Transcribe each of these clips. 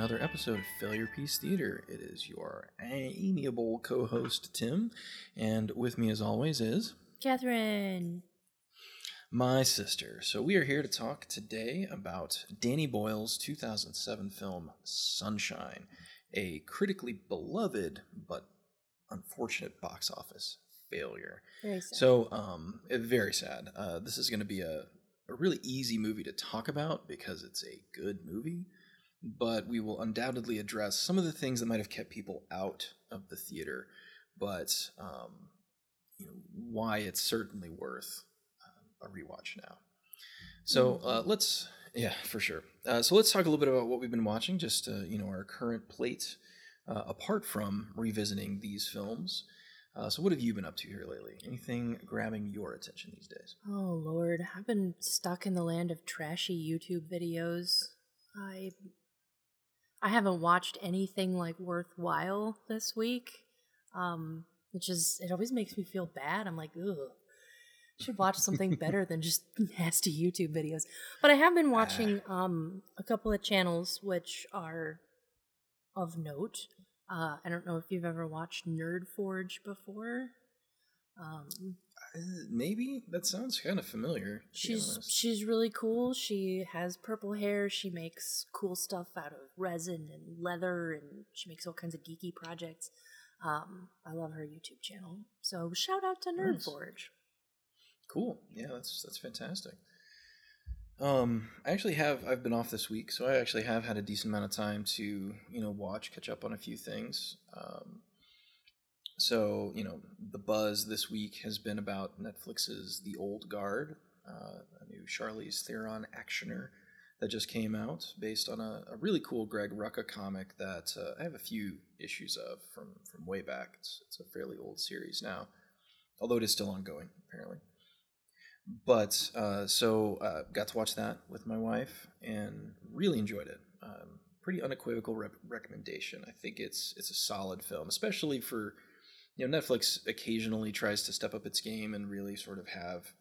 another episode of Failure Piece Theater. It is your amiable co host, Tim, and with me, as always, is Catherine. my sister. So, we are here to talk today about Danny Boyle's 2007 film Sunshine, a critically beloved but unfortunate box office failure. Very sad. So, um, very sad. Uh, this is going to be a, a really easy movie to talk about because it's a good movie, but we will undoubtedly address some of the things that might have kept people out of the theater, but um, you know why it's certainly worth um, a rewatch now. So uh, let's, yeah, for sure. Uh, so let's talk a little bit about what we've been watching, just uh, you know our current plate, uh, apart from revisiting these films. Uh, so what have you been up to here lately? Anything grabbing your attention these days? oh Lord, I've been stuck in the land of trashy YouTube videos. I I haven't watched anything like worthwhile this week. Um, which is it always makes me feel bad. I'm like, ugh. Should watch something better than just nasty YouTube videos. But I have been watching um a couple of channels which are of note. Uh, I don't know if you've ever watched Nerd Forge before. Um, maybe that sounds kind of familiar. she's she's really cool. She has purple hair. She makes cool stuff out of resin and leather, and she makes all kinds of geeky projects. Um, I love her YouTube channel. So shout out to Nerd Nice. Forge. Cool. Yeah, that's that's fantastic. Um, I actually have I've been off this week, so I actually have had a decent amount of time to you know watch, catch up on a few things. Um, so you know the buzz this week has been about Netflix's The Old Guard, uh, a new Charlize Theron actioner that just came out, based on a, a really cool Greg Rucka comic that uh, I have a few issues of from from way back. It's it's a fairly old series now, although it is still ongoing apparently but uh, so uh, got to watch that with my wife and really enjoyed it. Um, pretty unequivocal rep- recommendation. I think it's it's a solid film, especially for you know Netflix occasionally tries to step up its game and really sort of have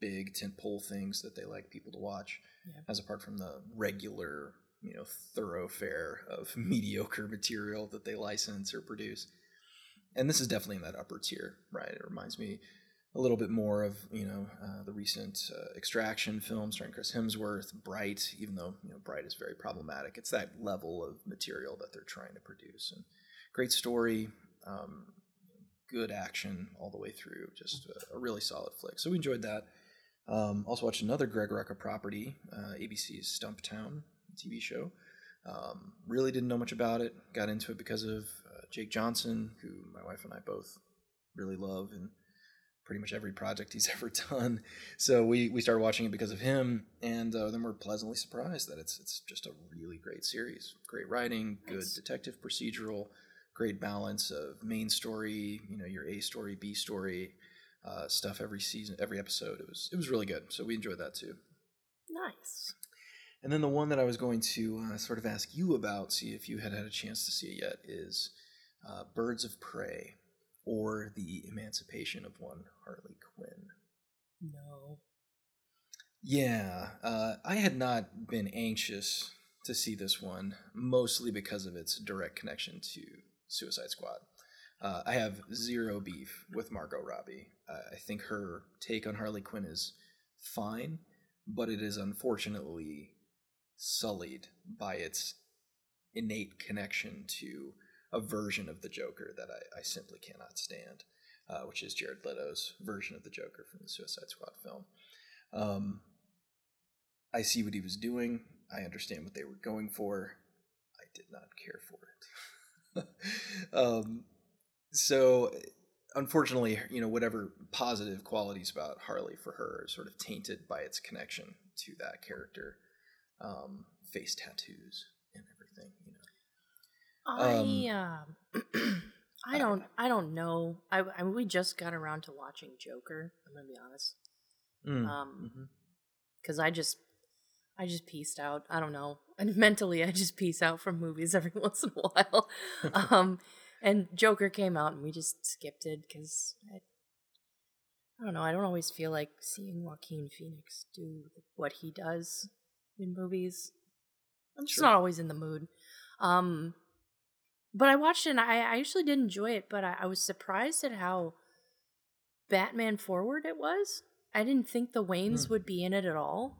big tentpole things that they like people to watch, Yeah. as apart from the regular you know thoroughfare of mediocre material that they license or produce. And this is definitely in that upper tier, right? It reminds me a little bit more of you know uh, the recent uh, extraction film starring chris hemsworth bright even though you know bright is very problematic it's that level of material that they're trying to produce and great story um, good action all the way through just a, a really solid flick so we enjoyed that um, also watched another greg rucka property uh, abc's stumptown tv show um, really didn't know much about it got into it because of uh, jake johnson who my wife and i both really love and pretty much every project he's ever done. So we we started watching it because of him, and uh, then we're pleasantly surprised that it's it's just a really great series. Great writing, good Nice. detective procedural, great balance of main story, you know, your A story, B story, uh, stuff every season, every episode. It was it was really good. So we enjoyed that too. Nice. And then the one that I was going to uh, sort of ask you about, see if you had had a chance to see it yet, is uh, Birds of Prey, or the Emancipation of One Harley Quinn. No. Yeah, uh, I had not been anxious to see this one, mostly because of its direct connection to Suicide Squad. Uh, I have zero beef with Margot Robbie. Uh, I think her take on Harley Quinn is fine, but it is unfortunately sullied by its innate connection to a version of the Joker that I, I simply cannot stand, uh, which is Jared Leto's version of the Joker from the Suicide Squad film. Um, I see what he was doing. I understand what they were going for. I did not care for it. um, so, unfortunately, you know, whatever positive qualities about Harley for her are sort of tainted by its connection to that character, um, face tattoos and everything. You know, I um, I don't I don't know. I, I we just got around to watching Joker. I'm gonna be honest. Mm, Um, because I just I just pieced out. I don't know. And mentally, I just piece out from movies every once in a while. um, and Joker came out, and we just skipped it because I, I don't know. I don't always feel like seeing Joaquin Phoenix do what he does in movies. I'm just Sure. not always in the mood. Um, but I watched it and I, I actually did enjoy it, but I, I was surprised at how Batman forward it was. I didn't think the Waynes Hmm. would be in it at all.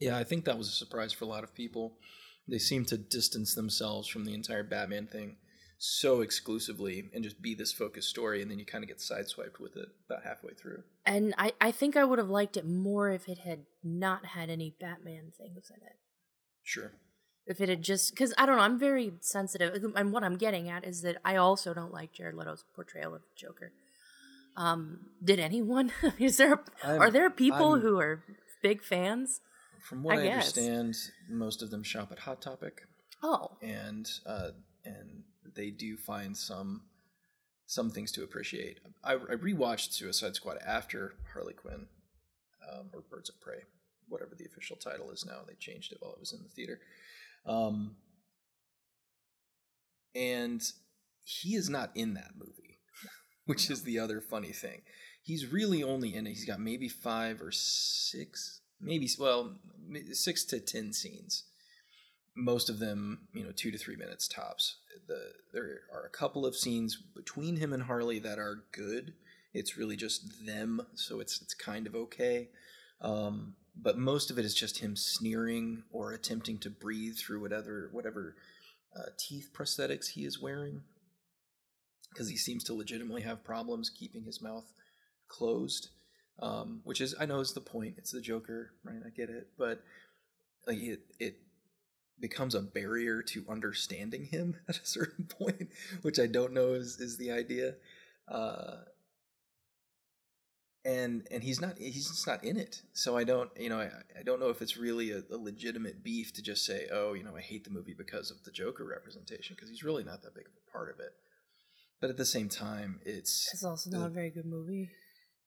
Yeah, I think that was a surprise for a lot of people. They seem to distance themselves from the entire Batman thing so exclusively and just be this focused story, and then you kind of get sideswiped with it about halfway through. And I, I think I would have liked it more if it had not had any Batman things in it. Sure. If it had just, because I don't know, I'm very sensitive. And what I'm getting at is that I also don't like Jared Leto's portrayal of Joker. Um, did anyone? is there, are there people I'm- who are big fans? From what I I, understand, most of them shop at Hot Topic, Oh, and uh, and they do find some some things to appreciate. I, I rewatched Suicide Squad after Harley Quinn, um, or Birds of Prey, whatever the official title is now. They changed it while it was in the theater. Um, and he is not in that movie, which is the other funny thing. He's really only in it. He's got maybe five or six, maybe well, six to ten scenes. Most of them, you know, two to three minutes tops. The there are a couple of scenes between him and Harley that are good. It's really just them, so it's it's kind of okay. Um, but most of it is just him sneering or attempting to breathe through whatever whatever uh, teeth prosthetics he is wearing, because he seems to legitimately have problems keeping his mouth closed. Um, which is I know is the point. It's the Joker, right? I get it, but like it it becomes a barrier to understanding him at a certain point, which I don't know is is the idea. Uh, and and he's not he's just not in it so i don't you know i, I don't know if it's really a, a legitimate beef to just say oh you know i hate the movie because of the joker representation because he's really not that big of a part of it but at the same time it's it's also not a very good movie.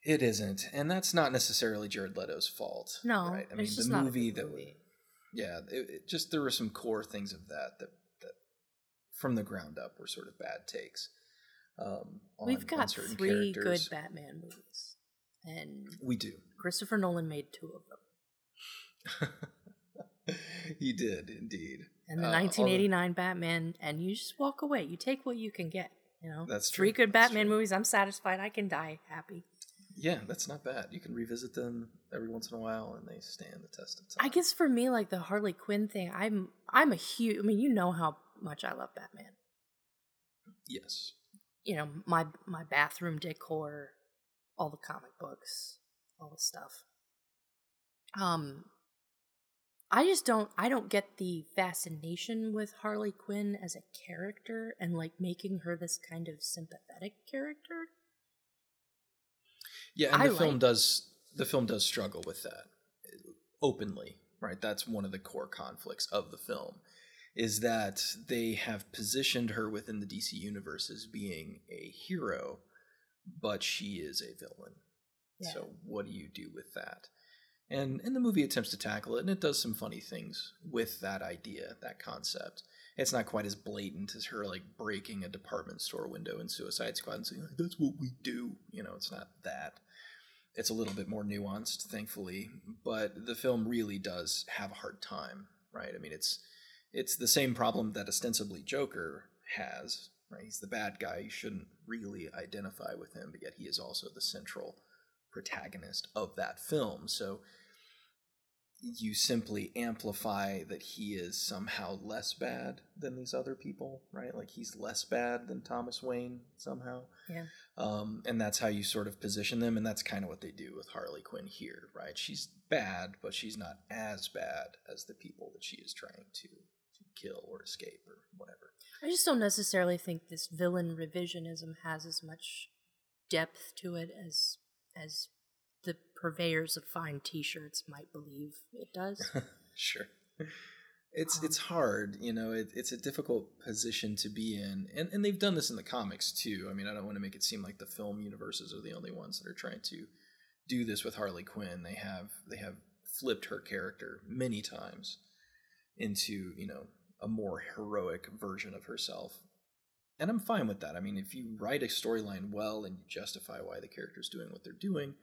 It isn't and that's not necessarily jared leto's fault No, right i mean the movie that movie. yeah it, it just there were some core things of that that that from the ground up were sort of bad takes um on, We've got three characters. good Batman movies, and we do Christopher Nolan made two of them. he did indeed. And the Uh, 1989 Batman, and you just walk away. You take what you can get. You know, That's true. three good That's Batman true. movies. I'm satisfied. I can die happy. Yeah, that's not bad. You can revisit them every once in a while, and they stand the test of time. I guess for me, like the Harley Quinn thing, I'm I'm a huge. I mean, you know how much I love Batman. yes, You know, my my bathroom decor, all the comic books, all the stuff. Um, I just don't. I don't get the fascination with Harley Quinn as a character and like making her this kind of sympathetic character. Yeah, and I the film like- does the film does struggle with that openly, right? That's one of the core conflicts of the film, is that they have positioned her within the DC universe as being a hero, but she is a villain. Yeah. So what do you do with that? And and the movie attempts to tackle it, and it does some funny things with that idea, that concept. It's not quite as blatant as her like breaking a department store window in Suicide Squad and saying like, that's what we do. You know, it's not that. It's a little bit more nuanced, thankfully, but the film really does have a hard time, right? I mean, it's it's the same problem that ostensibly Joker has, right? He's the bad guy. You shouldn't really identify with him, but yet he is also the central protagonist of that film. So you simply amplify that he is somehow less bad than these other people, right? Like he's less bad than Thomas Wayne somehow. Yeah. Um, and that's how you sort of position them, and that's kind of what they do with Harley Quinn here, right? She's bad, but she's not as bad as the people that she is trying to, to kill or escape or whatever. I just don't necessarily think this villain revisionism has as much depth to it as as the purveyors of fine T-shirts might believe it does. sure. It's Um, it's hard, you know. It, it's a difficult position to be in, and and they've done this in the comics too. I mean, I don't want to make it seem like the film universes are the only ones that are trying to do this with Harley Quinn. They have they have flipped her character many times into you know a more heroic version of herself, and I'm fine with that. I mean, if you write a storyline well and you justify why the character's doing what they're doing,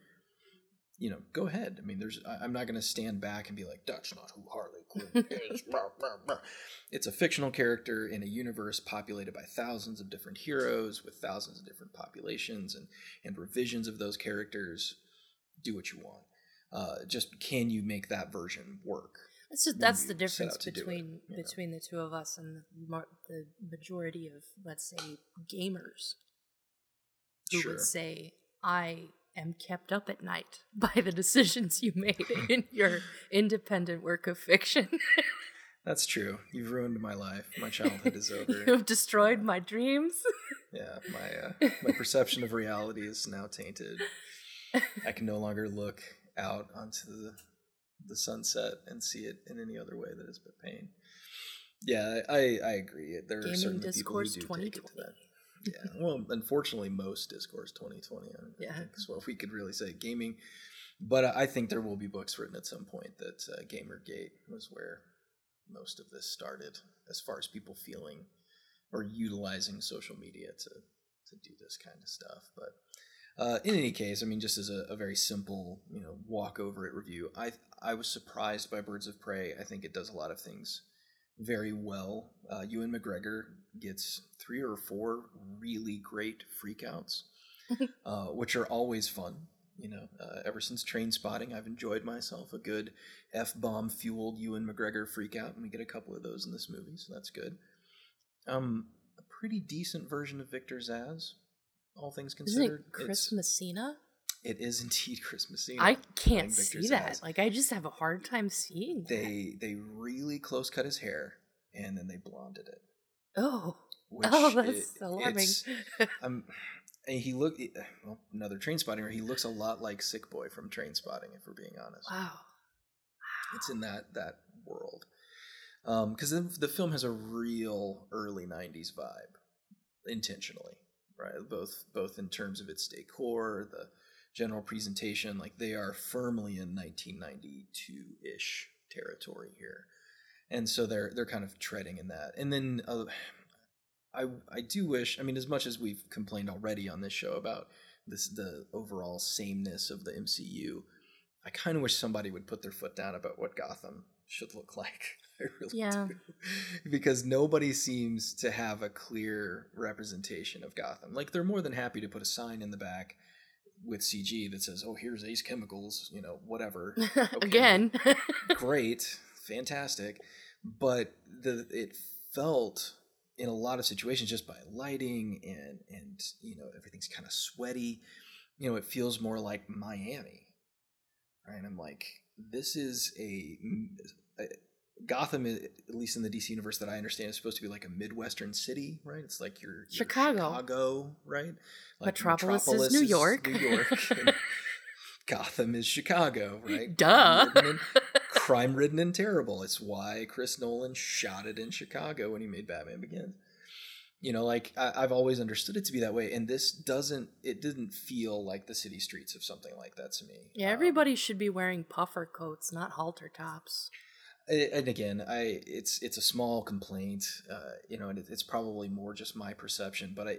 you know, go ahead. I mean, there's I- I'm not going to stand back and be like, that's not who Harley Queen is. It's a fictional character in a universe populated by thousands of different heroes with thousands of different populations and, and revisions of those characters. Do what you want. Uh, just can you make that version work? That's just, that's the difference do it, between know? between the two of us and the, mar- the majority of let's say gamers who Sure. would say I am kept up at night by the decisions you made in your independent work of fiction. That's true. You've ruined my life. My childhood is over. You've destroyed my dreams. Yeah, my uh, my perception of reality is now tainted. I can no longer look out onto the the sunset and see it in any other way that is but pain. Yeah, I I agree. There are certainly people who do take it to that. Yeah, well, unfortunately, most discourse 2020. I Yeah. think is what we could really say. Gaming, but I think there will be books written at some point that uh, GamerGate was where most of this started, as far as people feeling or utilizing social media to to do this kind of stuff. But uh, in any case, I mean, just as a, a very simple, you know, walk over it review, I I was surprised by Birds of Prey. I think it does a lot of things very well. Uh, Ewan McGregor gets three or four really great freakouts, uh, which are always fun. You know, uh, ever since Trainspotting, I've enjoyed myself a good f bomb fueled Ewan McGregor freakout, and we get a couple of those in this movie, so that's good. Um, a pretty decent version of Victor Zsasz, all things Isn't considered. it Chris It's- Messina? It is indeed Chris Messina. I can't see that. Zsasz. Like I just have a hard time seeing that. They they really close cut his hair and then they blonded it. Oh. Which oh, that's alarming. um, and he look well, another Trainspotting. He looks a lot like Sick Boy from Trainspotting, if we're being honest. wow. It's in that that world. Because the, the film has a real early '90s vibe, intentionally, right? Both both in terms of its decor, the general presentation, like they are firmly in 1992-ish territory here, and so they're they're kind of treading in that. And then uh, I I do wish, I mean, as much as we've complained already on this show about this the overall sameness of the MCU, I kind of wish somebody would put their foot down about what Gotham should look like. I really Yeah. do. Because nobody seems to have a clear representation of Gotham. Like they're more than happy to put a sign in the back with CG that says, "Oh, here's Ace Chemicals," you know, whatever. Again. Great, fantastic, but the it felt in a lot of situations just by lighting and and you know everything's kind of sweaty. You know, it feels more like Miami, right? I'm like, this is a, a Gotham, at least in the DC universe that I understand, is supposed to be like a midwestern city, right? It's like your, your Chicago. Chicago, right? Metropolis is New York. New York. Gotham is Chicago, right? Duh. Crime-ridden and- terrible. It's why Chris Nolan shot it in Chicago when he made Batman Begins. You know, like I, I've always understood it to be that way, and this doesn't. It didn't feel like the city streets of something like that to me. yeah, Um, everybody should be wearing puffer coats, not halter tops. And again i it's it's a small complaint uh you know and it's probably more just my perception but i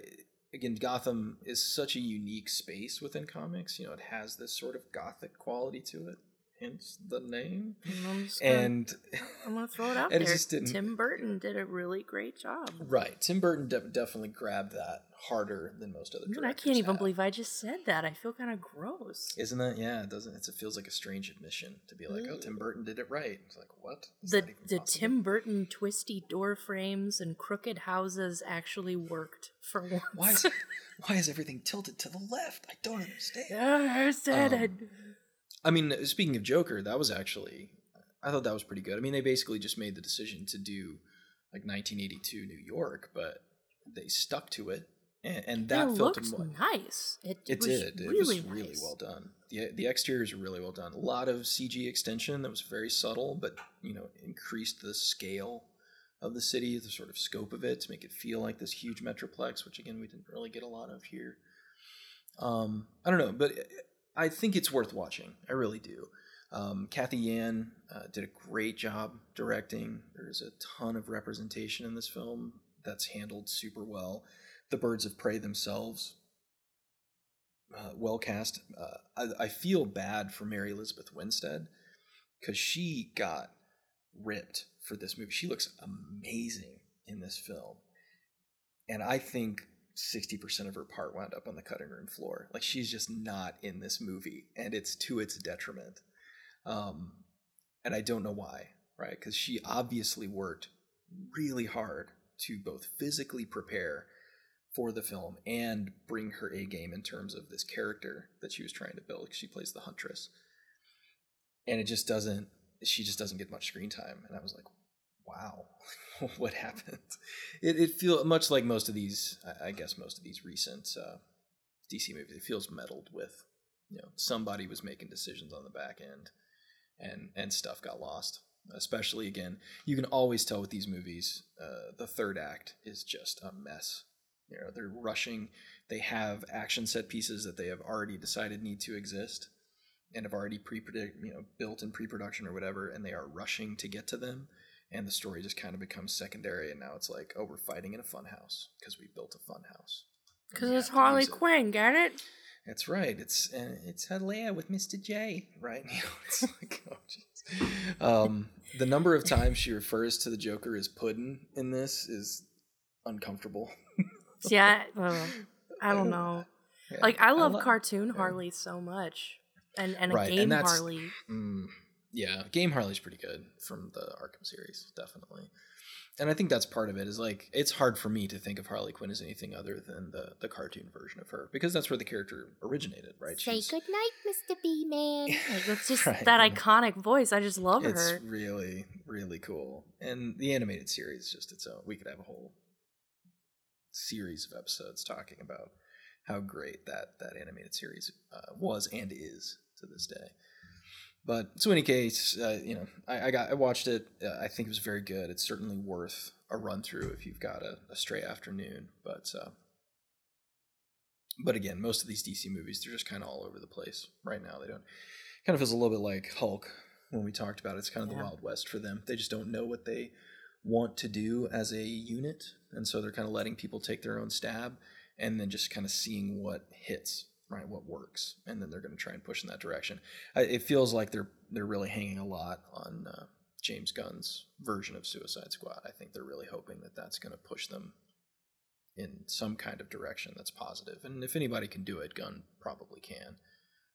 again gotham is such a unique space within comics you know it has this sort of gothic quality to it hence the name And I'm gonna, I'm gonna throw it out it there. Tim Burton did a really great job. right tim burton de- definitely grabbed that harder than most other Man, I can't even have. believe I just said that. I feel kind of gross. isn't that yeah it doesn't it's, it feels like a strange admission to be like oh tim burton did it right it's like what Is the the possible? Tim Burton twisty door frames and crooked houses actually worked for once. why is why is everything tilted to the left i don't understand I said Um, it. I mean, speaking of Joker, that was actually I thought that was pretty good. I mean, they basically just made the decision to do like 1982 New York, but they stuck to it, and, and that it felt looks nice. It, It was did. It really was really nice. well done. the The exteriors are really well done. A lot of CG extension that was very subtle, but you know, increased the scale of the city, the sort of scope of it to make it feel like this huge metroplex, which again we didn't really get a lot of here. Um, I don't know, but I think it's worth watching. I really do. Um, Cathy Yan uh, did a great job directing. There's a ton of representation in this film that's handled super well. The birds of prey themselves, uh, well cast. Uh, I, I feel bad for Mary Elizabeth Winstead because she got ripped for this movie. She looks amazing in this film. And I think 60% of her part wound up on the cutting room floor. Like she's just not in this movie and it's to its detriment. Um, and I don't know why, right? Because she obviously worked really hard to both physically prepare for the film and bring her A game in terms of this character that she was trying to build. Because she plays the Huntress. And it just doesn't, she just doesn't get much screen time. And I was like, wow, what happened? It, it feels much like most of these, I guess, most of these recent uh, DC movies. It feels meddled with, you know, somebody was making decisions on the back end, and and stuff got lost. Especially again, you can always tell with these movies, uh, the third act is just a mess. You know, they're rushing. They have action set pieces that they have already decided need to exist, and have already pre you know built in pre production or whatever, and they are rushing to get to them and the story just kind of becomes secondary and now it's like oh we're fighting in a fun house because we built a fun house. Because it's harley it. quinn get it? That's right. It's uh, it's Leia with mr j right? You know, it's like oh um the number of times she refers to the joker as puddin in this is uncomfortable yeah well, i don't know yeah. like i love I lo- cartoon yeah. harley so much and and a right. game and harley mm, yeah, Game Harley's pretty good from the Arkham series, definitely. And I think that's part of it is like it's hard for me to think of Harley Quinn as anything other than the the cartoon version of her because that's where the character originated, right? Say She's, good night, Mr. B Man. Like, that's just right, that iconic voice. I just love it's her. It's really, really cool. And the animated series just its own. We could have a whole series of episodes talking about how great that that animated series uh, was and is to this day. But so in any case, uh, you know, I, I, got I watched it. Uh, I think it was very good. It's certainly worth a run through if you've got a, a stray afternoon. But uh, but again, most of these DC movies they're just kind of all over the place right now. They don't kind of feels a little bit like Hulk when we talked about it. It's kind of yeah. the Wild West for them. They just don't know what they want to do as a unit, and so they're kind of letting people take their own stab, and then just kind of seeing what hits right what works and then they're going to try and push in that direction it feels like they're they're really hanging a lot on uh, james gunn's version of suicide squad i think they're really hoping that that's going to push them in some kind of direction that's positive. and if anybody can do it gunn probably can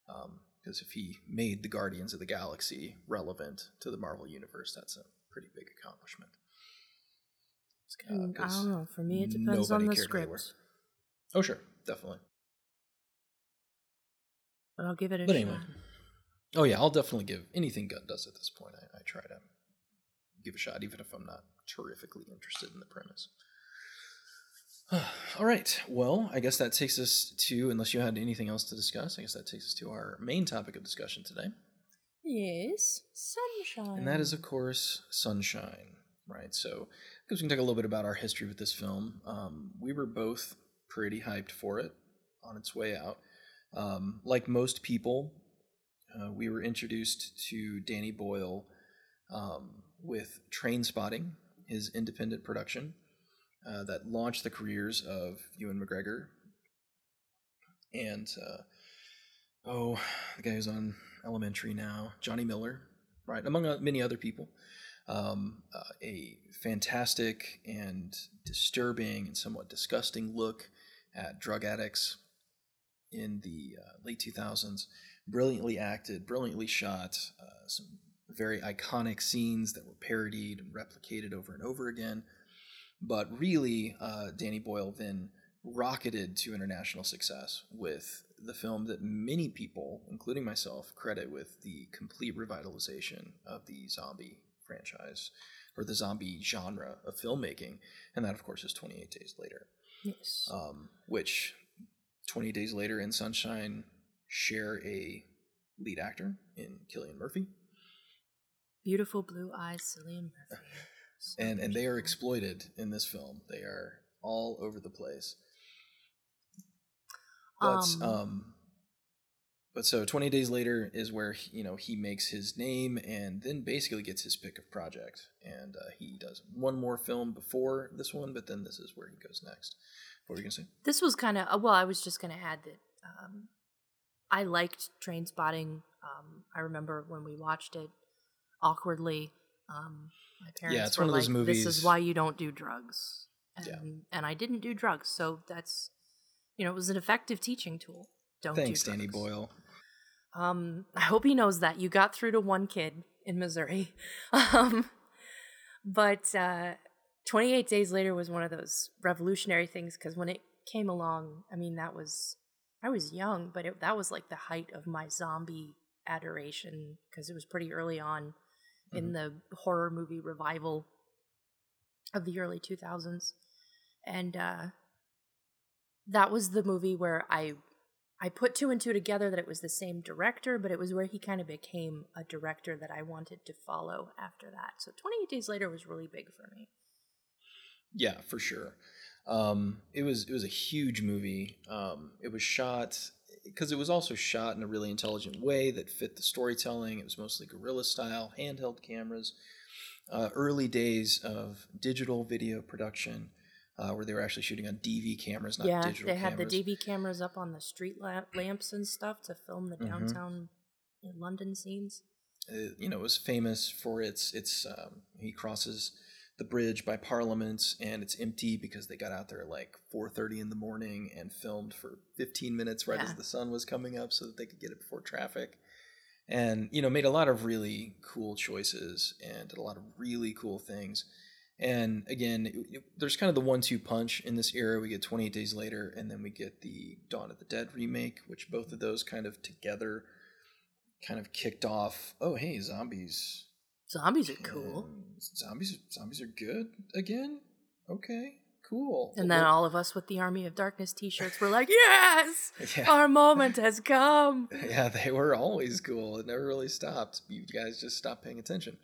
because um, if he made the guardians of the galaxy relevant to the marvel universe that's a pretty big accomplishment uh, i don't know for me it depends on the script oh sure definitely but I'll give it a but shot. Anyway. Oh yeah, I'll definitely give anything Gunn does at this point. I, I try to give a shot, even if I'm not terrifically interested in the premise. All right. Well, I guess that takes us to, unless you had anything else to discuss, I guess that takes us to our main topic of discussion today. Yes, sunshine. And that is, of course, sunshine, right? So, because we can talk a little bit about our history with this film. Um, we were both pretty hyped for it on its way out. Um, like most people, uh, we were introduced to Danny Boyle um, with Trainspotting, his independent production uh, that launched the careers of Ewan McGregor and uh, oh, the guy who's on Elementary now, Johnny Miller, right, among many other people. Um, uh, a fantastic and disturbing and somewhat disgusting look at drug addicts in the uh, late 2000s. Brilliantly acted, brilliantly shot, uh, some very iconic scenes that were parodied and replicated over and over again. But really, uh, Danny Boyle then rocketed to international success with the film that many people, including myself, credit with the complete revitalization of the zombie franchise or the zombie genre of filmmaking. And that, of course, is 28 Days Later. Yes. Um, which 20 Days Later and Sunshine share a lead actor in Cillian Murphy. Beautiful blue eyes, Cillian Murphy. So and and they are exploited in this film. They are all over the place. But um, um but so 20 days later is where you know he makes his name and then basically gets his pick of project and uh, he does one more film before this one but then this is where he goes next what were you gonna say? This was kind of uh, well. I was just gonna add that um, I liked Trainspotting. Um, I remember when we watched it awkwardly Um, my parents yeah, it's were one of those like, "This is why you don't do drugs," and, Yeah. and I didn't do drugs, so that's you know it was an effective teaching tool. Don't Thanks, do Danny. Boyle. Um, I hope he knows that you got through to one kid in Missouri. Um, but uh, 28 Days Later was one of those revolutionary things because when it came along, I mean, that was, I was young, but it, that was like the height of my zombie adoration because it was pretty early on in the horror movie revival of the early 2000s. And uh, that was the movie where I I put two and two together that it was the same director, but it was where he kind of became a director that I wanted to follow after that. So 28 Days Later was really big for me. Yeah, for sure. Um, it was it was a huge movie. Um, it was shot because it was also shot in a really intelligent way that fit the storytelling. It was mostly guerrilla style, handheld cameras. Uh, early days of digital video production, uh, where they were actually shooting on DV cameras, not yeah, digital they had cameras. the DV cameras up on the street lamp- lamps and stuff to film the Mhm. downtown London scenes. uh, you know, it was famous for its its. Um, he crosses the bridge by Parliament, and it's empty because they got out there like 4:30 in the morning and filmed for 15 minutes right Yeah. as the sun was coming up, so that they could get it before traffic. And you know, made a lot of really cool choices and did a lot of really cool things. And again, there's kind of the one-two punch in this era. We get 28 Days Later, and then we get the Dawn of the Dead remake, which both of those kind of together kind of kicked off. Oh, hey, zombies! Zombies are cool. Zombies, zombies are good again. Okay, cool. And then Well, all of us with the Army of Darkness t-shirts were like, "Yes, yeah, our moment has come." yeah, they were always cool. It never really stopped. You guys just stopped paying attention.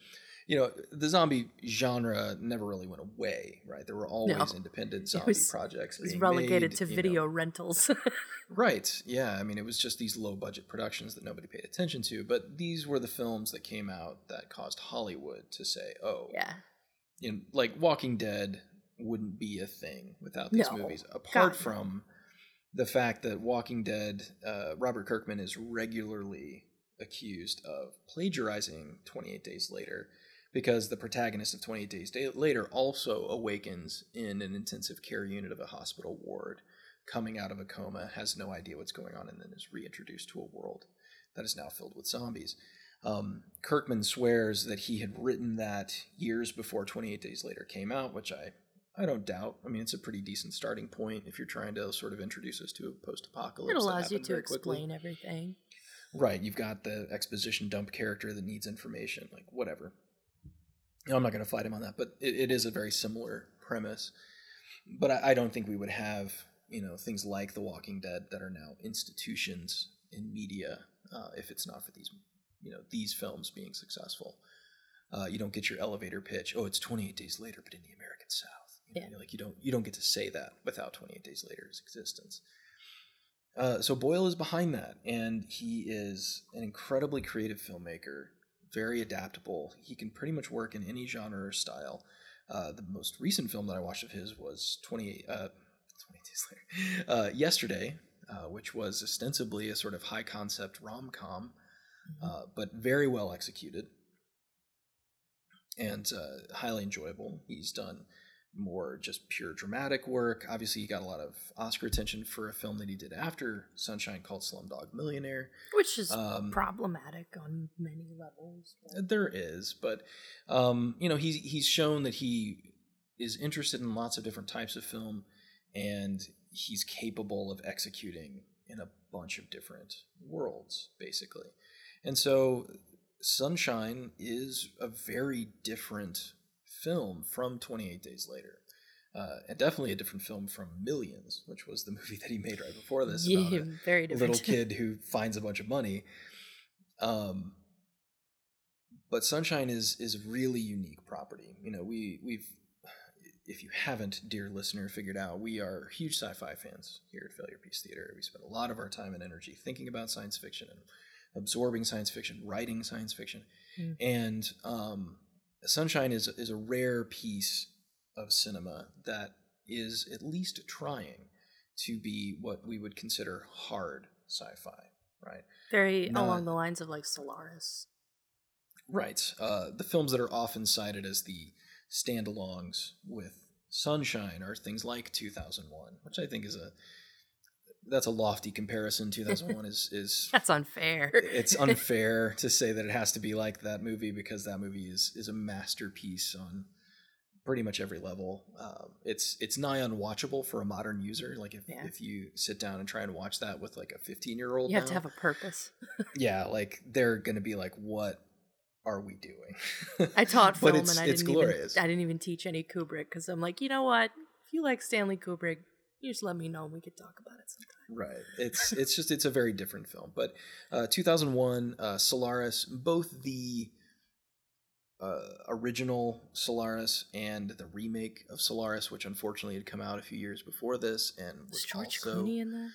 You know, the zombie genre never really went away, right? There were always independent zombie was- projects. It was relegated made, to you know. video rentals. Right. Yeah. I mean, it was just these low budget productions that nobody paid attention to. But these were the films that came out that caused Hollywood to say, oh, yeah. you know, like Walking Dead wouldn't be a thing without these No. movies. Apart God, from the fact that Walking Dead, uh, Robert Kirkman is regularly accused of plagiarizing 28 Days Later because the protagonist of 28 Days Later also awakens in an intensive care unit of a hospital ward, coming out of a coma, has no idea what's going on, and then is reintroduced to a world that is now filled with zombies. Um, Kirkman swears that he had written that years before 28 Days Later came out, which I, I don't doubt. I mean, it's a pretty decent starting point if you're trying to sort of introduce us to a post-apocalypse. It that allows you to quickly. explain everything. Right, you've got the exposition dump character that needs information, like whatever. I'm not going to fight him on that, but it, it is a very similar premise. But I, I don't think we would have, you know, things like The Walking Dead that are now institutions in media uh, if it's not for these, you know, these films being successful. Uh, you don't get your elevator pitch. Oh, it's 28 days later, but in the American South. You know, Yeah. like you don't you don't get to say that without 28 Days Later's existence. Uh, so Boyle is behind that, and he is an incredibly creative filmmaker, very adaptable. He can pretty much work in any genre or style. Uh, the most recent film that I watched of his was 28, uh, 28 Days Later, uh, yesterday, uh, which was ostensibly a sort of high concept rom com, uh, but very well executed and uh, highly enjoyable. He's done more just pure dramatic work. Obviously, he got a lot of Oscar attention for a film that he did after Sunshine called Slumdog Millionaire. Which is Um, problematic on many levels. but- There is, but um, you know, he's he's shown that he is interested in lots of different types of film, and he's capable of executing in a bunch of different worlds, basically. And so, Sunshine is a very different film from 28 Days Later. Uh, and definitely a different film from Millions, which was the movie that he made right before this. about yeah, a- very different. little kid who finds a bunch of money. Um, but Sunshine is is a really unique property. You know, we we've if you haven't, dear listener, figured out, we are huge sci-fi fans here at Failure Piece Theater. We spend a lot of our time and energy thinking about science fiction and absorbing science fiction, writing science fiction, Mm. and um, Sunshine is is a rare piece of cinema that is at least trying to be what we would consider hard sci-fi, right? very not- along the lines of like Solaris. Right. Uh, the films that are often cited as the standalongs with Sunshine are things like 2001, which I think is a that's a lofty comparison. 2001 is is That's unfair. it's unfair to say that it has to be like that movie because that movie is is a masterpiece on pretty much every level. Um, it's it's nigh unwatchable for a modern user. Like if Yeah. if you sit down and try and watch that with like a 15 year old, you have to have a purpose. yeah, like they're gonna be like, what are we doing? I taught but film it's and I it's didn't glorious. even I didn't even teach any Kubrick because I'm like, you know what? If you like Stanley Kubrick, you just let me know and we could talk about it sometime. Right. It's it's just it's a very different film. But uh, 2001, uh, Solaris, both the uh, original Solaris and the remake of Solaris, which unfortunately had come out a few years before this, and was Was George also Clooney in that?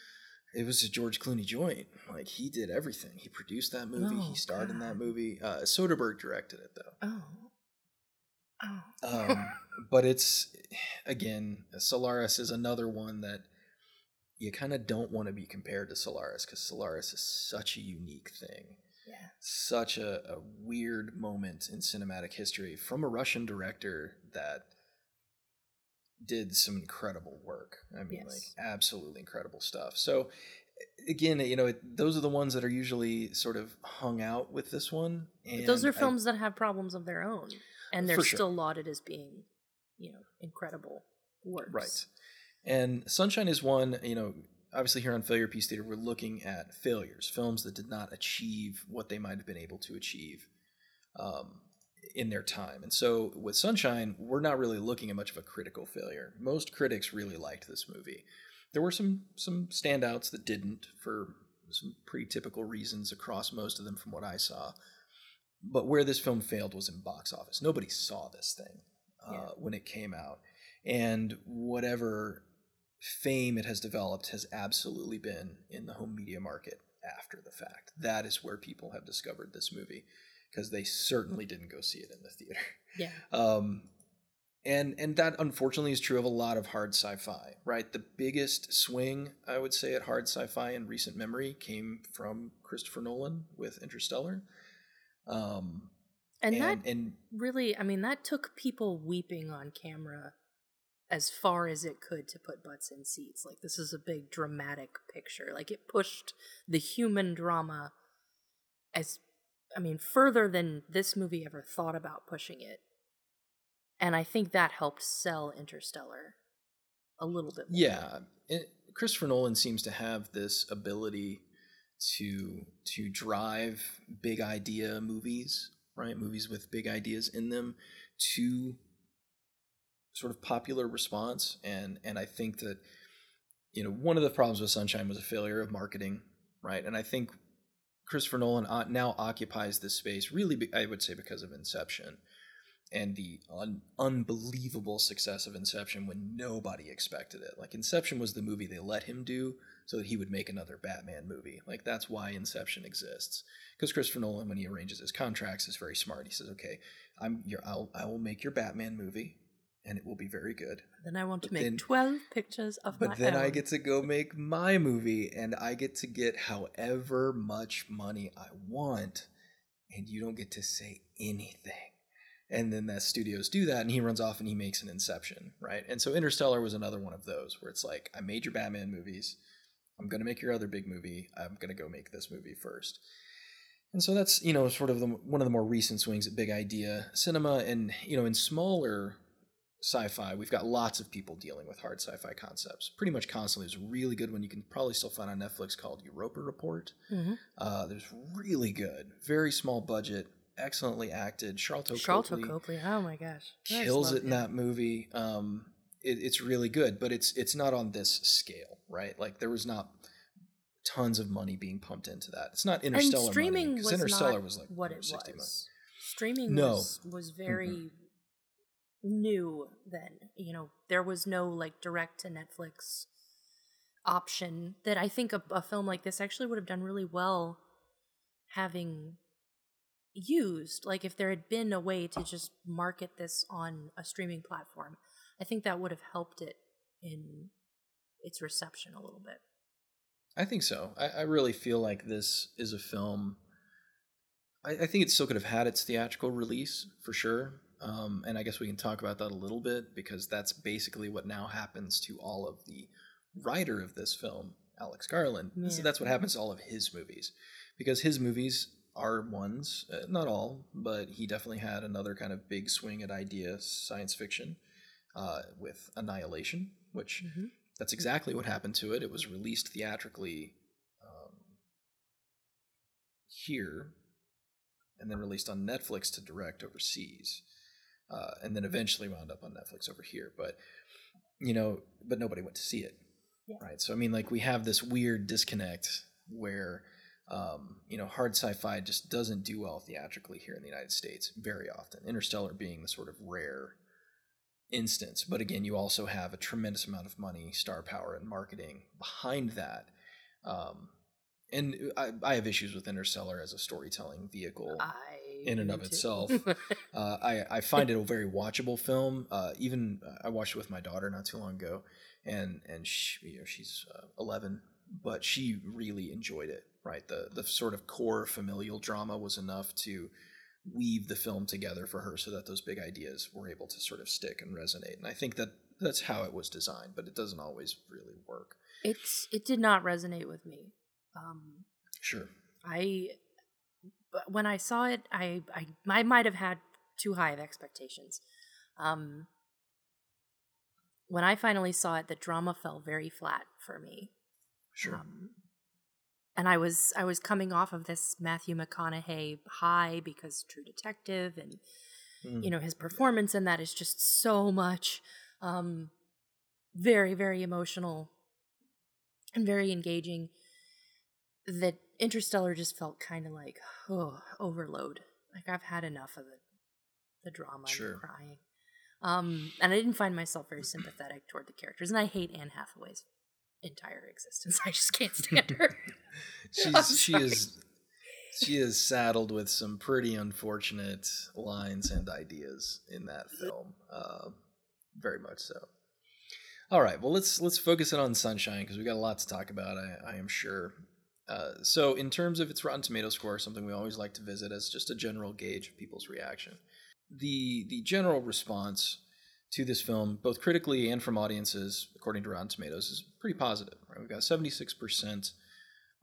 it was a George Clooney joint. Like he did everything. He produced that movie. Oh, he starred in that movie. Uh, Soderbergh directed it though. Oh. Oh. um, but it's again solaris is another one that you kind of don't want to be compared to solaris because solaris is such a unique thing yeah. such a, a weird moment in cinematic history from a russian director that did some incredible work i mean Yes. like absolutely incredible stuff so again you know it, those are the ones that are usually sort of hung out with this one those are I- films that have problems of their own, and they're sure. still lauded as being, you know, incredible works. Right. And Sunshine is one, you know, obviously here on Failure Piece Theater, we're looking at failures, films that did not achieve what they might have been able to achieve um, in their time. And so with Sunshine, we're not really looking at much of a critical failure. Most critics really liked this movie. There were some some standouts that didn't for some pretty typical reasons across most of them from what I saw. But where this film failed was in box office. Nobody saw this thing uh, Yeah. when it came out and whatever fame it has developed has absolutely been in the home media market after the fact. That is where people have discovered this movie because they certainly didn't go see it in the theater. Yeah. Um, and and that unfortunately is true of a lot of hard sci-fi, right? The biggest swing I would say at hard sci-fi in recent memory came from Christopher Nolan with Interstellar. Um, And, and, that and really, I mean, that took people weeping on camera as far as it could to put butts in seats. Like, this is a big dramatic picture. Like, it pushed the human drama as, I mean, further than this movie ever thought about pushing it. And I think that helped sell Interstellar a little bit more. Yeah, Christopher Nolan seems to have this ability to to drive big idea movies, right? Movies with big ideas in them to sort of popular response and and I think that you know one of the problems with Sunshine was a failure of marketing, right? And I think Christopher Nolan now occupies this space really I would say because of Inception and the un- unbelievable success of Inception when nobody expected it. Like Inception was the movie they let him do so that he would make another Batman movie. Like that's why Inception exists. Because Christopher Nolan, when he arranges his contracts, is very smart. He says, "Okay, I'm your, I'll, I will make your Batman movie, and it will be very good. Then I want to But make then- 12 pictures of my But then I get to go make my movie, and I get to get however much money I want, and you don't get to say anything." And then the studios do that, and he runs off and he makes an Inception, right? And so Interstellar was another one of those where it's like, I made your Batman movies. I'm going to make your other big movie. I'm going to go make this movie first. And so that's, you know, sort of the, one of the more recent swings at big idea cinema. And, you know, in smaller sci fi, we've got lots of people dealing with hard sci fi concepts pretty much constantly. There's a really good one you can probably still find on Netflix called Europa Report. Mhm. Uh, there's really good, very small budget, excellently acted. Charlton Charlton Copley Copley. Oh my gosh. I kills it in him. that movie. Um, it, it's really good, but it's it's not on this scale, right? Like there was not tons of money being pumped into that. It's not Interstellar and streaming money, was Interstellar not was like what it was. 60 million. Streaming No. was was very new then. You know, there was no like direct to Netflix option that I think a, a film like this actually would have done really well having used. Like if there had been a way to just market this on a streaming platform, I think that would have helped it in its reception a little bit. I think so. I, I really feel like this is a film I, I think it still could have had its theatrical release for sure. Um, and I guess we can talk about that a little bit because that's basically what now happens to all of the writer of this film, Alex Garland. So that's what happens to all of his movies because his movies are ones, uh, not all, but he definitely had another kind of big swing at idea science fiction uh, with Annihilation, which Mhm. that's exactly what happened to it. It was released theatrically um, here and then released on Netflix to direct overseas. Uh, and then eventually wound up on Netflix over here. But, you know, but nobody went to see it. Yeah. Right. So, I mean, like, we have this weird disconnect where, um, you know, hard sci fi just doesn't do well theatrically here in the United States very often. Interstellar being the sort of rare instance. But again, you also have a tremendous amount of money, star power, and marketing behind that. Um, and I, I have issues with Interstellar as a storytelling vehicle I in and of too. itself. Uh, I, I find it a very watchable film. Uh, even uh, I watched it with my daughter not too long ago, and and she, you know, she's uh, 11, but she really enjoyed it. Right, the the sort of core familial drama was enough to weave the film together for her, so that those big ideas were able to sort of stick and resonate. And I think that that's how it was designed, but it doesn't always really work. it's it did not resonate with me. Um, Sure. I but when I saw it, I I, I might have had too high of expectations. Um, when I finally saw it, the drama fell very flat for me. Sure. Um, and I was I was coming off of this Matthew McConaughey high because True Detective and Mm. you know his performance in that is just so much um very very emotional and very engaging that interstellar just felt kind of like oh overload like i've had enough of the the drama Sure. and the crying um and i didn't find myself very sympathetic toward the characters and i hate anne hathaway's entire existence i just can't stand her She's she is she is saddled with some pretty unfortunate lines and ideas in that film. Uh, very much so. All right, well let's let's focus in on Sunshine because we got a lot to talk about. I, I am sure. Uh, so, in terms of its Rotten Tomato score, something we always like to visit as just a general gauge of people's reaction. The the general response to this film, both critically and from audiences, according to Rotten Tomatoes, is pretty positive. Right? We've got seventy six percent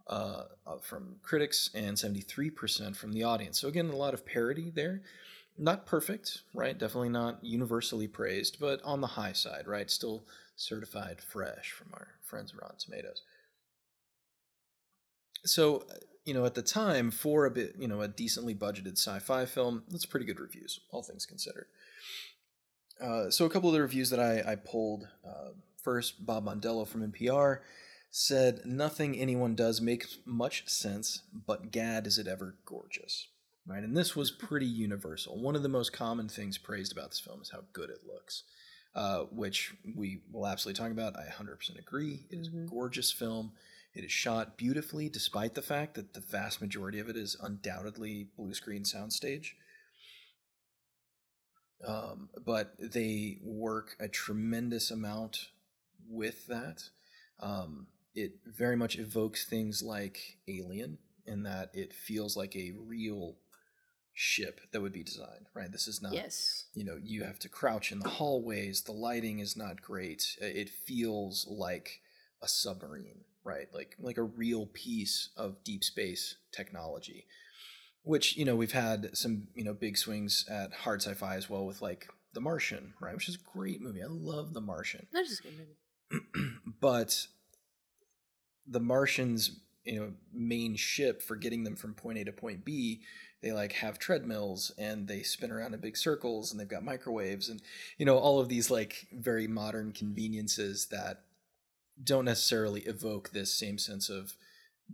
uh, from critics and 73% from the audience. So, again, a lot of parity there. Not perfect, right? Definitely not universally praised, but on the high side, right? Still certified fresh from our friends at Rotten Tomatoes. So, you know, at the time, for a bit, you know, a decently budgeted sci fi film, that's pretty good reviews, all things considered. Uh, so, a couple of the reviews that I, I pulled uh, first, Bob Mondello from NPR said, Nothing anyone does makes much sense, but gad is it ever gorgeous. Right? And this was pretty universal. One of the most common things praised about this film is how good it looks, uh, which we will absolutely talk about. I 100% agree. It is a gorgeous film. It is shot beautifully, despite the fact that the vast majority of it is undoubtedly blue screen soundstage. Um, but they work a tremendous amount with that. Um, it very much evokes things like Alien in that it feels like a real ship that would be designed, right? This is not yes. you know you have to crouch in the hallways. The lighting is not great. It feels like a submarine right? Like like a real piece of deep space technology which you know we've had some you know big swings at hard sci-fi as well with like the martian right which is a great movie. I love the martian. That's just a good movie. But the Martians, you know, main ship for getting them from point A to point B, they like have treadmills and they spin around in big circles and they've got microwaves and you know all of these like very modern conveniences that don't necessarily evoke this same sense of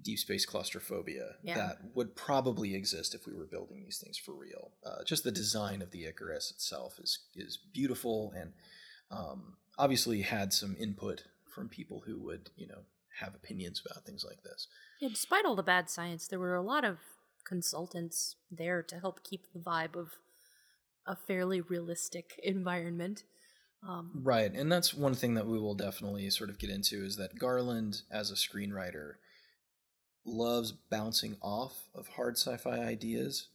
deep space claustrophobia Yeah. that would probably exist if we were building these things for real. Uh, just the design of the Icarus itself is is beautiful and um, obviously had some input from people who would you know have opinions about things like this. Yeah, despite all the bad science, there were a lot of consultants there to help keep the vibe of a fairly realistic environment. Um, Right, and that's one thing that we will definitely sort of get into is that Garland, as a screenwriter, loves bouncing off of hard sci-fi ideas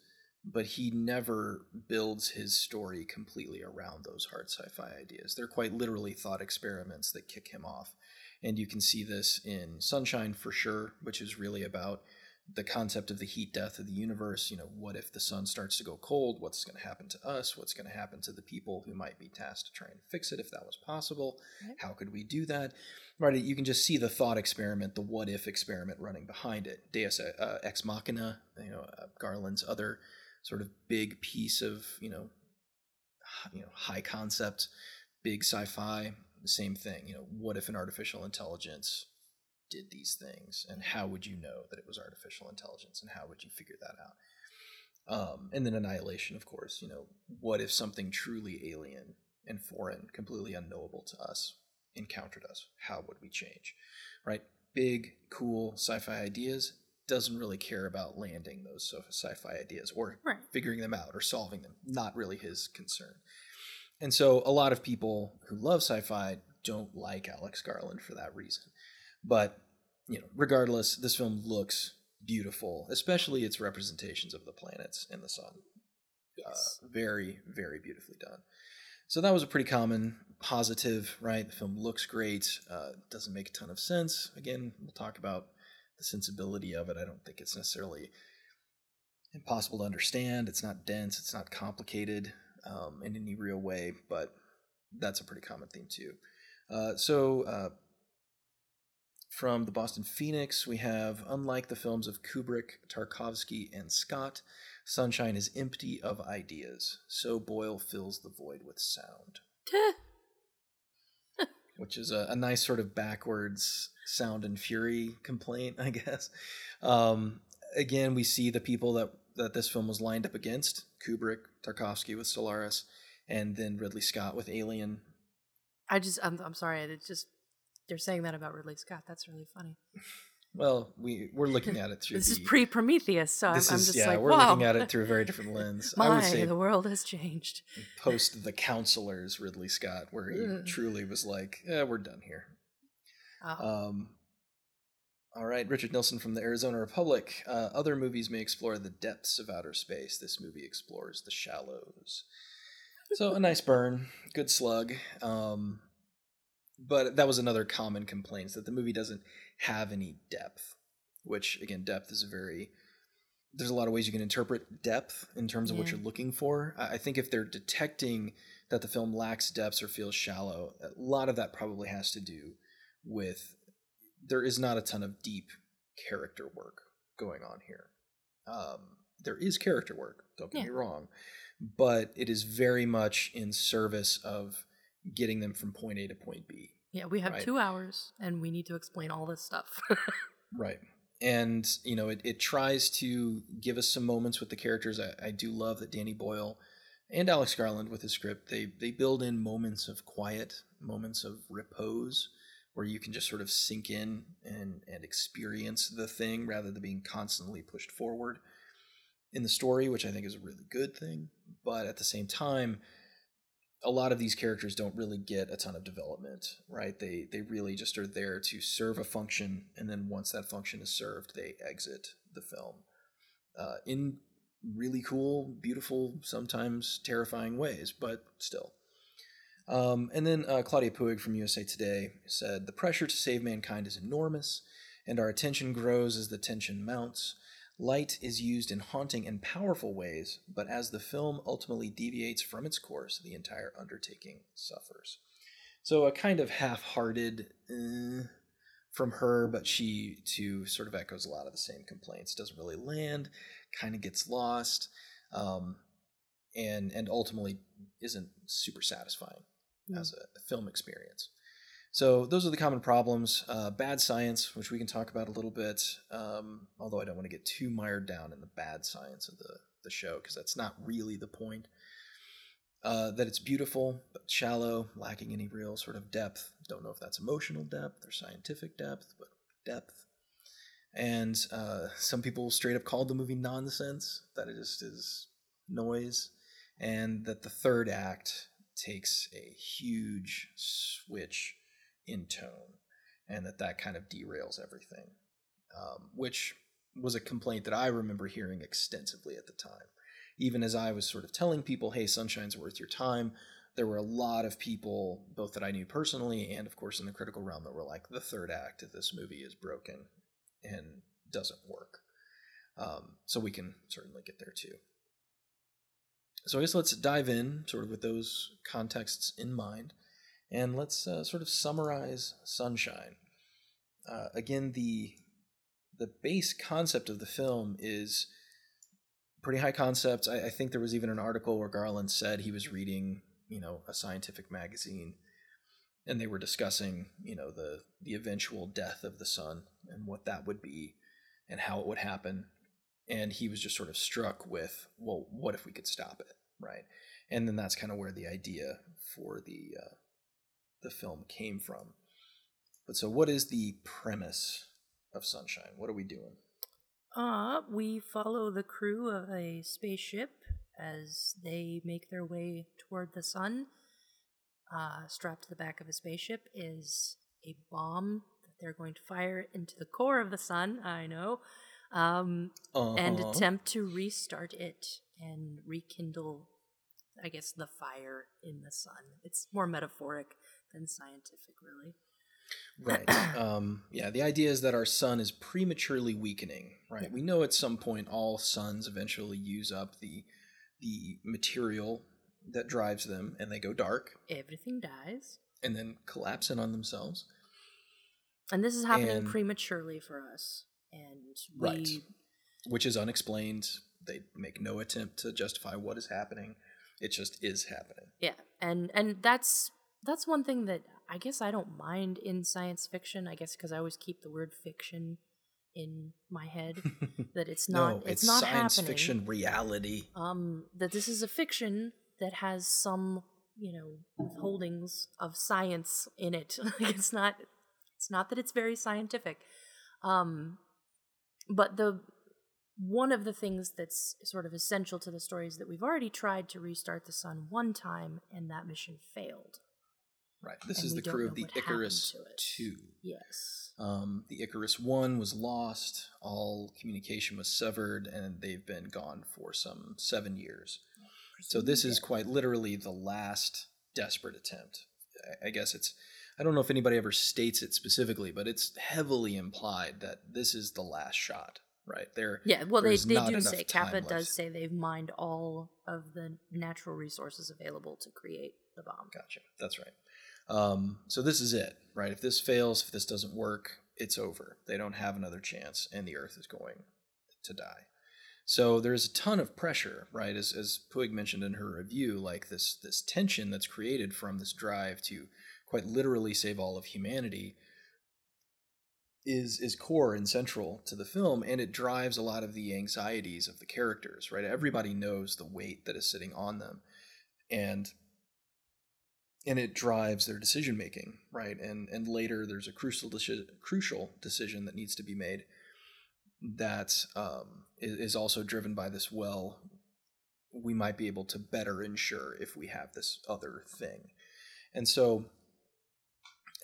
but he never builds his story completely around those hard sci-fi ideas. They're quite literally thought experiments that kick him off. And you can see this in Sunshine for sure, which is really about the concept of the heat death of the universe. You know, what if the sun starts to go cold? What's going to happen to us? What's going to happen to the people who might be tasked to try and fix it if that was possible? Right. How could we do that? Right, you can just see the thought experiment, the what if experiment running behind it. Deus uh, Ex Machina, you know, uh, Garland's other sort of big piece of you know, you know, high concept, big sci-fi. The same thing, you know, what if an artificial intelligence did these things, and how would you know that it was artificial intelligence, and how would you figure that out? Um, and then annihilation, of course. You know, what if something truly alien and foreign, completely unknowable to us, encountered us? How would we change? Right? Big, cool sci-fi ideas. Doesn't really care about landing those so- sci-fi ideas or Right. figuring them out or solving them. Not really his concern. And so a lot of people who love sci-fi don't like Alex Garland for that reason. But, you know, regardless, this film looks beautiful, especially its representations of the planets and the sun. Yes. Uh, very, very beautifully done. So that was a pretty common positive, right? The film looks great. Uh, doesn't make a ton of sense. Again, we'll talk about the sensibility of it. I don't think it's necessarily impossible to understand. It's not dense. It's not complicated um, in any real way, but that's a pretty common theme too. Uh, so, uh, from the Boston Phoenix, we have unlike the films of Kubrick, Tarkovsky, and Scott, Sunshine is empty of ideas. So Boyle fills the void with sound, which is a, a nice sort of backwards sound and fury complaint, I guess. Um, again, we see the people that that this film was lined up against: Kubrick, Tarkovsky with Solaris, and then Ridley Scott with Alien. I just, I'm, I'm sorry. It's just, they're saying that about Ridley Scott. That's really funny. Well, we we're looking at it through This the, is pre Prometheus, so I'm, this I'm is just yeah, like, we're wow. looking at it through a very different lens. My, I would say the world has changed. post the counselors Ridley Scott, where he Ugh. truly was like, "Yeah, we're done here." Oh, Um, all right, Richard Nilsen from the Arizona Republic. Uh, other movies may explore the depths of outer space. This movie explores the shallows. So a nice burn, good slug. Um, but that was another common complaint that the movie doesn't have any depth. Which again, depth is a very there's a lot of ways you can interpret depth in terms of what you're looking for. I I think if they're detecting that the film lacks depth or feels shallow, a lot of that probably has to do with there is not a ton of deep character work going on here. Um, there is character work, don't get Yeah. me wrong, but it is very much in service of getting them from point A to point B. yeah, we have right. two hours and we need to explain all this stuff. Right. And, you know, it, it tries to give us some moments with the characters. I, I do love that Danny Boyle and Alex Garland with his script, they, they build in moments of quiet, moments of repose, where you can just sort of sink in and, and experience the thing rather than being constantly pushed forward in the story, which I think is a really good thing. But at the same time, a lot of these characters don't really get a ton of development, right? They they really just are there to serve a function, and then once that function is served, they exit the film uh, in really cool, beautiful, sometimes terrifying ways, but still. Um, and then uh, Claudia Puig from USA Today said the pressure to save mankind is enormous, and our attention grows as the tension mounts. Light is used in haunting and powerful ways, but as the film ultimately deviates from its course, the entire undertaking suffers. So a kind of half-hearted eh, from her, but she too sort of echoes a lot of the same complaints. Doesn't really land, kind of gets lost, um, and and ultimately isn't super satisfying Mm. as a, a film experience. So those are the common problems. Uh, bad science, which we can talk about a little bit, um, although I don't want to get too mired down in the bad science of the, the show because that's not really the point. Uh, that it's beautiful but shallow, lacking any real sort of depth. Don't know if that's emotional depth or scientific depth, but depth. And uh, some people straight up called the movie nonsense. That it just is noise, and that the third act takes a huge switch in tone, and that that kind of derails everything, um, which was a complaint that I remember hearing extensively at the time. even as I was sort of telling people, hey, Sunshine's worth your time, there were a lot of people, both that I knew personally and, of course, in the critical realm, that were like, the third act of this movie is broken and doesn't work. Um, so we can certainly get there too. So I guess let's dive in, sort of with those contexts in mind, and let's uh, sort of summarize Sunshine. Uh, again, the the base concept of the film is pretty high concept. I, I, think there was even an article where Garland said he was reading, you know, a scientific magazine, and they were discussing, you know, the the eventual death of the sun and what that would be, and how it would happen. And he was just sort of struck with, well, what if we could stop it, right? And then that's kind of where the idea for the uh, the film came from. But so, what is the premise of Sunshine? What are we doing? Uh, we follow the crew of a spaceship as they make their way toward the sun. Uh, strapped to the back of a spaceship is a bomb that they're going to fire into the core of the sun. I know. Um, uh-huh. And attempt to restart it and rekindle, I guess, the fire in the sun. It's more metaphoric than scientific, really. Right. Um, yeah, the idea is that our sun is prematurely weakening, right? Yeah. We know at some point all suns eventually use up the the material that drives them and they go dark. Everything dies. And then collapse in on themselves. And this is happening and, prematurely for us. And we Right. Which is unexplained. They make no attempt to justify what is happening. It just is happening. Yeah. And and that's that's one thing that I guess I don't mind in science fiction. I guess because I always keep the word fiction in my head that it's not no, it's, it's, not science happening. fiction reality. Um, that this is a fiction that has some you know holdings of science in it. it's not it's not that it's very scientific. Um, but the one of the things that's sort of essential to the story is that we've already tried to restart the sun one time and that mission failed. Right. This is the crew of the Icarus 2. Yes. Um, the Icarus 1 was lost, all communication was severed, and they've been gone for some seven years. So this is quite literally the last desperate attempt. I guess it's, I don't know if anybody ever states it specifically, but it's heavily implied that this is the last shot right? There, yeah. Well, they, they do say Capa does say they've mined all of the natural resources available to create the bomb. Gotcha. That's right. Um, so this is it, right? If this fails, if this doesn't work, it's over. They don't have another chance, and the Earth is going to die. So there's a ton of pressure, right? As as Puig mentioned in her review, like this this tension that's created from this drive to quite literally save all of humanity is is core and central to the film and it drives a lot of the anxieties of the characters right everybody knows the weight that is sitting on them and and it drives their decision making, right? And and later there's a crucial deci- crucial decision that needs to be made that um, is also driven by this. Well, we might be able to better ensure if we have this other thing, and so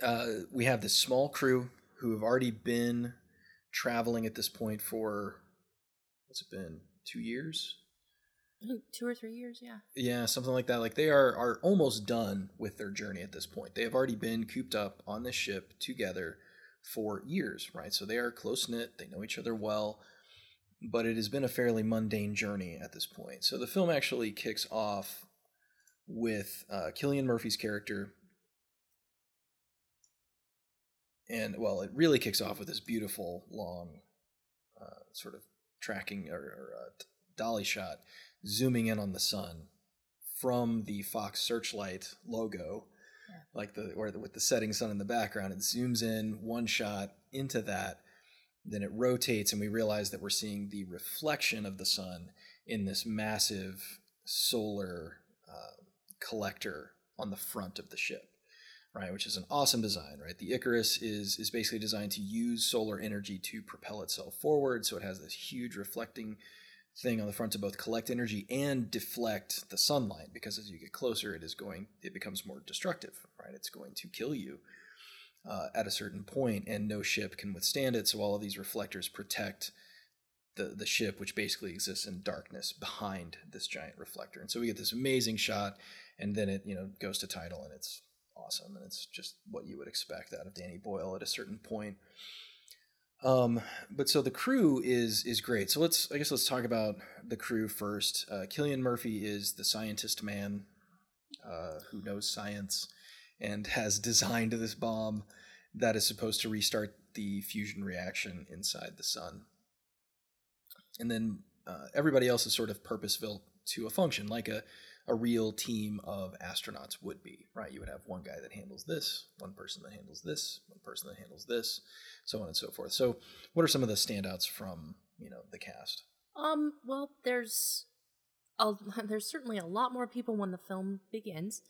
uh, we have this small crew who have already been traveling at this point for what's it been two years two or three years, yeah. Yeah, something like that. Like they are are almost done with their journey at this point. They have already been cooped up on this ship together for years, right? So they are close knit. They know each other well, but it has been a fairly mundane journey at this point. So the film actually kicks off with uh, Cillian Murphy's character. And well, it really kicks off with this beautiful, long, uh, sort of tracking or, or uh, dolly shot zooming in on the sun from the Fox Searchlight logo, yeah. like the or the, with the setting sun in the background. It zooms in one shot into that, then it rotates, and we realize that we're seeing the reflection of the sun in this massive solar uh, collector on the front of the ship. Right, which is an awesome design, right? The Icarus is is basically designed to use solar energy to propel itself forward, so it has this huge reflecting thing on the front to both collect energy and deflect the sunlight because as you get closer it is going it becomes more destructive right it's going to kill you uh, at a certain point and no ship can withstand it so all of these reflectors protect the the ship, which basically exists in darkness behind this giant reflector. And so we get this amazing shot, and then it you know goes to title, and it's awesome, and it's just what you would expect out of Danny Boyle at a certain point. Um, but so the crew is is great. So let's I guess let's talk about the crew first. Uh, Cillian Murphy is the scientist man uh, who knows science and has designed this bomb that is supposed to restart the fusion reaction inside the sun. And then uh, everybody else is sort of purpose built to a function, like a a real team of astronauts would be, right? You would have one guy that handles this, one person that handles this, one person that handles this, so on and so forth. So, what are some of the standouts from you know the cast? Um, well, there's a, there's certainly a lot more people when the film begins.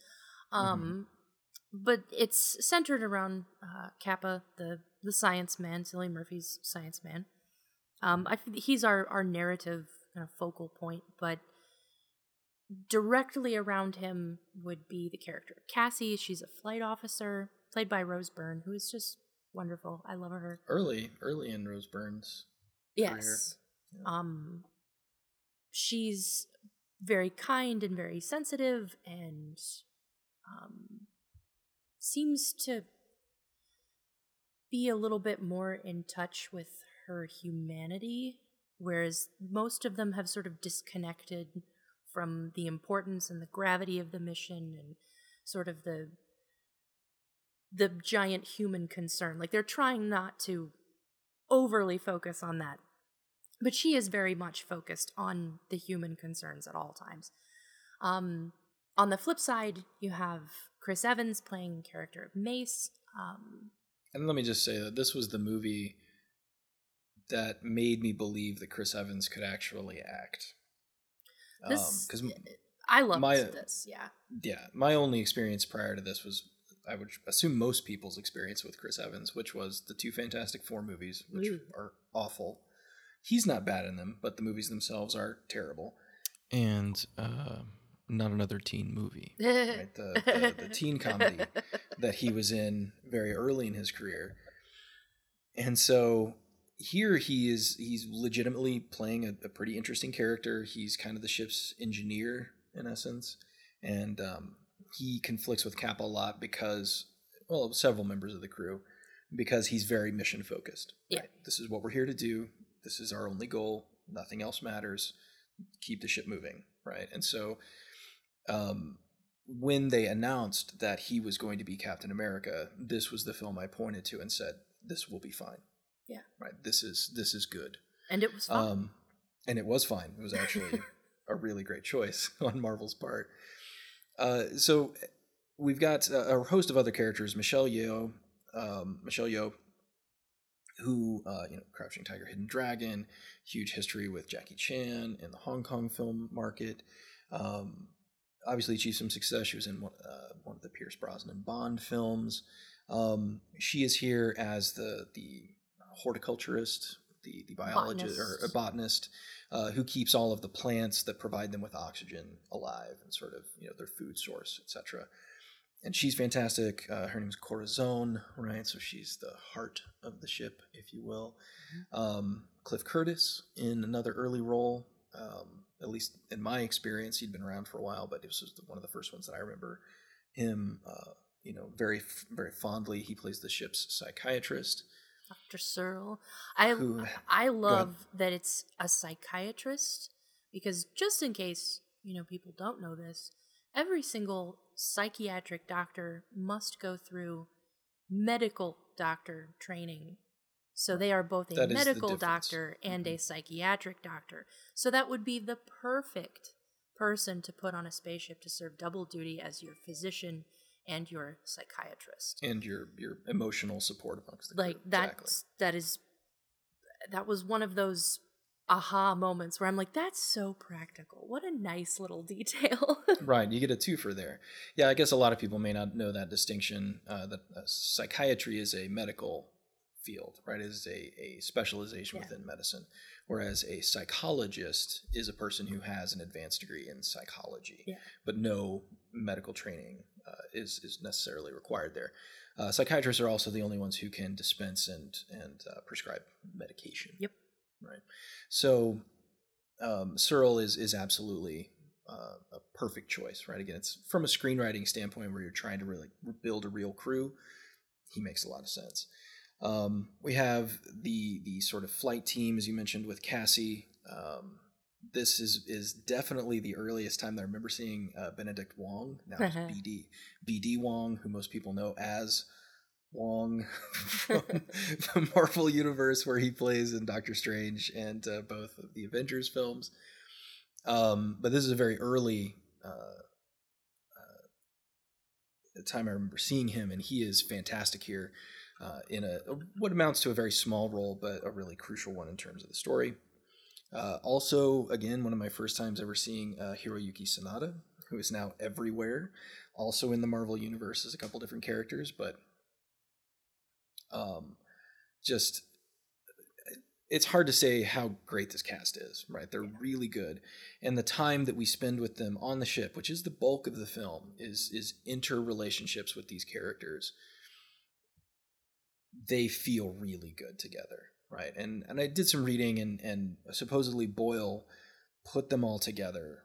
Um, mm-hmm. but it's centered around uh, Capa, the the science man, Cillian Murphy's science man. Um, I, he's our our narrative kind of focal point, but directly around him would be the character Cassie. She's a flight officer played by Rose Byrne, who is just wonderful. I love her. Early, early in Rose Byrne's yes. Yeah. Um, she's very kind and very sensitive, and um, seems to be a little bit more in touch with her humanity, whereas most of them have sort of disconnected from the importance and the gravity of the mission and sort of the the giant human concern. Like they're trying not to overly focus on that. But she is very much focused on the human concerns at all times. Um, on the flip side, you have Chris Evans playing character of Mace. Um, and let me just say that this was the movie that made me believe that Chris Evans could actually act. This because um, I love this. Yeah. Yeah, my only experience prior to this was I would assume most people's experience with Chris Evans, which was the two Fantastic Four movies, which Ooh. are awful. He's not bad in them, but the movies themselves are terrible. And uh, not another teen movie, right? the, the, the teen comedy that he was in very early in his career. And so here he is he's legitimately playing a, a, pretty interesting character. He's kind of the ship's engineer in essence. And um, he conflicts with Capa a lot because well several members of the crew because he's very mission focused yeah. right? this is what we're here to do. This is our only goal. Nothing else matters. Keep the ship moving right? And so um, when they announced that he was going to be captain america this was the film i pointed to and said this will be fine yeah. Right. This is this is good. And it was fine. Um, and it was fine. It was actually a really great choice on Marvel's part. Uh, so we've got a, a, host of other characters. Michelle Yeoh, um, Michelle Yeoh, who uh, you know, Crouching Tiger, Hidden Dragon, huge history with Jackie Chan in the Hong Kong film market. Um, obviously, achieved some success. She was in one, uh, one of the Pierce Brosnan Bond films. Um, she is here as the the horticulturist, the, the biologist botanist. or a botanist, uh, who keeps all of the plants that provide them with oxygen alive and sort of you know their food source, etc. And she's fantastic. Uh, her name's Corazon, right? So she's the heart of the ship, if you will. Mm-hmm. Um, Cliff Curtis in another early role. Um, at least in my experience, he'd been around for a while, but this was one of the first ones that I remember him, uh, you know, very very fondly. He plays the ship's psychiatrist. Dr. Searle. I Who, I love that it's a psychiatrist because just in case, you know, people don't know this, every single psychiatric doctor must go through medical doctor training. So they are both a medical doctor and mm-hmm. a psychiatric doctor. So that would be the perfect person to put on a spaceship to serve double duty as your physician and your psychiatrist and your your emotional support amongst the like that exactly. that is that was one of those aha moments where I'm like, that's so practical. What a nice little detail. right. You get a twofer there. Yeah, I guess a lot of people may not know that distinction uh, that uh, psychiatry is a medical field, right? It is a, a specialization yeah. within medicine. Whereas a psychologist is a person who has an advanced degree in psychology, yeah. but no medical training uh, is is necessarily required there. Uh, psychiatrists are also the only ones who can dispense and and uh, prescribe medication. Yep. right? So um, Searle is is absolutely uh, a perfect choice, right? Again, it's from a screenwriting standpoint where you're trying to really build a real crew. He makes a lot of sense. Um, we have the the sort of flight team, as you mentioned, with Cassie. Um, this is is definitely the earliest time that I remember seeing uh, Benedict Wong. Now it's BD BD Wong, who most people know as Wong from the Marvel universe, where he plays in Doctor Strange and uh, both of the Avengers films. Um, but this is a very early uh, uh, time I remember seeing him, and he is fantastic here uh, in a, what amounts to a very small role, but a really crucial one in terms of the story. Uh, also, again, one of my first times ever seeing uh, Hiroyuki Sanada, who is now everywhere, also in the Marvel universe as a couple different characters, but um, just it's hard to say how great this cast is, right? They're really good, and the time that we spend with them on the ship, which is the bulk of the film, is is interrelationships with these characters. They feel really good together, right? And and I did some reading, and and supposedly Boyle put them all together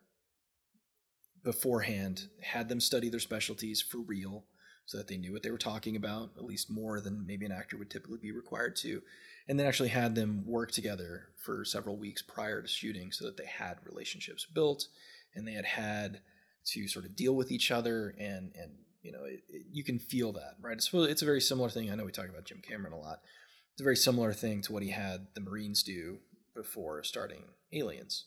beforehand, had them study their specialties for real, so that they knew what they were talking about, at least more than maybe an actor would typically be required to, and then actually had them work together for several weeks prior to shooting so that they had relationships built and they had had to sort of deal with each other and and you know it, it, you can feel that right? It's, it's a very similar thing. I know we talk about jim cameron a lot it's a very similar thing to what he had the marines do before starting aliens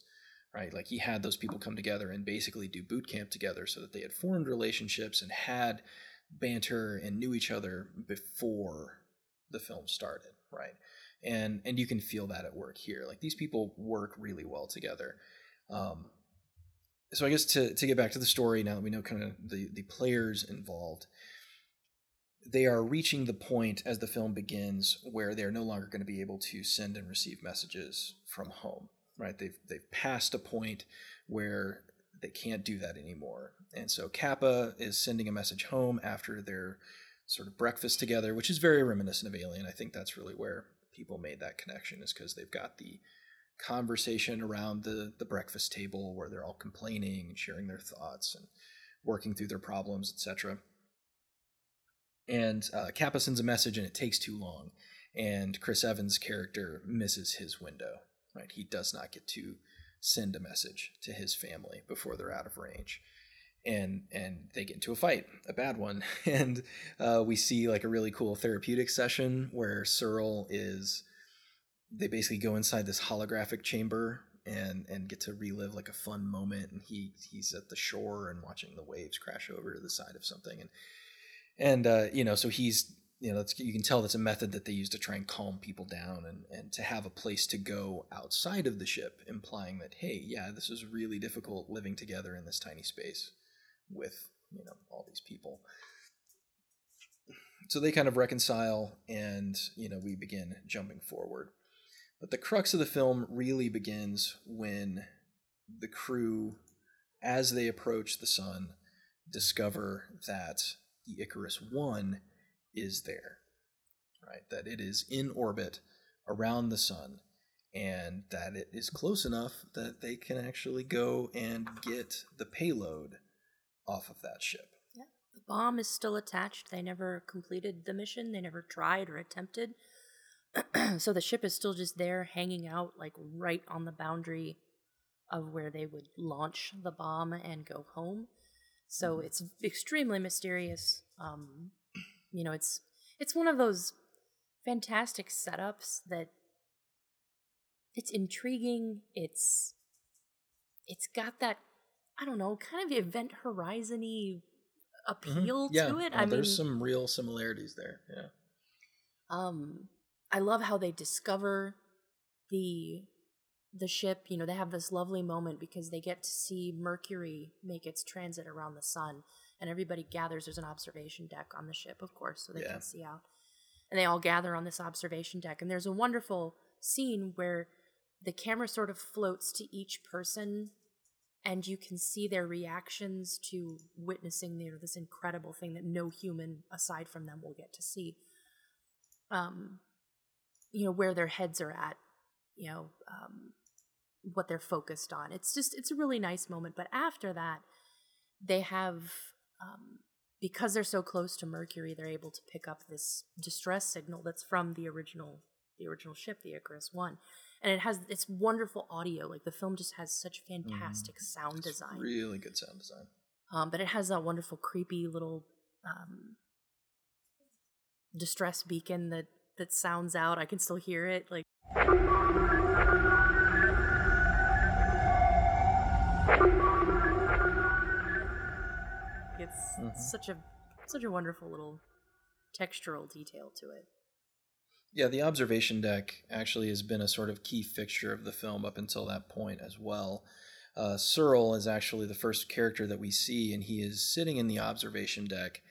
right like he had those people come together and basically do boot camp together so that they had formed relationships and had banter and knew each other before the film started, right? And and you can feel that at work here. Like these people work really well together. Um, so I guess to to get back to the story now that we know kind of the the players involved, they are reaching the point as the film begins where they're no longer going to be able to send and receive messages from home. Right? They've they've passed a point where they can't do that anymore. And so Capa is sending a message home after their sort of breakfast together, which is very reminiscent of Alien. I think that's really where people made that connection, is because they've got the conversation around the the breakfast table where they're all complaining and sharing their thoughts and working through their problems, etc. And uh, Capa sends a message, and it takes too long, and Chris Evans' character misses his window. Right, he does not get to send a message to his family before they're out of range and and they get into a fight a bad one and uh, we see like a really cool therapeutic session where searle is they basically go inside this holographic chamber and and get to relive like a fun moment and he he's at the shore and watching the waves crash over to the side of something and and uh, you know so he's you know, you can tell that's a method that they use to try and calm people down and, and to have a place to go outside of the ship, implying that, hey, yeah, this is really difficult living together in this tiny space with, you know, all these people. So they kind of reconcile and, you know, we begin jumping forward. But the crux of the film really begins when the crew, as they approach the sun, discover that the Icarus One is there, right? That it is in orbit around the sun and that it is close enough that they can actually go and get the payload off of that ship. Yeah. The bomb is still attached. They never completed the mission, they never tried or attempted. so the ship is still just there hanging out like right on the boundary of where they would launch the bomb and go home. So mm-hmm. it's extremely mysterious. Um, you know, it's it's one of those fantastic setups that it's intriguing. It's it's got that I don't know, kind of event horizony appeal mm-hmm. yeah. to it. Oh, I there's mean, some real similarities there. Yeah. Um, I love how they discover the the ship. You know, they have this lovely moment because they get to see Mercury make its transit around the sun, and everybody gathers. There's an observation deck on the ship, of course, so they yeah. can see out. And they all gather on this observation deck. And there's a wonderful scene where the camera sort of floats to each person and you can see their reactions to witnessing you know, this incredible thing that no human aside from them will get to see um, you know where their heads are at you know um, what they're focused on. It's just it's a really nice moment. But after that, they have um, because they're so close to Mercury, they're able to pick up this distress signal that's from the original the original ship, the Icarus One, and it has it's wonderful audio. Like the film just has such fantastic mm. sound it's design, really good sound design. Um, but it has that wonderful, creepy little um, distress beacon that that sounds out. I can still hear it, like. It's mm-hmm. such a such a wonderful little textural detail to it. Yeah, the observation deck actually has been a sort of key fixture of the film up until that point as well. Uh, Searle is actually the first character that we see, and he is sitting in the observation deck,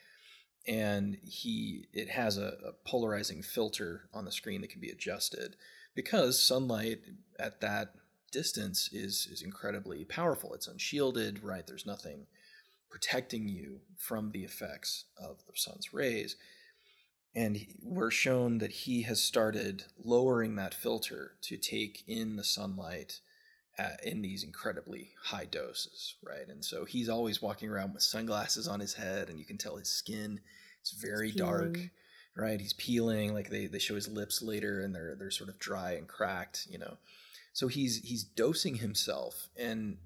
and he it has a, a polarizing filter on the screen that can be adjusted because sunlight at that distance is is incredibly powerful. It's unshielded, right? There's nothing protecting you from the effects of the sun's rays. And we're shown that he has started lowering that filter to take in the sunlight at, in these incredibly high doses, right? And so he's always walking around with sunglasses on his head, and you can tell his skin is very dark, right? He's peeling. Like they, they show his lips later, and they're they're sort of dry and cracked, you know. So he's he's dosing himself, and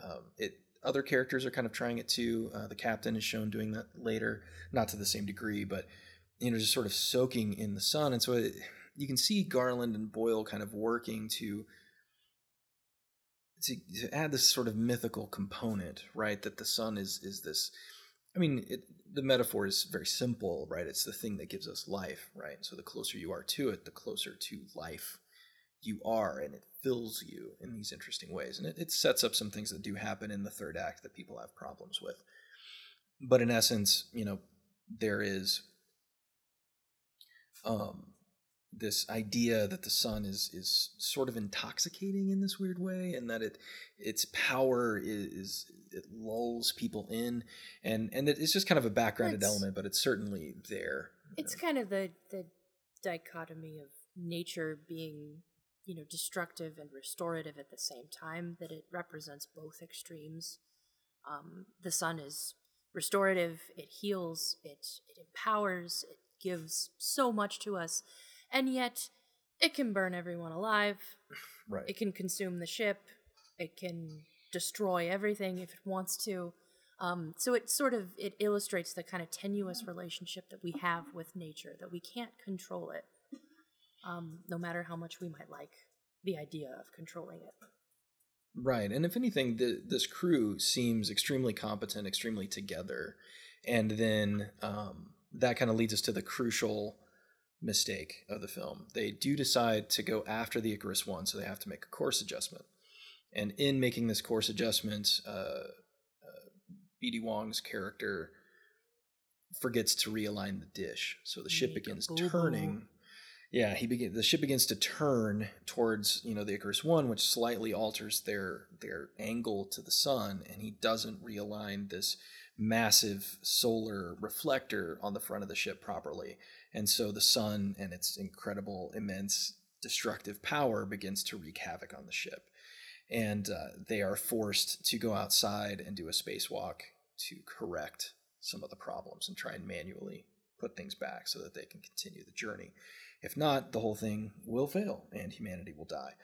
um, it other characters are kind of trying it too. Uh, the captain is shown doing that later, not to the same degree, but you know, just sort of soaking in the sun. And so it, you can see Garland and Boyle kind of working to, to to add this sort of mythical component, right? That the sun is is this. I mean, it, the metaphor is very simple, right? It's the thing that gives us life, right? So the closer you are to it, the closer to life you are, and it fills you in these interesting ways. And it, it sets up some things that do happen in the third act that people have problems with. But in essence, you know, there is um, this idea that the sun is is sort of intoxicating in this weird way, and that it its power is, is it lulls people in, and and that it's just kind of a backgrounded it's, element, but it's certainly there. It's know. kind of the the dichotomy of nature being you know destructive and restorative at the same time that it represents both extremes. Um, the sun is restorative it heals it it empowers it gives so much to us and yet it can burn everyone alive. Right. It can consume the ship. It can destroy everything if it wants to. Um, so it sort of it illustrates the kind of tenuous relationship that we have with nature that we can't control it um, no matter how much we might like the idea of controlling it. Right. And if anything, the, this crew seems extremely competent, extremely together. And then um, that kind of leads us to the crucial mistake of the film. They do decide to go after the Icarus One, so they have to make a course adjustment. And in making this course adjustment, uh, uh, BD Wong's character forgets to realign the dish. So the ship begins turning yeah, he begin the ship begins to turn towards you know the Icarus One, which slightly alters their their angle to the sun, and he doesn't realign this massive solar reflector on the front of the ship properly, and so the sun and its incredible, immense destructive power begins to wreak havoc on the ship, and uh, they are forced to go outside and do a spacewalk to correct some of the problems and try and manually put things back so that they can continue the journey. If not, the whole thing will fail and humanity will die.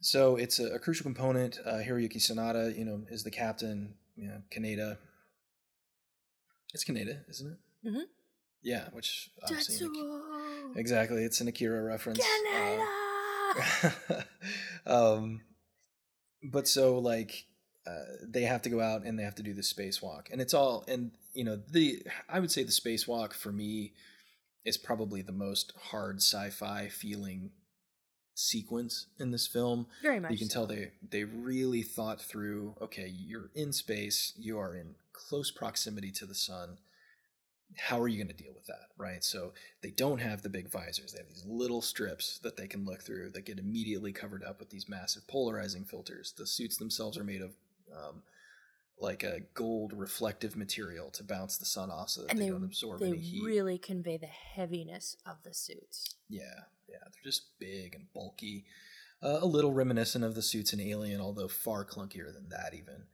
So it's a, a crucial component. Uh, Hiroyuki Sanada, you know, is the captain. You know, Kaneda. It's Kaneda, isn't it? Mm-hmm. Yeah, which obviously exactly. It's an Akira reference. Kaneda. Uh, um, but so like uh, they have to go out and they have to do the spacewalk, and it's all and you know the I would say the spacewalk for me is probably the most hard sci-fi feeling sequence in this film. Very much. You can so. tell they they really thought through. Okay, you're in space. You are in close proximity to the sun. How are you going to deal with that, right? So they don't have the big visors. They have these little strips that they can look through that get immediately covered up with these massive polarizing filters. The suits themselves are made of um, like a gold reflective material to bounce the sun off so that and they, they don't absorb they any heat. really convey the heaviness of the suits. Yeah, yeah, they're just big and bulky. Uh, a little reminiscent of the suits in Alien, although far clunkier than that. Even,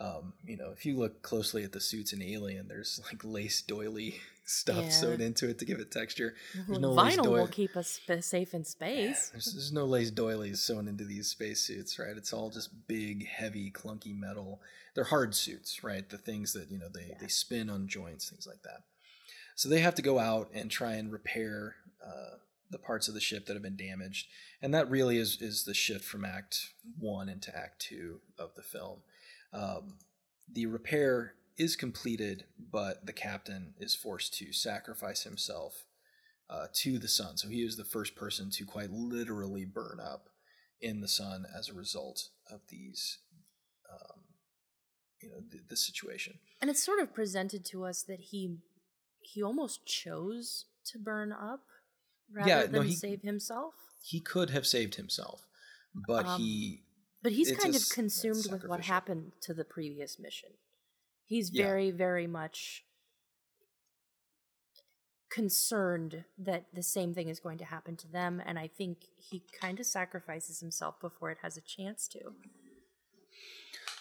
um, you know, if you look closely at the suits in Alien, there's like lace doily stuff Yeah. sewed into it to give it texture. There's no Vinyl will keep us sp- safe in Yeah, space. there's, there's no lace doilies sewn into these spacesuits, right? It's all just big, heavy, clunky metal. They're hard suits, right? The things that you know they Yeah. they spin on joints, things like that. So they have to go out and try and repair uh, the parts of the ship that have been damaged, and that really is is the shift from Act One into Act Two of the film. Um, the repair is completed, but the captain is forced to sacrifice himself uh, to the sun. So he is the first person to quite literally burn up in the sun as a result of these, um, you know, the, the situation. And it's sort of presented to us that he he almost chose to burn up rather Yeah, than no, he- save himself. He could have saved himself, but Um, he, But he's kind of consumed with what happened to the previous mission. He's Yeah. very, very much concerned that the same thing is going to happen to them, and I think he kind of sacrifices himself before it has a chance to.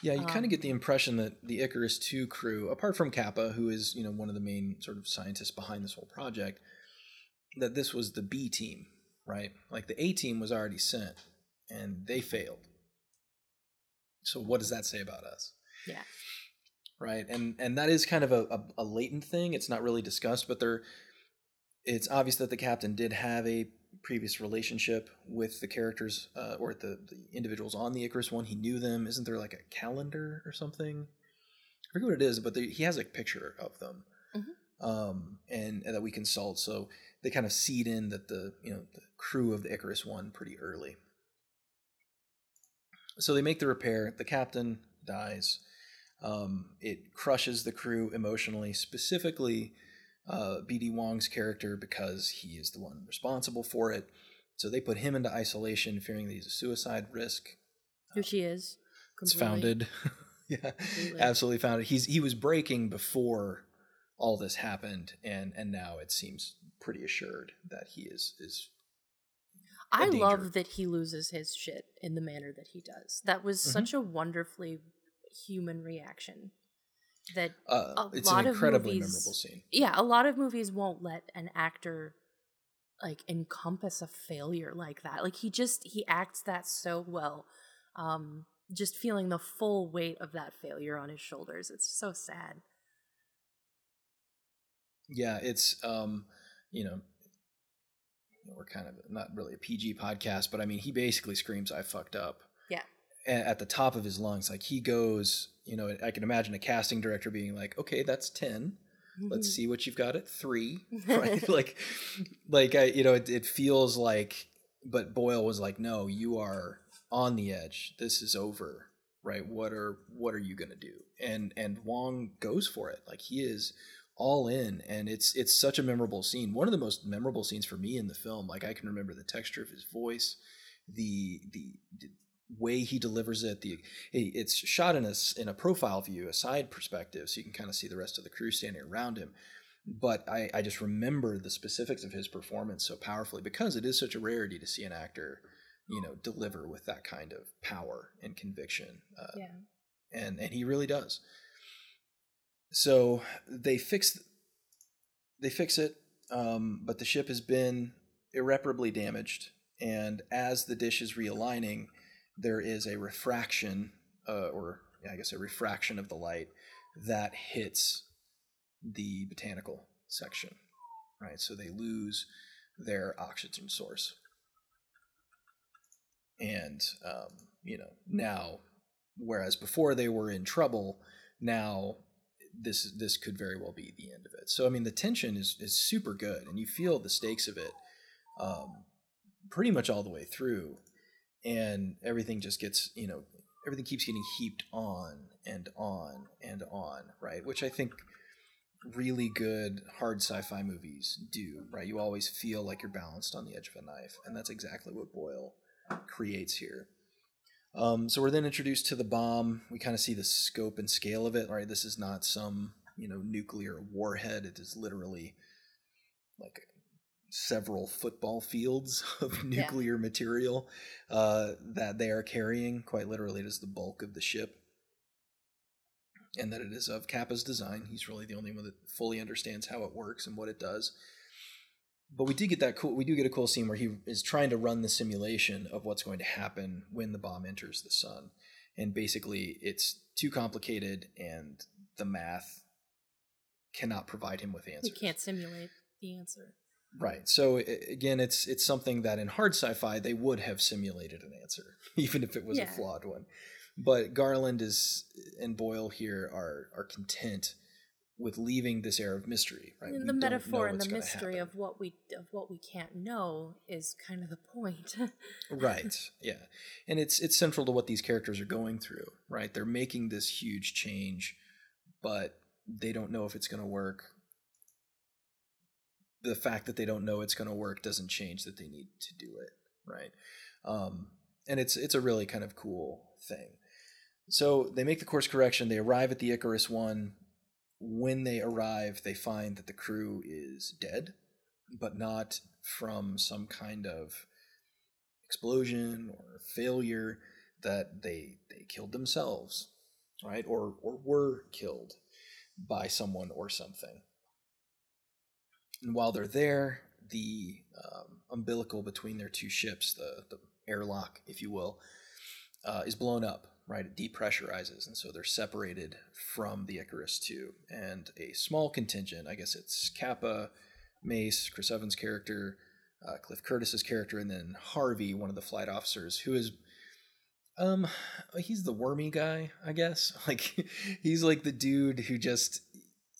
yeah, you kind um, of get the impression that the Icarus Two crew, apart from Capa, who is you know one of the main sort of scientists behind this whole project, that this was the B team, right? Like the A team was already sent, and they failed. So what does that say about us? Yeah. right? And and that is kind of a, a, a latent thing. It's not really discussed but there it's obvious that the captain did have a previous relationship with the characters uh, or the, the individuals on the icarus one. He knew them. Isn't there like a calendar or something? I forget what it is but he has a picture of them Mhm. um, and, and that we consult. So they kind of seed in that the you know the crew of the icarus one pretty early so they make the repair the captain dies um, it crushes the crew emotionally, specifically uh, BD Wong's character because he is the one responsible for it. So they put him into isolation, fearing that he's a suicide risk. Which she is. It's completely. founded. yeah, Completely. absolutely founded. He's he was breaking before all this happened, and and now it seems pretty assured that he is is. I danger. love that he loses his shit in the manner that he does. That was Mhm. such a wonderfully human reaction. That Uh, A lot an of incredibly movies- memorable scene. yeah, a lot of movies won't let an actor like encompass a failure like that. Like he just he acts that so well. Um just feeling the full weight of that failure on his shoulders. It's so sad. Yeah, it's um, you know, we're kind of not really a PG podcast, but I mean, he basically screams, "I fucked up." Yeah. At the top of his lungs, like he goes, you know, I can imagine a casting director being like, "Okay, that's ten. Let's mm-hmm. see what you've got at three. right? like, like I, you know, it, it feels like, but Boyle was like, "No, you are on the edge. This is over." Right? What are what are you gonna do? And and Wong goes for it. Like he is all in and it's it's such a memorable scene one of the most memorable scenes for me in the film like i can remember the texture of his voice the the, the way he delivers it the it's shot in a in a profile view a side perspective so you can kind of see the rest of the crew standing around him but I, I just remember the specifics of his performance so powerfully because it is such a rarity to see an actor you know deliver with that kind of power and conviction uh, yeah. and and he really does. So they fix they fix it, um, but the ship has been irreparably damaged, and as the dish is realigning, there is a refraction, uh, or yeah, I guess a refraction of the light that hits the botanical section, right? So they lose their oxygen source, and um, you know now whereas before they were in trouble now this this could very well be the end of it. So i mean the tension is is super good and you feel the stakes of it um, pretty much all the way through and everything just gets you know everything keeps getting heaped on and on and on right? Which i think really good hard sci-fi movies do right? You always feel like you're balanced on the edge of a knife and that's exactly what boyle creates here Um, so we're then introduced to the bomb. We kind of see the scope and scale of it. Right, this is not some you know nuclear warhead. It is literally like several football fields of nuclear yeah. material uh, that they are carrying. Quite literally, it is the bulk of the ship, and that it is of Capa's design. He's really the only one that fully understands how it works and what it does but we do get that cool we do get a cool scene where he is trying to run the simulation of what's going to happen when the bomb enters the sun. And basically it's too complicated and the math cannot provide him with answers. you can't simulate the answer. Right. So again it's it's something that in hard sci-fi they would have simulated an answer even if it was yeah. a flawed one. But garland is and boyle here are are content with leaving this air of mystery, right? And the metaphor and the mystery of what we of what we can't know is kind of the point. right. Yeah. And it's it's central to what these characters are going through, right? They're making this huge change, but they don't know if it's going to work. The fact that they don't know it's going to work doesn't change that they need to do it, right? Um, and it's it's a really kind of cool thing. So they make the course correction. They arrive at the Icarus One when they arrive, they find that the crew is dead, but not from some kind of explosion or failure that they they killed themselves, right? Or or were killed by someone or something. And while they're there, the um, umbilical between their two ships, the the airlock, if you will, uh, is blown up right? It depressurizes, and so they're separated from the Icarus II. And a small contingent, I guess it's Capa, Mace, Chris Evans' character, uh, Cliff Curtis's character, and then Harvey, one of the flight officers, who is um he's the wormy guy, I guess. Like he's like the dude who just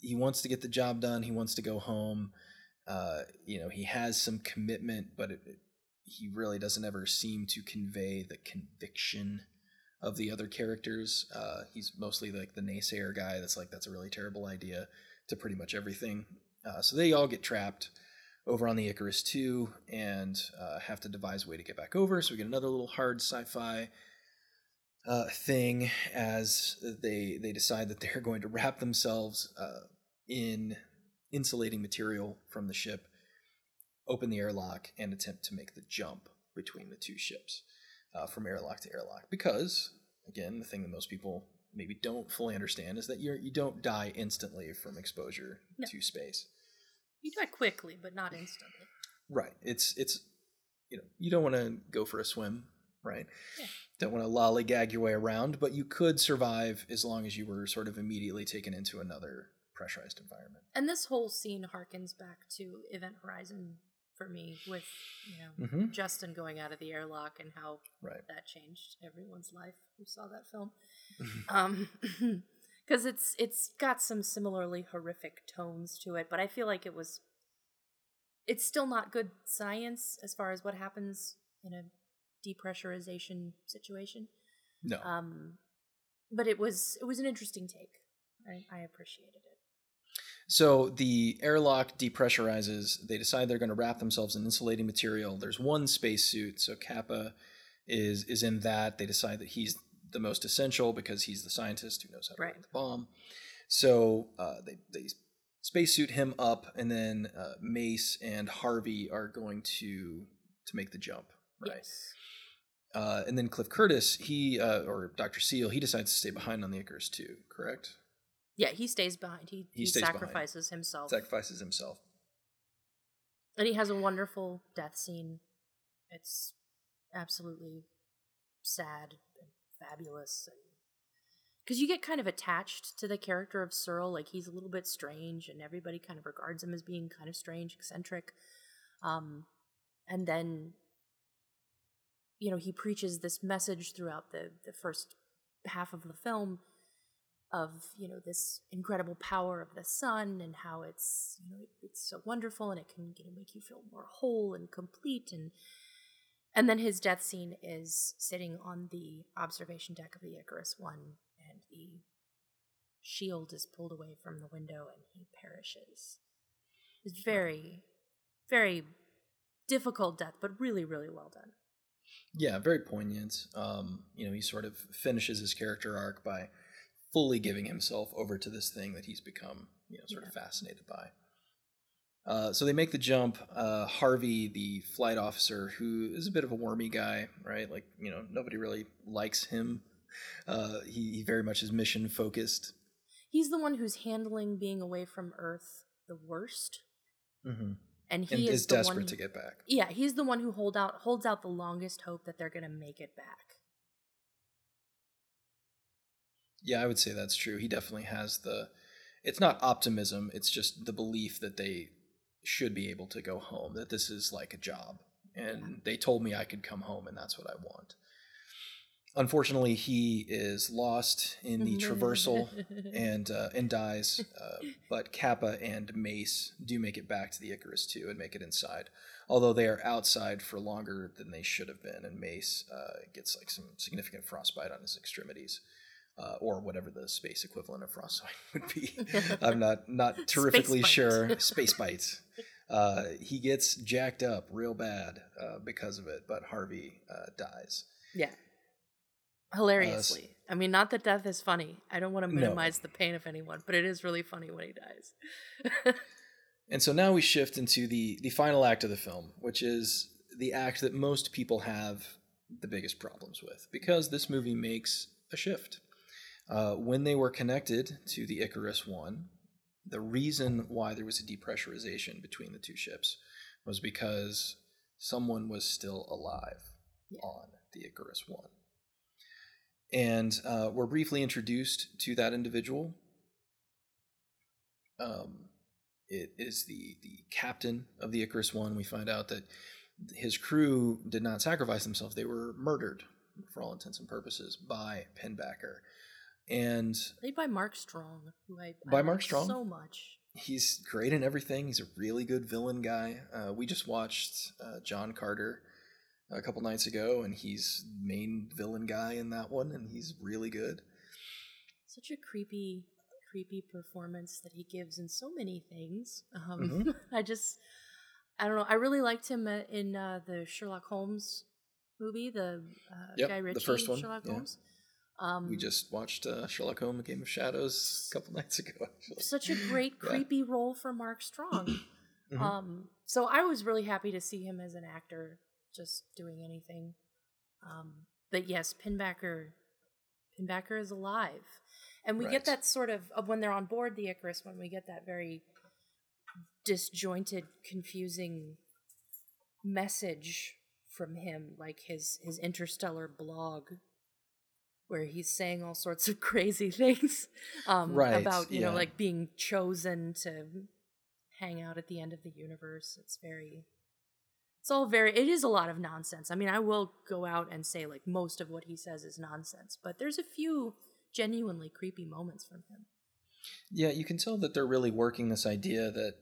he wants to get the job done, he wants to go home. Uh, you know, he has some commitment, but it, it, he really doesn't ever seem to convey the conviction of the other characters. Uh, he's mostly like the naysayer guy that's like, that's a really terrible idea to pretty much everything. Uh, so they all get trapped over on the Icarus II and uh, have to devise a way to get back over. So we get another little hard sci fi uh, thing as they, they decide that they're going to wrap themselves uh, in insulating material from the ship, open the airlock, and attempt to make the jump between the two ships uh, from airlock to airlock because again the thing that most people maybe don't fully understand is that you're you don't die instantly from exposure no. to space. You die quickly but not instantly. Right. It's it's you know you don't want to go for a swim right? Yeah. don't want to lollygag your way around but you could survive as long as you were sort of immediately taken into another pressurized environment. And this whole scene harkens back to event horizon for me with you know mm-hmm. Justin going out of the airlock and how right. that changed everyone's life who saw that film. um, because it's it's got some similarly horrific tones to it, but I feel like it was it's still not good science as far as what happens in a depressurization situation. No. Um, but it was it was an interesting take. I, I appreciated it. So the airlock depressurizes. They decide they're going to wrap themselves in insulating material. There's one spacesuit, so Capa is is in that. They decide that he's the most essential because he's the scientist who knows how to right. the bomb. So uh, they they spacesuit him up, and then uh, Mace and Harvey are going to to make the jump. Right. Yes. Uh, and then Cliff Curtis, he uh, or Dr. Searle, he decides to stay behind on the Icarus Two. Correct. Yeah, he stays behind. He, he, he sacrifices behind. himself. Sacrifices himself. And he has a wonderful death scene. It's absolutely sad and fabulous. Because you get kind of attached to the character of Searle. Like, he's a little bit strange, and everybody kind of regards him as being kind of strange, eccentric. Um, and then, you know, he preaches this message throughout the, the first half of the film of you know this incredible power of the sun and how it's you know it's so wonderful and it can you know make you feel more whole and complete and and then his death scene is sitting on the observation deck of the Icarus one and the shield is pulled away from the window and he perishes. It's very very difficult death but really really well done. Yeah, very poignant. Um, you know, he sort of finishes his character arc by fully giving himself over to this thing that he's become, you know, sort of fascinated by. Uh, so they make the jump. Uh, Harvey, the flight officer, who is a bit of a wormy guy, right? Like, you know, nobody really likes him. Uh, he, he very much is mission focused. He's the one who's handling being away from Earth the worst, Mm-hmm. and he And is, is desperate to get back. yeah, he's the one who hold out holds out the longest hope that they're gonna make it back. Yeah, I would say that's true. He definitely has the. It's not optimism. It's just the belief that they should be able to go home. That this is like a job, and they told me I could come home, and that's what I want. Unfortunately, he is lost in the traversal and uh, and dies. Uh, but Capa and Mace do make it back to the Icarus Two and make it inside. Although they are outside for longer than they should have been, and Mace uh, gets like some significant frostbite on his extremities, uh, or whatever the space equivalent of frostbite would be. I'm not not terrifically bite. sure. Space bites. Uh, he gets jacked up real bad uh, because of it, but Harvey uh, dies. Yeah. Hilariously. I mean, not that death is funny. I don't want to No. minimize the pain of anyone, but it is really funny when he dies. And so now we shift into the the final act of the film, which is the act that most people have the biggest problems with, because this movie makes a shift. Uh, when they were connected to the Icarus One, the reason why there was a depressurization between the two ships was because someone was still alive Yeah. on the Icarus One. And uh, we're briefly introduced to that individual. Um, it is the the captain of the Icarus One. We find out that his crew did not sacrifice themselves; they were murdered, for all intents and purposes, by Pinbacker. And Played by Mark Strong, who I, I By like Mark Strong? so much. he's great in everything. He's a really good villain guy. Uh, we just watched uh, John Carter a couple nights ago, and he's main villain guy in that one, and he's really good. Such a creepy, creepy performance that he gives in so many things. Um, Mhm. I just, I don't know. I really liked him uh, in uh, the Sherlock Holmes movie, the uh, Yep, Guy the first one, Sherlock yeah. Holmes. Um, We just watched uh, Sherlock Holmes: A Game of Shadows a couple nights ago. Actually. such a great Yeah. creepy role for Mark Strong. Mhm. Um, so I was really happy to see him as an actor, just doing anything. Um, but yes, Pinbacker, Pinbacker is alive, and we Right. get that sort of, of when they're on board the Icarus When we get that very disjointed, confusing message from him, like his his interstellar blog. Where he's saying all sorts of crazy things um, Right, about you know like being chosen to hang out at the end of the universe. It's very it's all very it is a lot of nonsense. I mean, I will go out and say like most of what he says is nonsense, but there's a few genuinely creepy moments from him. Yeah, you can tell that they're really working this idea that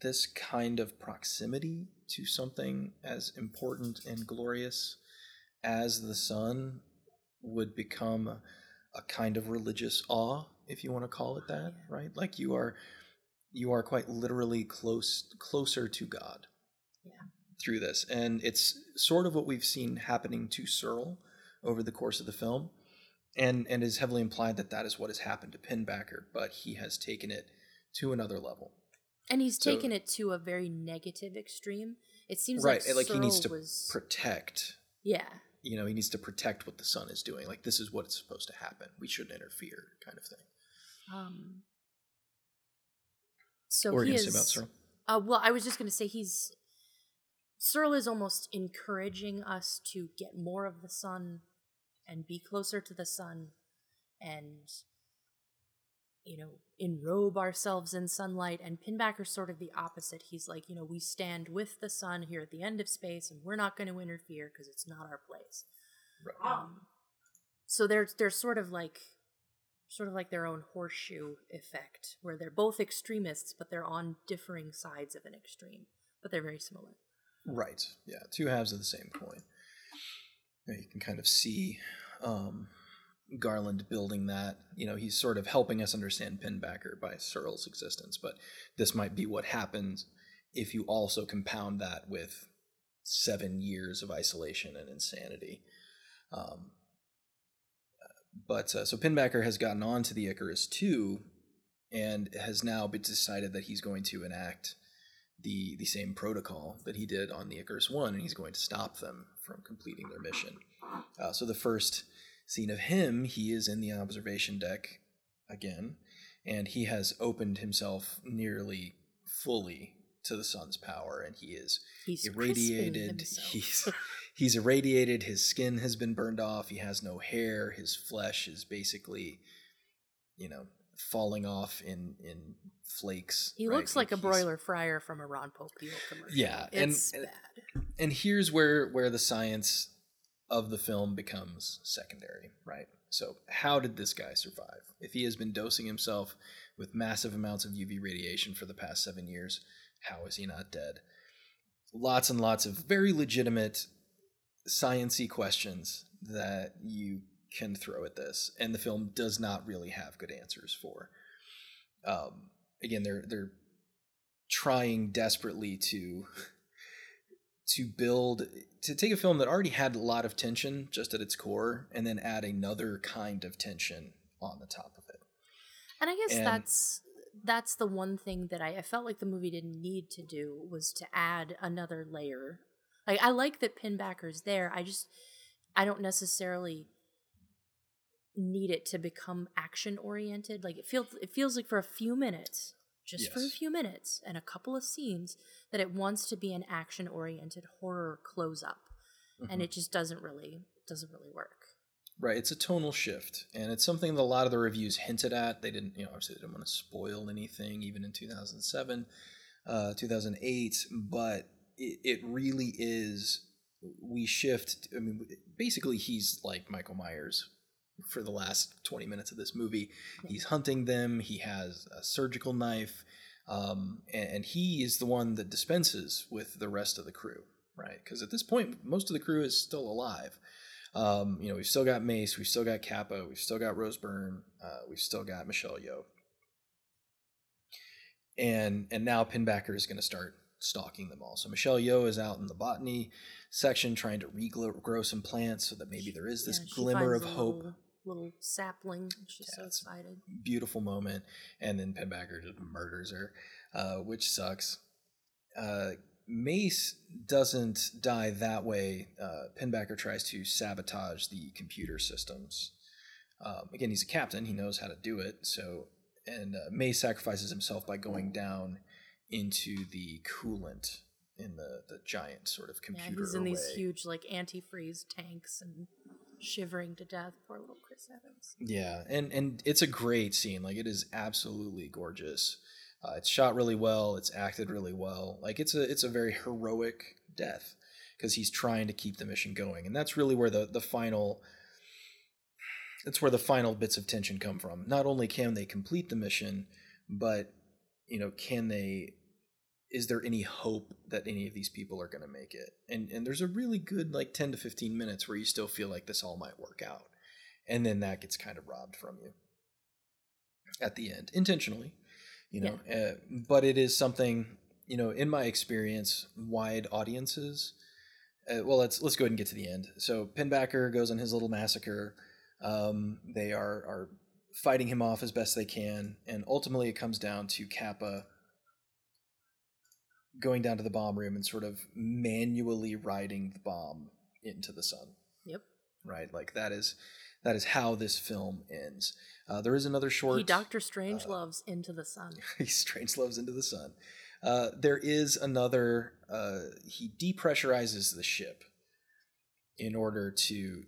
this kind of proximity to something as important and glorious as the sun would become a, a kind of religious awe, if you want to call it that, right? Like you are you are quite literally close closer to God. Yeah. Through this. And it's sort of what we've seen happening to Searle over the course of the film and and is heavily implied that that is what has happened to Pinbacker, but he has taken it to another level. And he's So- taken it to a very negative extreme. It seems right, like like he needs to was protect. yeah. You know, he needs to protect what the sun is doing. Like this is what's supposed to happen. We shouldn't interfere, kind of thing. Um so what were he is say about Searle? Uh, well, I was just going to say he's Searle is almost encouraging us to get more of the sun and be closer to the sun and you know enrobe ourselves in sunlight and pinbacker's sort of the opposite he's like you know we stand with the sun here at the end of space and we're not going to interfere because it's not our place Right. um, so they're they're sort of like sort of like their own horseshoe effect where they're both extremists but they're on differing sides of an extreme but they're very similar Right. Yeah. Two halves of the same coin. You can kind of see um, Garland building that. You know, he's sort of helping us understand Pinbacker by Searle's existence, but this might be what happens if you also compound that with seven years of isolation and insanity. Um, but uh, so Pinbacker has gotten on to the Icarus II and has now decided that he's going to enact the the same protocol that he did on the Icarus One, and he's going to stop them from completing their mission. Uh, so the first scene of him, he is in the observation deck again, and he has opened himself nearly fully to the sun's power, and he is He's irradiated. He's he's irradiated. His skin has been burned off. He has no hair. His flesh is basically, you know, falling off in in flakes. he right? looks like a broiler fryer from a Ron Popeil commercial. Yeah, and- it's and- bad. and here's where where the science of the film becomes secondary right? So how did this guy survive? If he has been dosing himself with massive amounts of uv radiation for the past seven years how is he not dead? Lots and lots of very legitimate sciency questions that you can throw at this and the film does not really have good answers for. Um, again they're they're trying desperately to to build to take a film that already had a lot of tension just at its core and then add another kind of tension on the top of it And I guess And- that's that's the one thing that I, I felt like the movie didn't need to do was to add another layer. Like I like that Pinbacker's there. I just I don't necessarily need it to become action oriented. Like it feels it feels like for a few minutes, just for a few minutes and a couple of scenes that it wants to be an action oriented horror close up. And Mhm. it just doesn't really doesn't really work. right it's a tonal shift and it's something that a lot of the reviews hinted at they didn't you know obviously they didn't want to spoil anything even in 2007 uh, 2008 but it, it really is we shift i mean basically he's like michael myers for the last 20 minutes of this movie. He's hunting them. He has a surgical knife um, and, and he is the one that dispenses with the rest of the crew right? Because at this point most of the crew is still alive. Um, you know we've still got mace we've still got capa we've still got rose byrne uh, we've still got michelle yeoh. And and now pinbacker is going to start stalking them all so michelle yeoh is out in the botany section trying to regrow some plants so that maybe there is this Yeah, glimmer of hope Little, little sapling. She's Yeah, so excited. beautiful moment, and then Pinbacker just murders her, uh, which sucks. Uh, Mace doesn't die that way. Uh, Pinbacker tries to sabotage the computer systems. Um, again, he's a captain; he knows how to do it. So, and uh, Mace sacrifices himself by going down into the coolant in the the giant sort of Yeah, computer. he's in these huge like antifreeze tanks and shivering to death. Poor little Chris Evans. Yeah, and and it's a great scene. Like it is absolutely gorgeous. Uh, it's shot really well. It's acted really well. Like it's a it's a very heroic death because he's trying to keep the mission going, and that's really where the the final. That's where the final bits of tension come from. Not only can they complete the mission, but you know, can they? Is there any hope that any of these people are going to make it? And and there's a really good like ten to fifteen minutes where you still feel like this all might work out. And then that gets kind of robbed from you. At the end intentionally you know uh, but it is something you know in my experience wide audiences uh, well let's let's go ahead and get to the end. So pinbacker goes on his little massacre. Um, they are are fighting him off as best they can and ultimately it comes down to capa going down to the bomb room and sort of manually riding the bomb into the sun Yep. right? Like that is that is how this film ends. Uh, there is another short. He Doctor Strange uh, loves Into the Sun. he strange loves into the sun. Uh, there is another. Uh, he depressurizes the ship in order to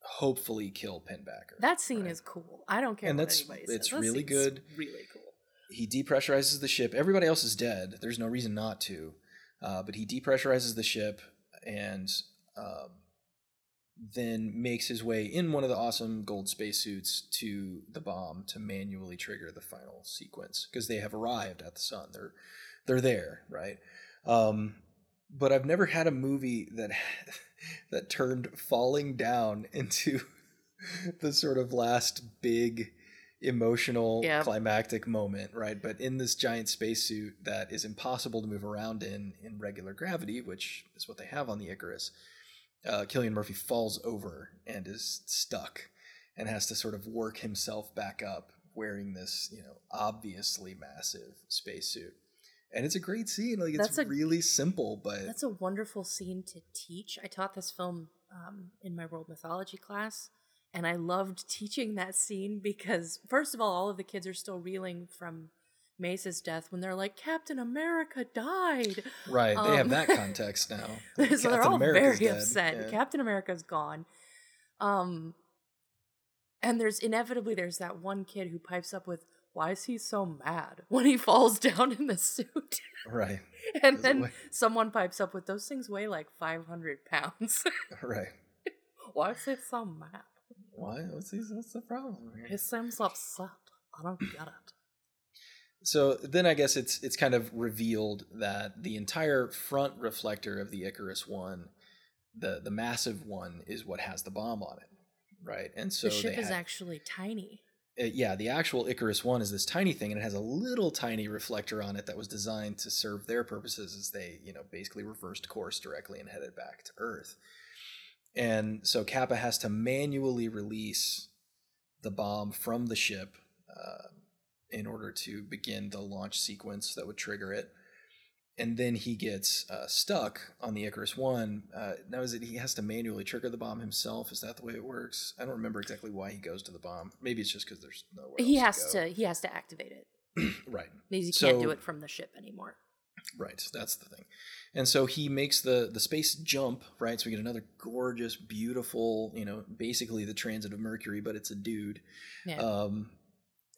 hopefully kill Pinbacker. That scene right? is cool. I don't care And what that's- it's That really good. Really cool. He depressurizes the ship. Everybody else is dead. There's no reason not to. Uh, but he depressurizes the ship and um, then makes his way in one of the awesome gold spacesuits to the bomb to manually trigger the final sequence because they have arrived at the sun. They're they're there, right? Um, but I've never had a movie that that turned falling down into the sort of last big emotional Yep. climactic moment, right? But in this giant spacesuit that is impossible to move around in in regular gravity, which is what they have on the Icarus, uh, Cillian Murphy falls over and is stuck and has to sort of work himself back up wearing this, you know, obviously massive spacesuit. And it's a great scene. Like it's a- really simple, but That's a wonderful scene to teach. I taught this film um, in my world mythology class, and I loved teaching that scene because, first of all, all of the kids are still reeling from Mace's death when they're like, Captain America died. right, they have Um, that context now. so they're all America's very dead. upset. Yeah. Captain America's gone. Um, and there's inevitably there's that one kid who pipes up with, "Why is he so mad?" when he falls down in the suit. Right, and Does then someone pipes up with, "Those things weigh like 500 pounds. right. Why is he so mad? Why? What's, these, what's the problem here? He seems upset. I don't get it." So then I guess it's it's kind of revealed that the entire front reflector of the Icarus one, the the massive one, is what has the bomb on it, right? And so the ship they is had- actually tiny. uh, yeah, the actual Icarus one is this tiny thing, and it has a little tiny reflector on it that was designed to serve their purposes as they, you know, basically reversed course directly and headed back to Earth. And so Capa has to manually release the bomb from the ship uh, in order to begin the launch sequence that would trigger it. And then he gets uh, stuck on the Icarus One. Uh, now, is it he has to manually trigger the bomb himself? Is that the way it works? I don't remember exactly why he goes to the bomb. Maybe it's just because there's nowhere. He else has go. to. He has to activate it. right. Because he can't do it from the ship anymore. Right, that's the thing. And so he makes the the space jump, right? So we get another gorgeous, beautiful, you know, basically the transit of Mercury, but it's a dude. Yeah. Um,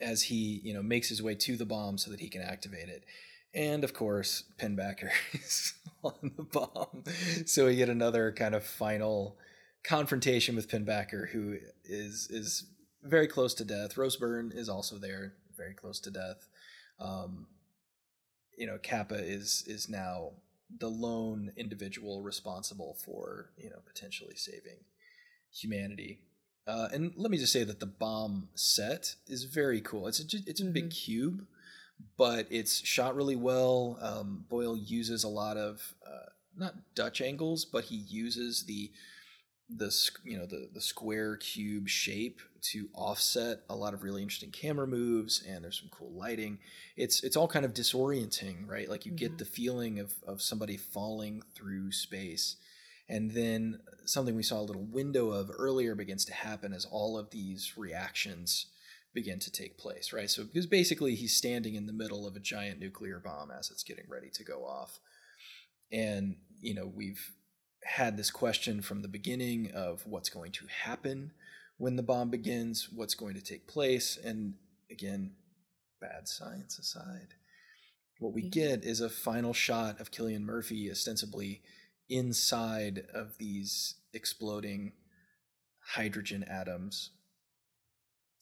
as he, you know, makes his way to the bomb so that he can activate it. And of course, Pinbacker is on the bomb. So we get another kind of final confrontation with Pinbacker, who is is very close to death. Rose Byrne is also there, very close to death. Um, you know, Capa is is now the lone individual responsible for you know potentially saving humanity. Uh, and let me just say that the bomb set is very cool. It's a, it's a big cube, but it's shot really well. Um, Boyle uses a lot of uh, not Dutch angles, but he uses the the you know the the square cube shape to offset a lot of really interesting camera moves and there's some cool lighting. It's it's all kind of disorienting right? Like you get Mhm. the feeling of of somebody falling through space. And then something we saw a little window of earlier begins to happen as all of these reactions begin to take place right? So because basically he's standing in the middle of a giant nuclear bomb as it's getting ready to go off. And you know we've had this question from the beginning of what's going to happen when the bomb begins, what's going to take place, and again, bad science aside, what we get is a final shot of Cillian Murphy ostensibly inside of these exploding hydrogen atoms.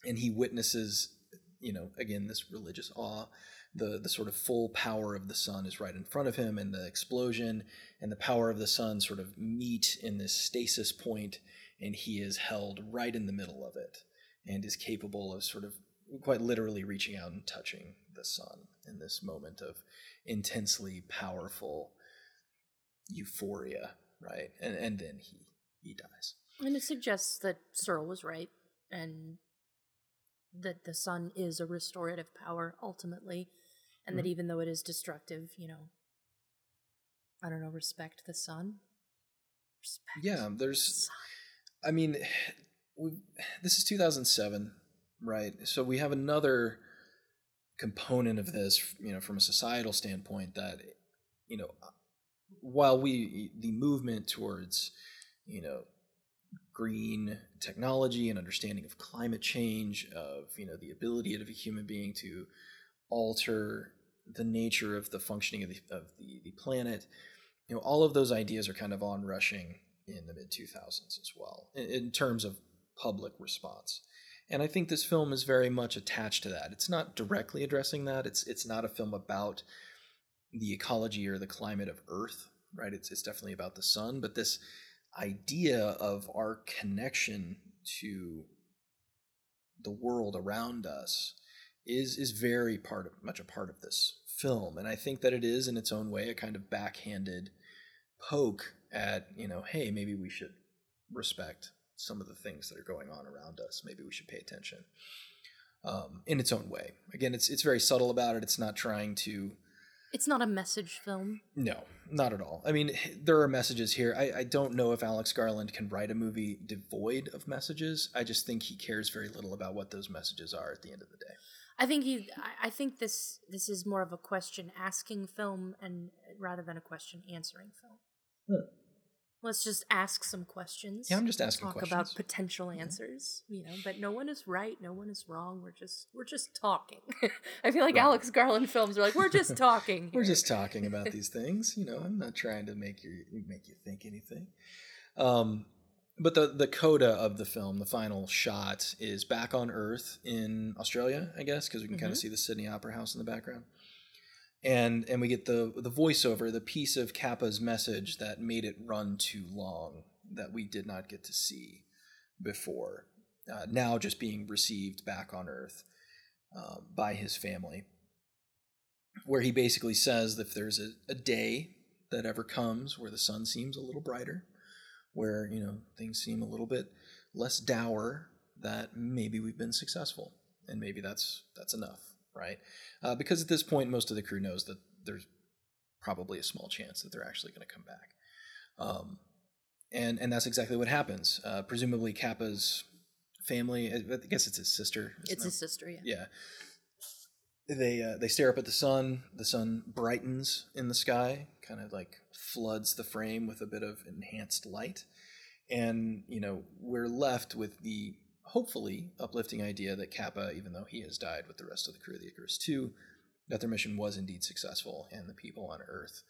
And he witnesses, you know, again, this religious awe. The, the sort of full power of the sun is right in front of him, and the explosion and the power of the sun sort of meet in this stasis point, and he is held right in the middle of it and is capable of sort of quite literally reaching out and touching the sun in this moment of intensely powerful euphoria, right? And and then he he dies. And it suggests that Searle was right and that the sun is a restorative power ultimately, and that Mhm. even though it is destructive, you know, I don't know, respect the sun. Respect Yeah, the there's sun. I mean, we this is 2007, right? So we have another component of this, you know, from a societal standpoint that, you know, while we the movement towards, you know, green technology and understanding of climate change, of you know the ability of a human being to alter the nature of the functioning of the of the, the planet, you know, all of those ideas are kind of onrushing in the mid 2000s as well in, in terms of public response. And I think this film is very much attached to that. It's not directly addressing that. It's it's not a film about the ecology or the climate of Earth, right? It's it's definitely about the sun, but this idea of our connection to the world around us is is very part of much a part of this film and i think that it is in its own way a kind of backhanded poke at you know hey maybe we should respect some of the things that are going on around us maybe we should pay attention um, in its own way again it's it's very subtle about it it's not trying to It's not a message film. no, not at all. I mean, there are messages here. I, I don't know if Alex Garland can write a movie devoid of messages. I just think he cares very little about what those messages are at the end of the day. I think he. I- think this this is more of a question asking film, and rather than a question answering film. Hmm. Let's just ask some questions. Yeah, I'm just asking talk questions. about potential answers. You know, but no one is right, no one is wrong. We're just we're just talking. I feel like Right. Alex Garland films are like we're just talking. We're just talking about these things. You know, I'm not trying to make you make you think anything. Um, but the the coda of the film, the final shot, is back on Earth in Australia, I guess, because we can kind of see the Sydney Opera House in the background, and and we get the the voiceover, the piece of Capa's message that made it run too long that we did not get to see before, uh, now just being received back on Earth uh, by his family. Where he basically says that if there's a, a day that ever comes where the sun seems a little brighter, where you know things seem a little bit less dour, that maybe we've been successful, and maybe that's that's enough, right? Uh, because at this point, most of the crew knows that there's probably a small chance that they're actually going to come back, um, and and that's exactly what happens. Uh, presumably, Capa's family, I guess it's his sister. It's it? his sister. Yeah. yeah they uh, they stare up at the sun. The sun brightens in the sky kind of like floods the frame with a bit of enhanced light. And you know we're left with the hopefully uplifting idea that capa even though he has died with the rest of the crew of the icarus 2 that their mission was indeed successful and the people on earth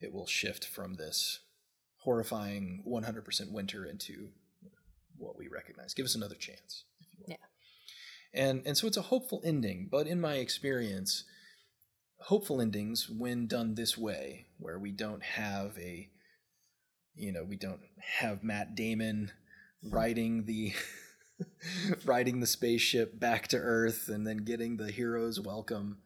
it will shift from this horrifying 100% winter into what we recognize. Give us another chance Yeah. And and so it's a hopeful ending but in my experience hopeful endings when done this way where we don't have a you know we don't have matt damon riding the riding the spaceship back to earth and then getting the hero's welcome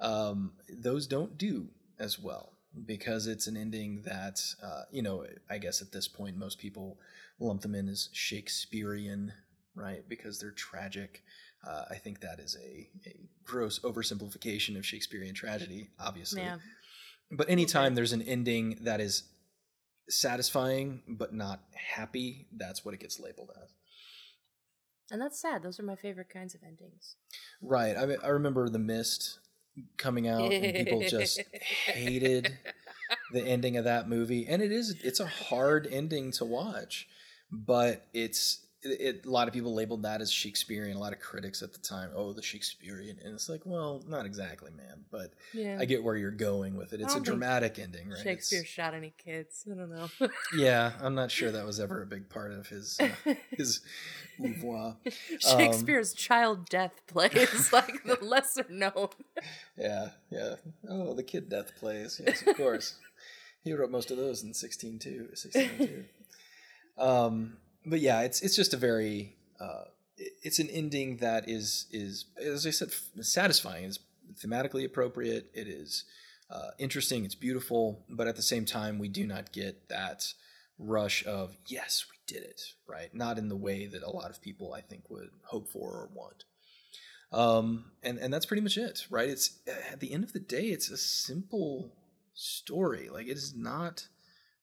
um, those don't do as well because it's an ending that uh, you know i guess at this point most people lump them in as shakespearean right because they're tragic uh, I think that is a, a gross oversimplification of Shakespearean tragedy, obviously. Yeah. But anytime there's an ending that is satisfying but not happy, that's what it gets labeled as. And that's sad. Those are my favorite kinds of endings. Right. I, I remember The Mist coming out and people just hated the ending of that movie. And it is, it's a hard ending to watch, but it's, it, a lot of people labeled that as Shakespearean. A lot of critics at the time, oh, the Shakespearean, and it's like, well, not exactly, man. But Yeah. I get where you're going with it. It's a dramatic ending, right? Shakespeare It's- shot any kids. I don't know. yeah, I'm not sure that was ever a big part of his uh, his oeuvre. Shakespeare's child death play is like the lesser known. Yeah, yeah. Oh, the kid death plays. Yes, of course. he wrote most of those in 1602. 1602. um, but yeah, it's it's just a very uh, it's an ending that is is as I said satisfying. It's thematically appropriate. It is uh, interesting. It's beautiful, but at the same time, we do not get that rush of yes, we did it. Right? Not in the way that a lot of people I think would hope for or want. Um, and and that's pretty much it, right? It's at the end of the day, it's a simple story. Like it is not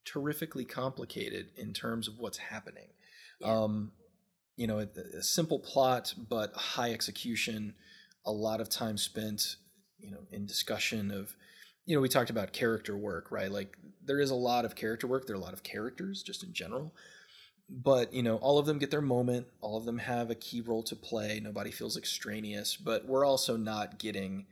terrifically complicated in terms of what's happening. Um, you know, a, a simple plot but high execution. A lot of time spent, you know, in discussion of, you know, we talked about character work, right? Like there is a lot of character work. There are a lot of characters just in general but you know all of them get their moment all of them have a key role to play nobody feels extraneous but we're also not getting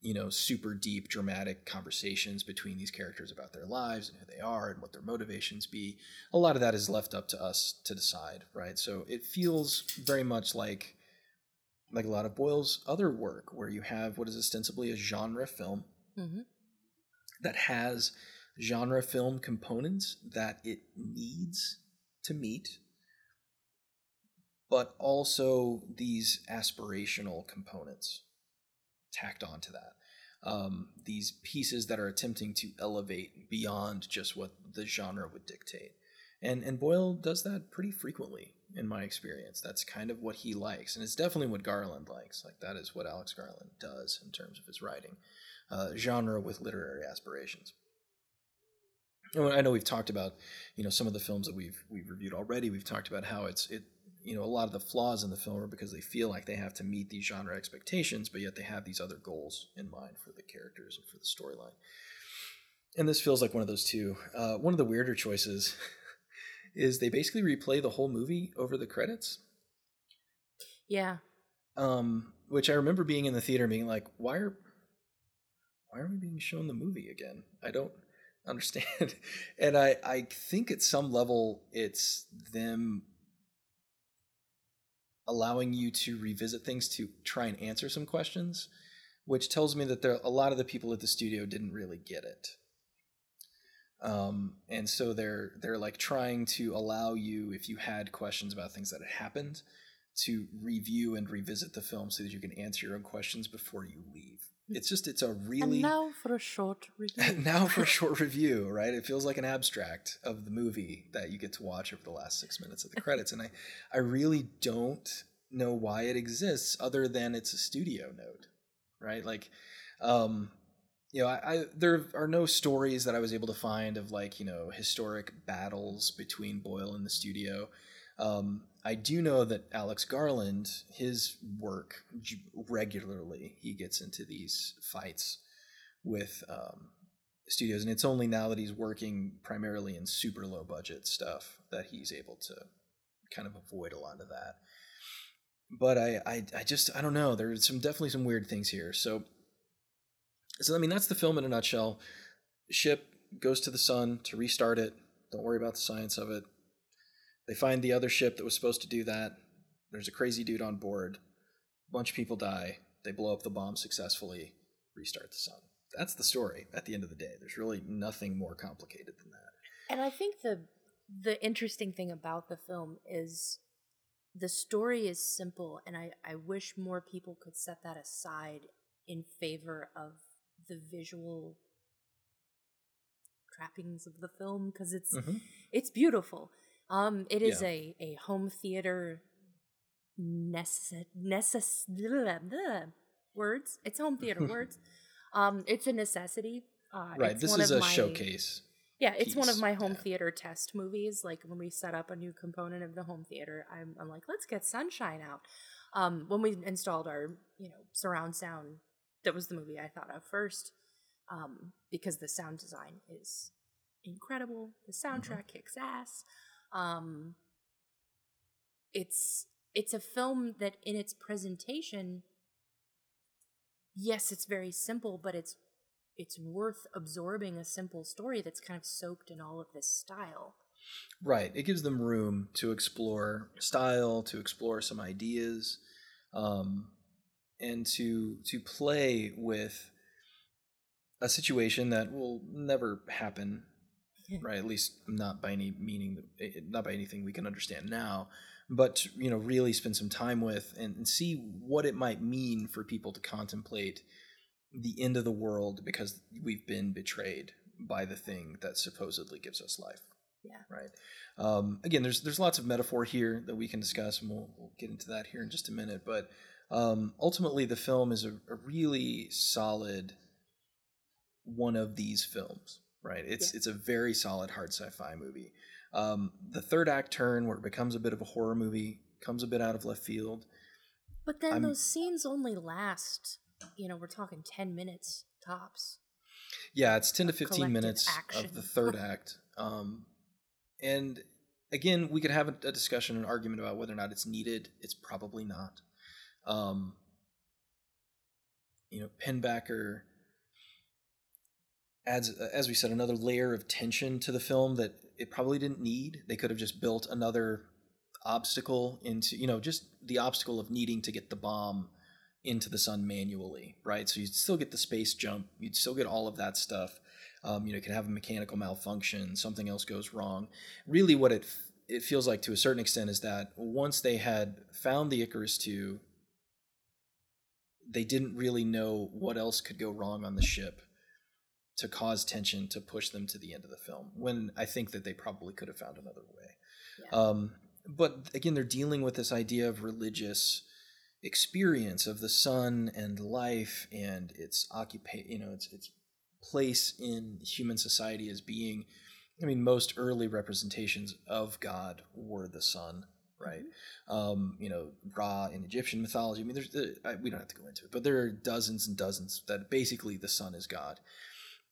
you know super deep dramatic conversations between these characters about their lives and who they are and what their motivations be a lot of that is left up to us to decide right? So it feels very much like like a lot of boyle's other work where you have what is ostensibly a genre film hmm that has genre film components that it needs to meet but also these aspirational components tacked onto that. Um, these pieces that are attempting to elevate beyond just what the genre would dictate. And and Boyle does that pretty frequently in my experience. That's kind of what he likes, and it's definitely what Garland likes. Like that is what Alex Garland does in terms of his writing, uh, genre with literary aspirations. I know we've talked about, you know, some of the films that we've we've reviewed already. We've talked about how it's it, you know, a lot of the flaws in the film are because they feel like they have to meet these genre expectations, but yet they have these other goals in mind for the characters and for the storyline. And this feels like one of those too. Uh, one of the weirder choices is they basically replay the whole movie over the credits. Yeah. Um, which I remember being in the theater, being like, "Why are, why are we being shown the movie again? I don't." understand. and I, I think at some level it's them allowing you to revisit things to try and answer some questions, which tells me that there a lot of the people at the studio didn't really get it. Um, and so they're they're like trying to allow you, if you had questions about things that had happened, to review and revisit the film so that you can answer your own questions before you leave. It's just it's a really and now for a short review. now for a short review, right? It feels like an abstract of the movie that you get to watch over the last six minutes of the credits, and I I really don't know why it exists other than it's a studio note, right? Like, um, you know, I, I there are no stories that I was able to find of like you know historic battles between Boyle and the studio. Um, I do know that Alex Garland, his work regularly, he gets into these fights with um, studios, and it's only now that he's working primarily in super low budget stuff that he's able to kind of avoid a lot of that. But I, I, I just, I don't know. There's some definitely some weird things here. So, so I mean, that's the film in a nutshell. Ship goes to the sun to restart it. Don't worry about the science of it they find the other ship that was supposed to do that. There's a crazy dude on board. A bunch of people die. They blow up the bomb successfully, restart the sun. That's the story at the end of the day. There's really nothing more complicated than that. And I think the the interesting thing about the film is the story is simple and I, I wish more people could set that aside in favor of the visual trappings of the film because it's mm-hmm. it's beautiful um, it is yeah. a, a home theater necess necess words. It's home theater words. Um, it's a necessity. Uh, right. This is a my, showcase. Yeah, it's piece. one of my home yeah. theater test movies. Like when we set up a new component of the home theater, I'm, I'm like, let's get sunshine out. Um, when we installed our, you know, surround sound, that was the movie I thought of first, um, because the sound design is incredible. The mm-hmm. soundtrack mm-hmm. kicks ass. Um, it's it's a film that in its presentation, yes, it's very simple, but it's it's worth absorbing a simple story that's kind of soaked in all of this style. Right. It gives them room to explore style, to explore some ideas, um, and to to play with a situation that will never happen right? At least not by any meaning, eh, not by anything we can understand now, but you know, really spend some time with and, and see what it might mean for people to contemplate the end of the world because we've been betrayed by the thing that supposedly gives us life. Yeah. Right. Um, again, there's there's lots of metaphor here that we can discuss, and we'll, we'll get into that here in just a minute. But um, ultimately, the film is a, a really solid one of these films right? It's yeah. it's a very solid hard sci-fi movie. Um, the third act turn where it becomes a bit of a horror movie comes a bit out of left field. But then I'm, those scenes only last, you know, we're talking ten minutes tops. Yeah, it's ten to fifteen minutes action. of the third act, um, and again, we could have a, a, discussion, an argument about whether or not it's needed. It's probably not. Um, you know, Pinbacker adds, as we said, another layer of tension to the film that it probably didn't need. They could have just built another obstacle into, you know, just the obstacle of needing to get the bomb into the sun manually, right? So you'd still get the space jump, you'd still get all of that stuff. Um, you know, you could have a mechanical malfunction, something else goes wrong. Really, what it it feels like to a certain extent is that once they had found the Icarus II, they didn't really know what else could go wrong on the ship to cause tension to push them to the end of the film. When I think that they probably could have found another way. Yeah. Um, but again, they're dealing with this idea of religious experience of the sun and life and its occupation, you know, its its place in human society as being. I mean, most early representations of God were the sun, right? Um, you know, Ra in Egyptian mythology. I mean, there's the, I, we don't have to go into it, but there are dozens and dozens that basically the sun is God.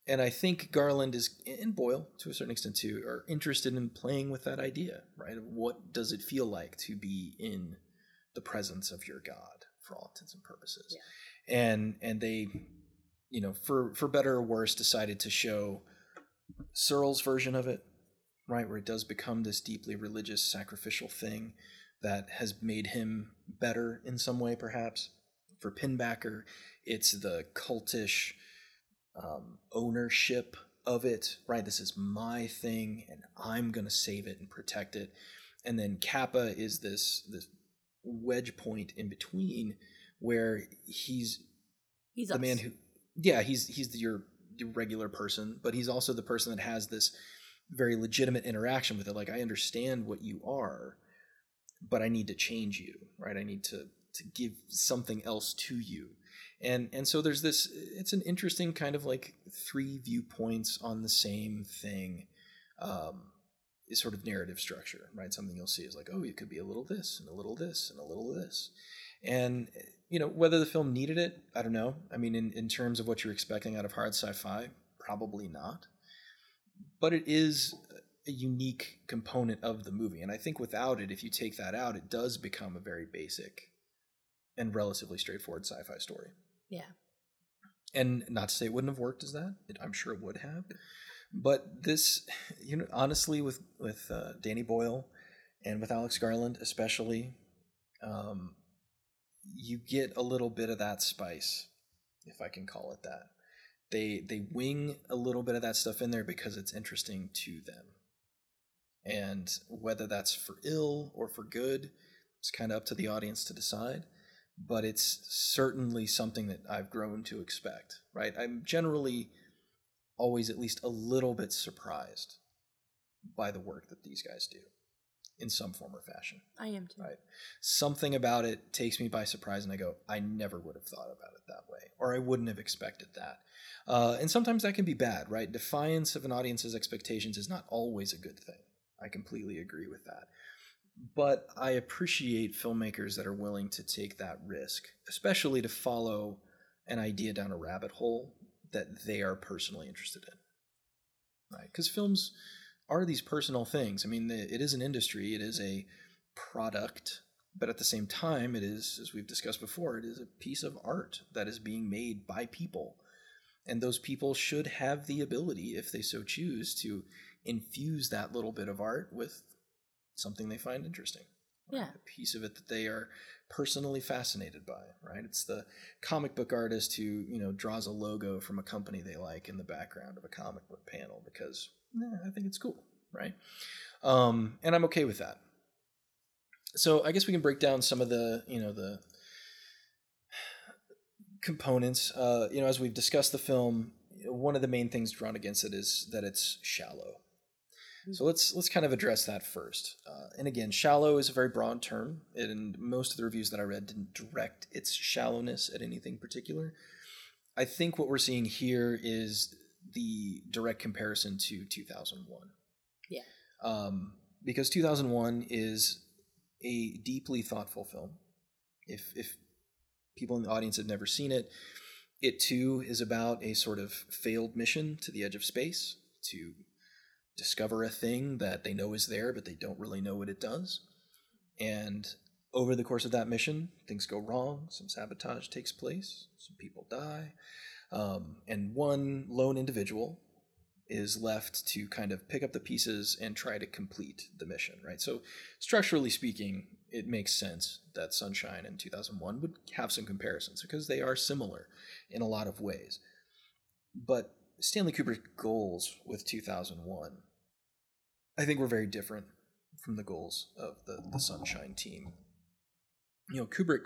And I think Garland is, and Boyle to a certain extent too, are interested in playing with that idea, right? What does it feel like to be in the presence of your God for all intents and purposes? Yeah. And and they, you know, for for better or worse, decided to show Searle's version of it, right, where it does become this deeply religious, sacrificial thing that has made him better in some way, perhaps. For Pinbacker, it's the cultish um, ownership of it, right? This is my thing, and I'm going to save it and protect it. And then Capa is this this wedge point in between where he's He's the us. man who yeah he's he's the, your your regular person but he's also the person that has this very legitimate interaction with it like i understand what you are but i need to change you right i need to to give something else to you and and so there's this it's an interesting kind of like three viewpoints on the same thing um is sort of narrative structure right? Something you'll see is like oh it could be a little this and a little this and a little this. And you know whether the film needed it i don't know. I mean in, in terms of what you're expecting out of hard sci-fi probably not. But it is a unique component of the movie. And i think without it if you take that out it does become a very basic and relatively straightforward sci-fi story Yeah. and not to say it wouldn't have worked as that it, i'm sure it would have but this you know honestly with with uh, danny boyle and with alex garland especially um, you get a little bit of that spice if i can call it that. They they wing a little bit of that stuff in there because it's interesting to them. And whether that's for ill or for good it's kind of up to the audience to decide but it's certainly something that I've grown to expect, right? I'm generally always at least a little bit surprised by the work that these guys do in some form or fashion, I am too. right? Something about it takes me by surprise and I go, I never would have thought about it that way, or I wouldn't have expected that. Uh, and sometimes that can be bad, right? Defiance of an audience's expectations is not always a good thing. I completely agree with that but I appreciate filmmakers that are willing to take that risk, especially to follow an idea down a rabbit hole that they are personally interested in. Right? Because films are these personal things. I mean, it is an industry, it is a product, but at the same time, it is, as we've discussed before, it is a piece of art that is being made by people. And those people should have the ability, if they so choose, to infuse that little bit of art with something they find interesting. right? Yeah. A piece of it that they are personally fascinated by, right? It's the comic book artist who, you know, draws a logo from a company they like in the background of a comic book panel because eh, I think it's cool, right? Um, and I'm okay with that. So I guess we can break down some of the, you know, the components. Uh, you know, as we've discussed the film, one of the main things drawn against it is that it's shallow. So let's let's kind of address that first. Uh, and again, shallow is a very broad term, and most of the reviews that I read didn't direct its shallowness at anything particular. I think what we're seeing here is the direct comparison to 2001. Yeah. Um, because 2001 is a deeply thoughtful film. If if people in the audience have never seen it, it too is about a sort of failed mission to the edge of space to discover a thing that they know is there, but they don't really know what it does. And over the course of that mission, things go wrong. Some sabotage takes place. Some people die. Um, and one lone individual is left to kind of pick up the pieces and try to complete the mission, right? So, structurally speaking, it makes sense that Sunshine and 2001 would have some comparisons because they are similar in a lot of ways. But Stanley Kubrick's goals with 2001, I think, were very different from the goals of the, the Sunshine team. You know, Kubrick,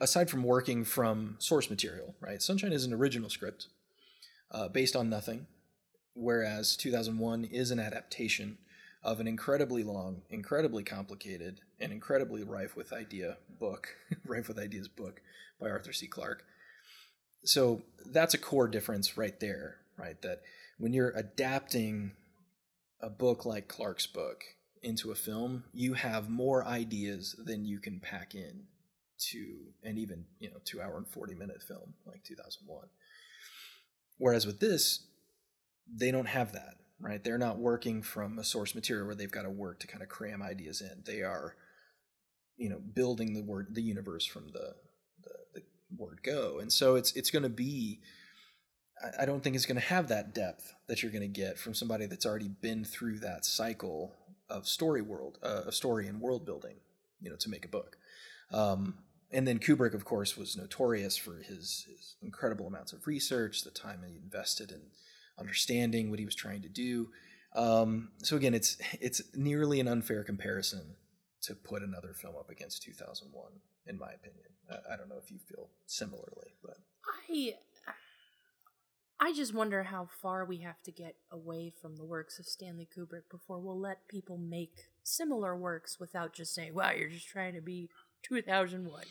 aside from working from source material, right? Sunshine is an original script uh, based on nothing, whereas 2001 is an adaptation of an incredibly long, incredibly complicated, and incredibly rife with idea book, rife with ideas book by Arthur C. Clarke. So that's a core difference right there, right? That when you're adapting a book like Clarke's book into a film, you have more ideas than you can pack in to an even, you know, two hour and 40 minute film like 2001. Whereas with this, they don't have that right? They're not working from a source material where they've got to work to kind of cram ideas in. They are, you know, building the word, the universe from the the, the word go, and so it's it's going to be. I don't think it's going to have that depth that you're going to get from somebody that's already been through that cycle of story world, uh, of story and world building, you know, to make a book. Um, and then Kubrick, of course, was notorious for his, his incredible amounts of research, the time he invested in understanding what he was trying to do. Um, so again, it's it's nearly an unfair comparison to put another film up against 2001, in my opinion. I, I don't know if you feel similarly, but I I just wonder how far we have to get away from the works of Stanley Kubrick before we'll let people make similar works without just saying, "Wow, you're just trying to be 2001."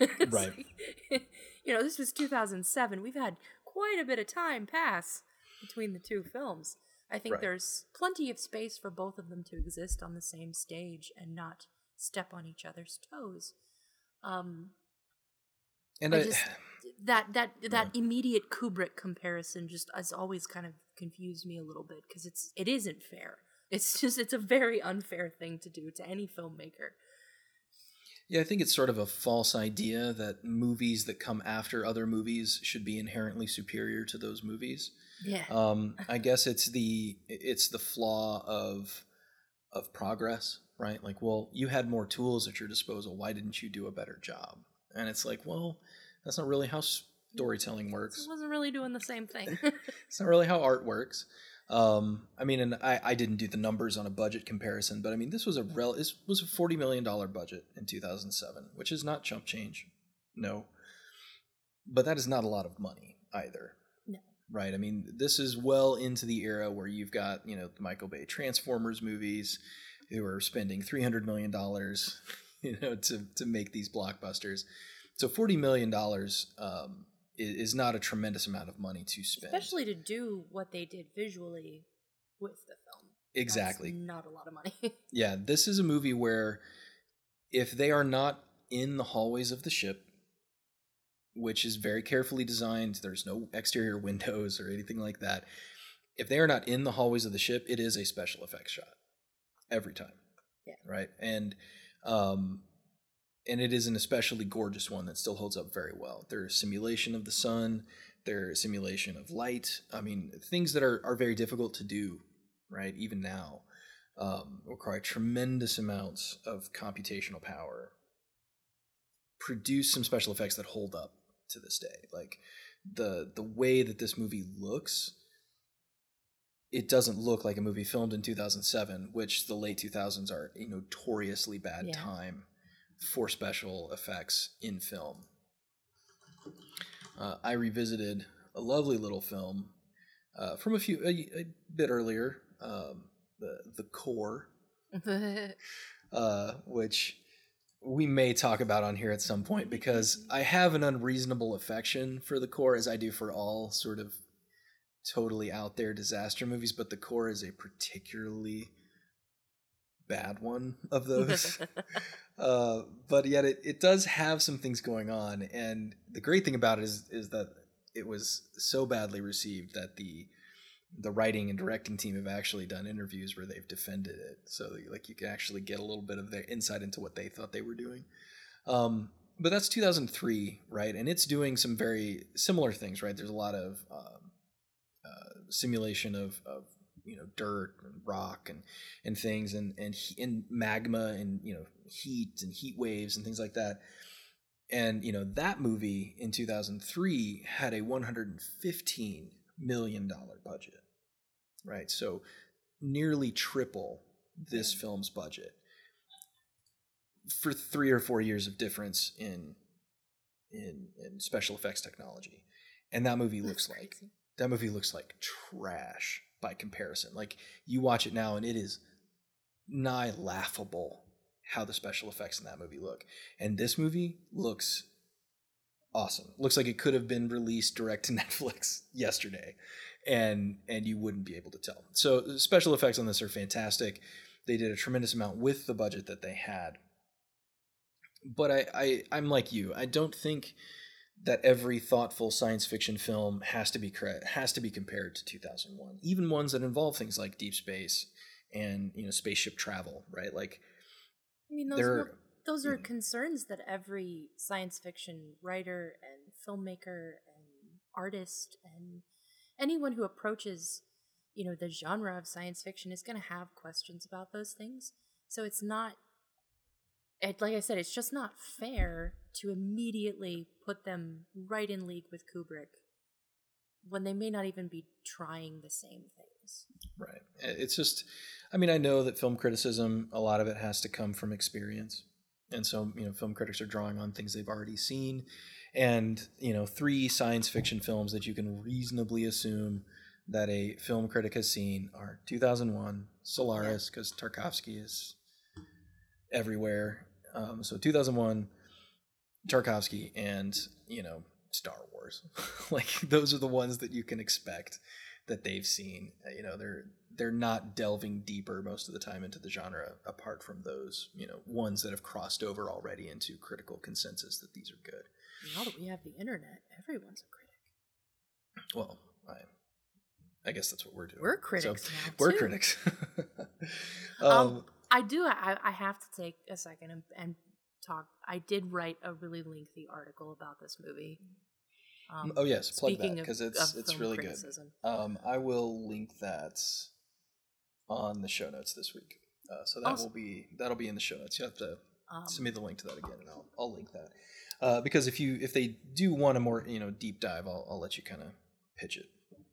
right. You know, this was 2007. We've had quite a bit of time pass between the two films. I think Right. there's plenty of space for both of them to exist on the same stage and not step on each other's toes. Um, and I I, just that that that immediate Kubrick comparison just has always kind of confused me a little bit because it's it isn't fair. It's just it's a very unfair thing to do to any filmmaker. yeah, I think it's sort of a false idea that movies that come after other movies should be inherently superior to those movies. Yeah. um, I guess it's the it's the flaw of of progress, right? Like, well, you had more tools at your disposal. Why didn't you do a better job? And it's like, well, that's not really how storytelling works. it wasn't really doing the same thing. It's not really how art works. Um, I mean, and I, I didn't do the numbers on a budget comparison, but I mean, this was a rel this was a forty million dollar budget in two thousand seven, which is not chump change, no. But that is not a lot of money either. No. Right. I mean, this is well into the era where you've got you know the Michael Bay Transformers movies, who are spending three hundred million dollars, you know, to to make these blockbusters. So forty million dollars um, is, is not a tremendous amount of money to spend. Especially to do what they did visually with the film. That's exactly. not a lot of money. Yeah, this is a movie where if they are not in the hallways of the ship, which is very carefully designed, there's no exterior windows or anything like that. If they are not in the hallways of the ship, it is a special effects shot every time. Yeah. Right? And um and it is an especially gorgeous one that still holds up very well. There's simulation of the sun, there's simulation of light. I mean, things that are, are very difficult to do, right? Even now, um, require tremendous amounts of computational power. Produce some special effects that hold up to this day. Like the the way that this movie looks, it doesn't look like a movie filmed in 2007, which the late 2000s are a notoriously bad Yeah. time for special effects in film. Uh, I revisited a lovely little film uh, from a few a, a bit earlier, um, the the core, uh, which we may talk about on here at some point because I have an unreasonable affection for the core, as I do for all sort of totally out there disaster movies, but the core is a particularly bad one of those. Uh, but yet it, it does have some things going on, and the great thing about it is is that it was so badly received that the the writing and directing team have actually done interviews where they've defended it, so like you can actually get a little bit of their insight into what they thought they were doing. Um, but that's 2003, right? And it's doing some very similar things, right? There's a lot of um, uh, simulation of, of you know dirt and rock and and things and and, and magma and you know heat and heat waves and things like that. And you know that movie in 2003 had a 115 million dollar budget, right? So nearly triple this film's budget for three or four years of difference in in in special effects technology, and that movie looks That's like that movie looks like trash by comparison. Like you watch it now, and it is nigh laughable how the special effects in that movie look, and this movie looks awesome. Looks like it could have been released direct to Netflix yesterday, and and you wouldn't be able to tell. So the special effects on this are fantastic. They did a tremendous amount with the budget that they had. But I, I I'm like you. I don't think that every thoughtful science fiction film has to be cre- has to be compared to 2001. Even ones that involve things like deep space and you know spaceship travel, right? Like I mean, those were, those are mm-hmm. concerns that every science fiction writer and filmmaker and artist and anyone who approaches, you know, the genre of science fiction is going to have questions about those things. So it's not, it, like I said, it's just not fair to immediately put them right in league with Kubrick when they may not even be trying the same things. Right. It's just, I mean, I know that film criticism, a lot of it has to come from experience. And so, you know, film critics are drawing on things they've already seen. And, you know, three science fiction films that you can reasonably assume that a film critic has seen are 2001, Solaris, because Tarkovsky is everywhere. Um, so 2001, Tarkovsky, and, you know, Star Wars. like, those are the ones that you can expect that they've seen. Uh, You know, they're they're not delving deeper most of the time into the genre, apart from those you know ones that have crossed over already into critical consensus that these are good. Now that we have the internet, everyone's a critic. Well, I I guess that's what we're doing. We're So, critics now. we're too. critics. Um, um, I do. I, I have to take a second and, and talk. I did write a really lengthy article about this movie. Um, oh yes, plug that because it's it's really criticism. good. Um, I will link that on the show notes this week. Uh, so that Awesome. will be that'll be in the show notes. You have to Um, send me the link to that again, and I'll I'll link that. Uh, because if you if they do want a more you know deep dive, I'll I'll let you kind of pitch it.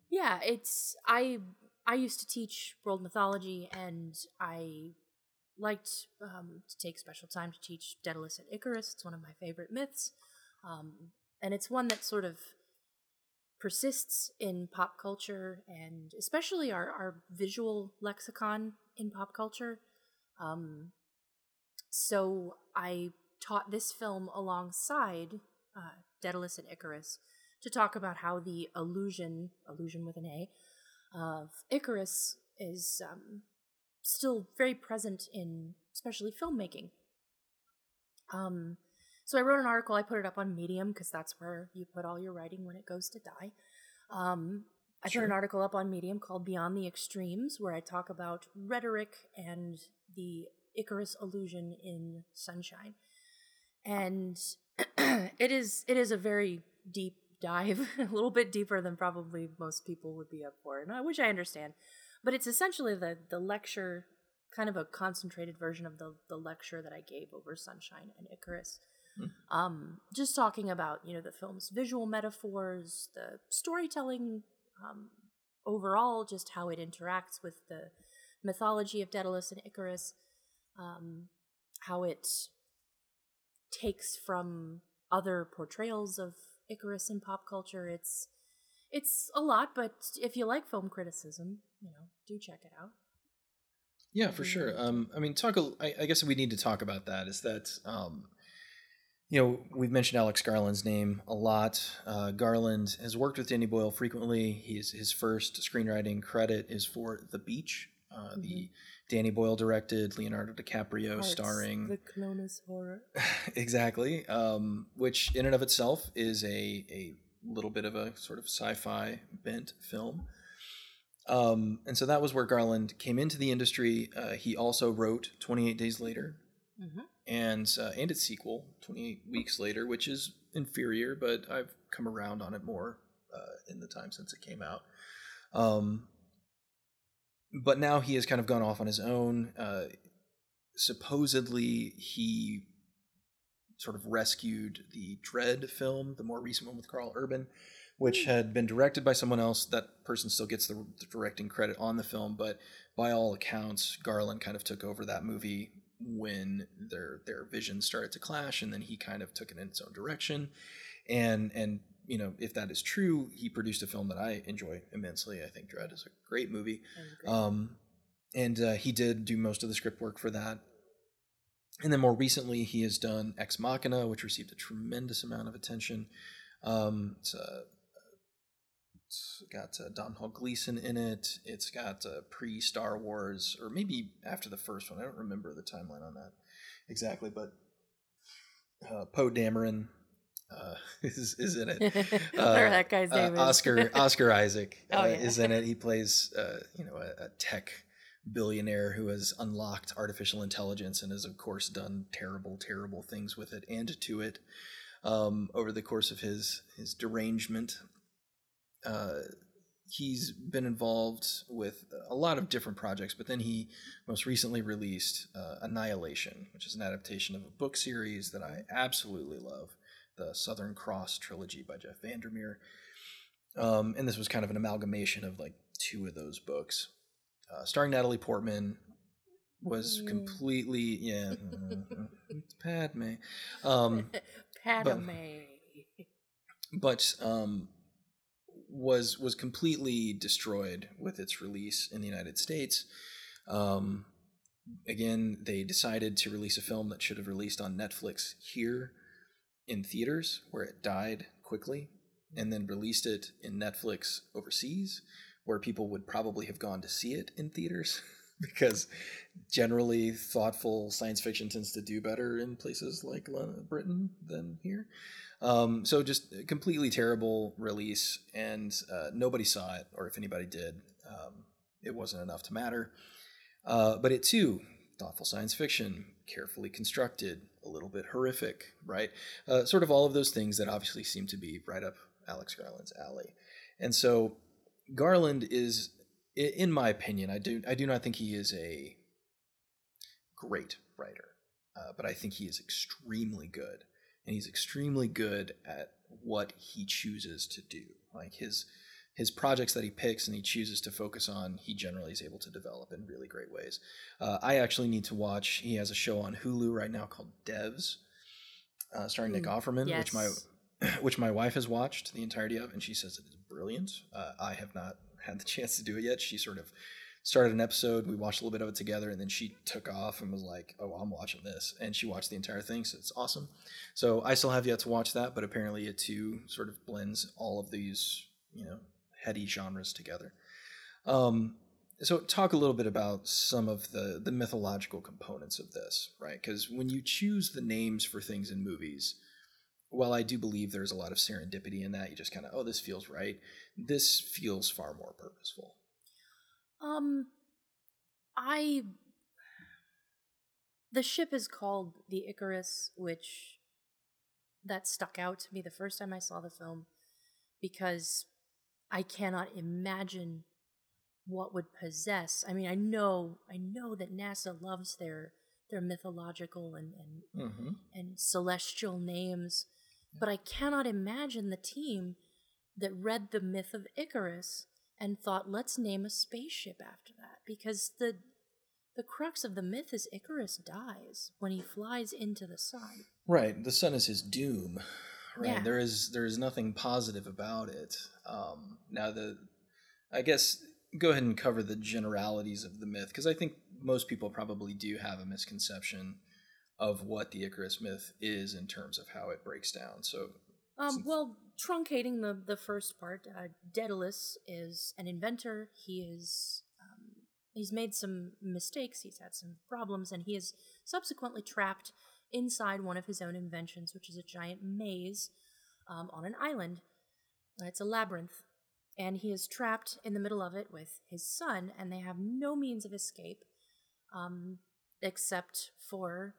yeah, it's I. I used to teach world mythology, and I liked um, to take special time to teach Daedalus and Icarus. It's one of my favorite myths, um, and it's one that sort of persists in pop culture and especially our, our visual lexicon in pop culture. Um, so I taught this film alongside uh, Daedalus and Icarus to talk about how the illusion, allusion with an A, of Icarus is um, still very present in especially filmmaking. Um, so I wrote an article. I put it up on Medium because that's where you put all your writing when it goes to die. Um, I Sure. put an article up on Medium called Beyond the Extremes, where I talk about rhetoric and the Icarus illusion in Sunshine. And it is it is a very deep dive, a little bit deeper than probably most people would be up for, and I which I understand. But it's essentially the the lecture, kind of a concentrated version of the the lecture that I gave over Sunshine and Icarus. Um, just talking about you know the film's visual metaphors, the storytelling um, overall, just how it interacts with the mythology of Daedalus and Icarus, um, how it takes from other portrayals of Icarus in pop culture. It's it's a lot, but if you like film criticism, you know, do check it out. Yeah, for sure. Um, I mean, talk. a- I, I guess we need to talk about that. Is that um, you know we've mentioned Alex Garland's name a lot. Uh, Garland has worked with Danny Boyle frequently. He's his first screenwriting credit is for The Beach, uh, the Danny Boyle directed, Leonardo DiCaprio starring. the Clonus horror. exactly. Um, which in and of itself is a a little bit of a sort of sci-fi bent film. Um, and so that was where Garland came into the industry. Uh, he also wrote 28 Days Later hmm and uh, and its sequel, 28 Weeks Later, which is inferior, but I've come around on it more uh, in the time since it came out. Um, but now he has kind of gone off on his own. Uh, supposedly, he sort of rescued the Dredd film, the more recent one with Karl Urban. which had been directed by someone else. That person still gets the, the directing credit on the film, but by all accounts, Garland kind of took over that movie when their their visions started to clash, and then he kind of took it in its own direction. And and you know, if that is true, he produced a film that I enjoy immensely. I think Dredd is a great movie. Um, and uh, he did do most of the script work for that. And then more recently, he has done Ex Machina, which received a tremendous amount of attention. Um, it's, uh, it's got uh, Domhnall Gleeson in it. It's got uh, pre Star Wars, or maybe after the first one. I don't remember the timeline on that exactly, but uh, Poe Dameron uh, is is in it. Uh, that guy's uh, name is. Oscar Oscar Isaac Oh, uh, yeah. is in it. He plays uh, you know a, a tech billionaire who has unlocked artificial intelligence and has of course done terrible terrible things with it and to it um, over the course of his his derangement. Uh, he's been involved with a lot of different projects, but then he most recently released uh, Annihilation, which is an adaptation of a book series that I absolutely love, the Southern Cross trilogy by Jeff Vandermeer. Um, and this was kind of an amalgamation of like two of those books, uh, starring Natalie Portman. Was Mm. completely yeah, mm, it's Padme, um, Padme. but um, was was completely destroyed with its release in the United States. Um, again, they decided to release a film that should have released on Netflix here in theaters, where it died quickly, and then released it in Netflix overseas, where people would probably have gone to see it in theaters. Because generally, thoughtful science fiction tends to do better in places like Britain than here. Um, so just completely terrible release, and uh, nobody saw it, or if anybody did, um, it wasn't enough to matter. Uh, but it too, thoughtful science fiction, carefully constructed, a little bit horrific, right? Uh, sort of all of those things that obviously seem to be right up Alex Garland's alley. And so Garland is, in my opinion, I do I do not think he is a great writer, uh, but I think he is extremely good, and he's extremely good at what he chooses to do. Like his his projects that he picks and he chooses to focus on, he generally is able to develop in really great ways. Uh, I actually need to watch. He has a show on Hulu right now called Devs, uh, starring Nick Mm, Offerman, which my yes. which my wife has watched the entirety of, and she says it is brilliant. Uh, I have not had the chance to do it yet. She sort of started an episode, we watched a little bit of it together, and then she took off and was like, "Oh, I'm watching this," and she watched the entire thing, so it's awesome. So I still have yet to watch that, but apparently it too sort of blends all of these, you know, heady genres together. Um, so talk a little bit about some of the the mythological components of this, right? Because when you choose the names for things in movies, while I do believe there's a lot of serendipity in that, you just kind of, oh, this feels right. This feels far more purposeful. Um, I. The ship is called the Icarus, which that stuck out to me the first time I saw the film because I cannot imagine what would possess. I mean, I know, I know that NASA loves their their mythological and and Mm-hmm. and celestial names, but I cannot imagine the team that read the myth of Icarus and thought, let's name a spaceship after that. Because the the crux of the myth is Icarus dies when he flies into the sun. Right. The sun is his doom. Right. Yeah. There is there is nothing positive about it. Um, now the, I guess go ahead and cover the generalities of the myth because I think most people probably do have a misconception of what the Icarus myth is in terms of how it breaks down. So Um, well, truncating the the first part, uh, Daedalus is an inventor. He is um, he's made some mistakes. He's had some problems, and he is subsequently trapped inside one of his own inventions, which is a giant maze um, on an island. Uh, It's a labyrinth, and he is trapped in the middle of it with his son, and they have no means of escape um, except for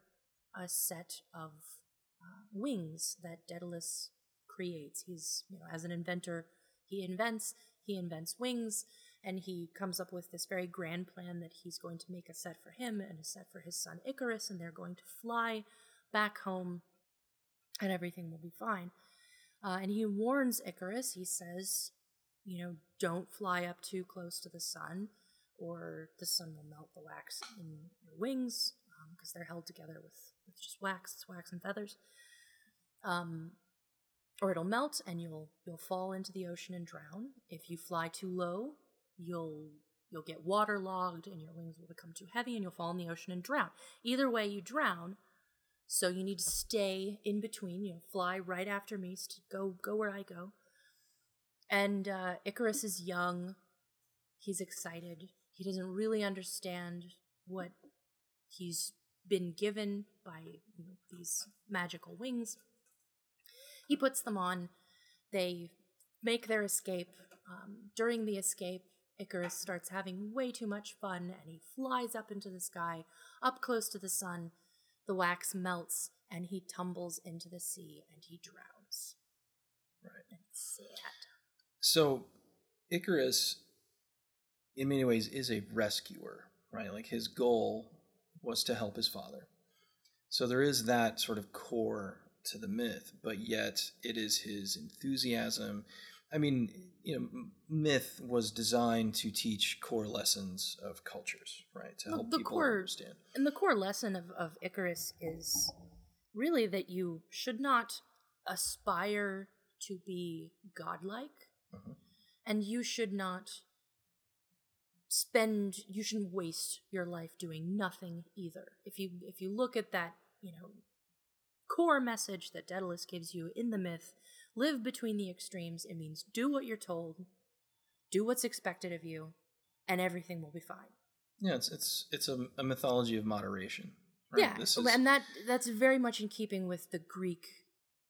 a set of uh, wings that Daedalus creates. He's, you know, as an inventor, he invents, he invents wings, and he comes up with this very grand plan that he's going to make a set for him and a set for his son Icarus, and they're going to fly back home, and everything will be fine. Uh, and he warns Icarus. He says, you know, don't fly up too close to the sun, or the sun will melt the wax in your wings because um, they're held together with, with just wax. It's wax and feathers. Um, or it'll melt and you'll you'll fall into the ocean and drown. If you fly too low, you'll you'll get waterlogged and your wings will become too heavy and you'll fall in the ocean and drown. Either way, you drown. So you need to stay in between. You know, fly right after me. Go go where I go. And uh, Icarus is young. He's excited. He doesn't really understand what he's been given by you know, these magical wings. He puts them on. They make their escape. Um, during the escape, Icarus starts having way too much fun and he flies up into the sky, up close to the sun. The wax melts and he tumbles into the sea and he drowns. Right. And it's sad. So, Icarus, in many ways, is a rescuer, right? Like his goal was to help his father. So there is that sort of core to the myth, but yet it is his enthusiasm. I mean, you know, myth was designed to teach core lessons of cultures, right? To help the people core, understand. And the core lesson of, of Icarus is really that you should not aspire to be godlike, mm-hmm. and you should not spend you shouldn't waste your life doing nothing either if you if you look at that you know core message that Daedalus gives you in the myth live between the extremes. It means do what you're told, do what's expected of you, and everything will be fine. Yeah, it's it's it's a, a mythology of moderation. Right? Yeah, is... and that that's very much in keeping with the Greek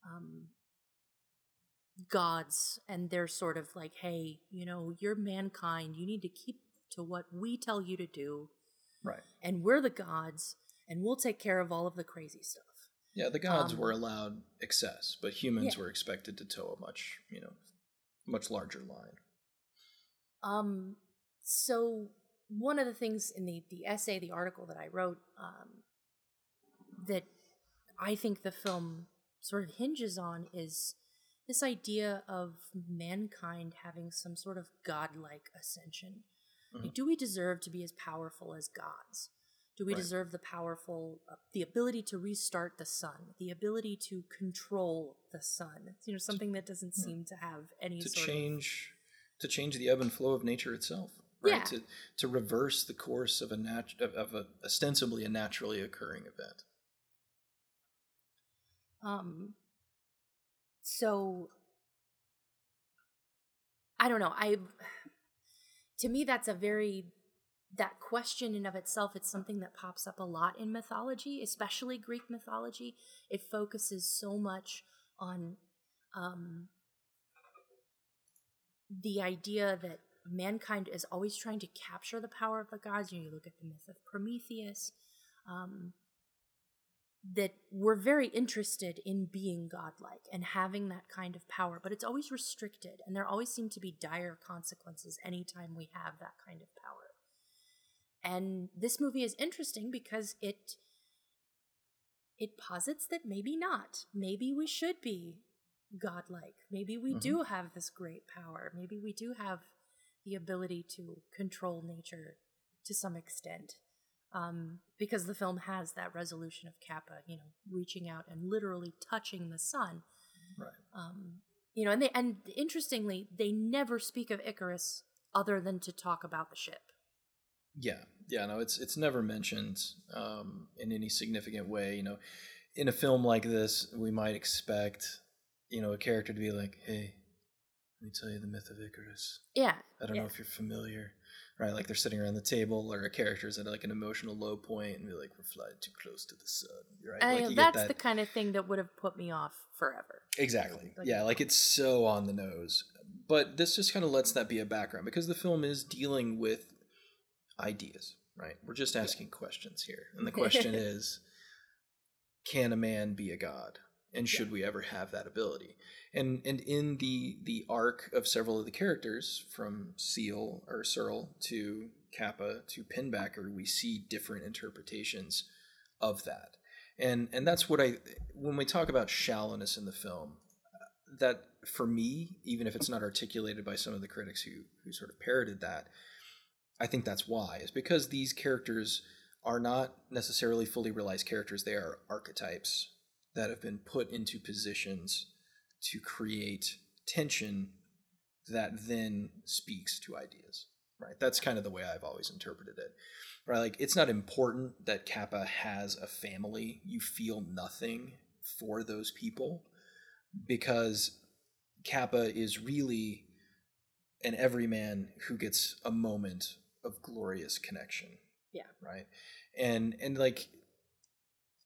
um, gods and they're sort of like, hey, you know, you're mankind. You need to keep to what we tell you to do. Right. And we're the gods, and we'll take care of all of the crazy stuff. Yeah, the gods um, were allowed excess, but humans yeah. were expected to toe a much, you know, much larger line. Um, so one of the things in the the essay, the article that I wrote, um, that I think the film sort of hinges on is this idea of mankind having some sort of godlike ascension. Mm-hmm. Like, do we deserve to be as powerful as gods? Do we right. deserve the powerful, uh, the ability to restart the sun, the ability to control the sun? You know, something that doesn't yeah. seem to have any to change of... to change the ebb and flow of nature itself, right? Yeah. To to reverse the course of a nat- of, of a ostensibly a naturally occurring event. Um. So I don't know. I to me that's a very that question in of itself it's something that pops up a lot in mythology especially greek mythology. It focuses so much on um, the idea that mankind is always trying to capture the power of the gods. You, know, you look at the myth of prometheus um, that we're very interested in being godlike and having that kind of power, but it's always restricted, and there always seem to be dire consequences anytime we have that kind of power. And this movie is interesting because it it posits that maybe not. Maybe we should be godlike. Maybe we mm-hmm. do have this great power. Maybe we do have the ability to control nature to some extent. Um, because the film has that resolution of Capa, you know, reaching out and literally touching the sun. Right. Um, you know, and they and interestingly, they never speak of Icarus other than to talk about the ship. Yeah, yeah, no, it's it's never mentioned um, in any significant way. You know, in a film like this, we might expect, you know, a character to be like, "Hey, let me tell you the myth of Icarus." Yeah, I don't yeah. know if you're familiar, right? Like they're sitting around the table, or a character's at like an emotional low point, and be like, "We're flying too close to the sun," right? I like, that's that... the kind of thing that would have put me off forever. Exactly. Like, yeah, like it's so on the nose. But this just kind of lets that be a background because the film is dealing with ideas, right? We're just asking yeah. questions here. And the question is can a man be a god? And should yeah. we ever have that ability? And and in the the arc of several of the characters, from Seal or Searle to Capa to Pinbacker, we see different interpretations of that. And and that's what I when we talk about shallowness in the film, that for me, even if it's not articulated by some of the critics who who sort of parroted that, I think that's why is because these characters are not necessarily fully realized characters. They are archetypes that have been put into positions to create tension that then speaks to ideas. Right. That's kind of the way I've always interpreted it. Right. Like it's not important that Capa has a family. You feel nothing for those people because Capa is really an everyman who gets a moment of glorious connection. Yeah. Right. And and like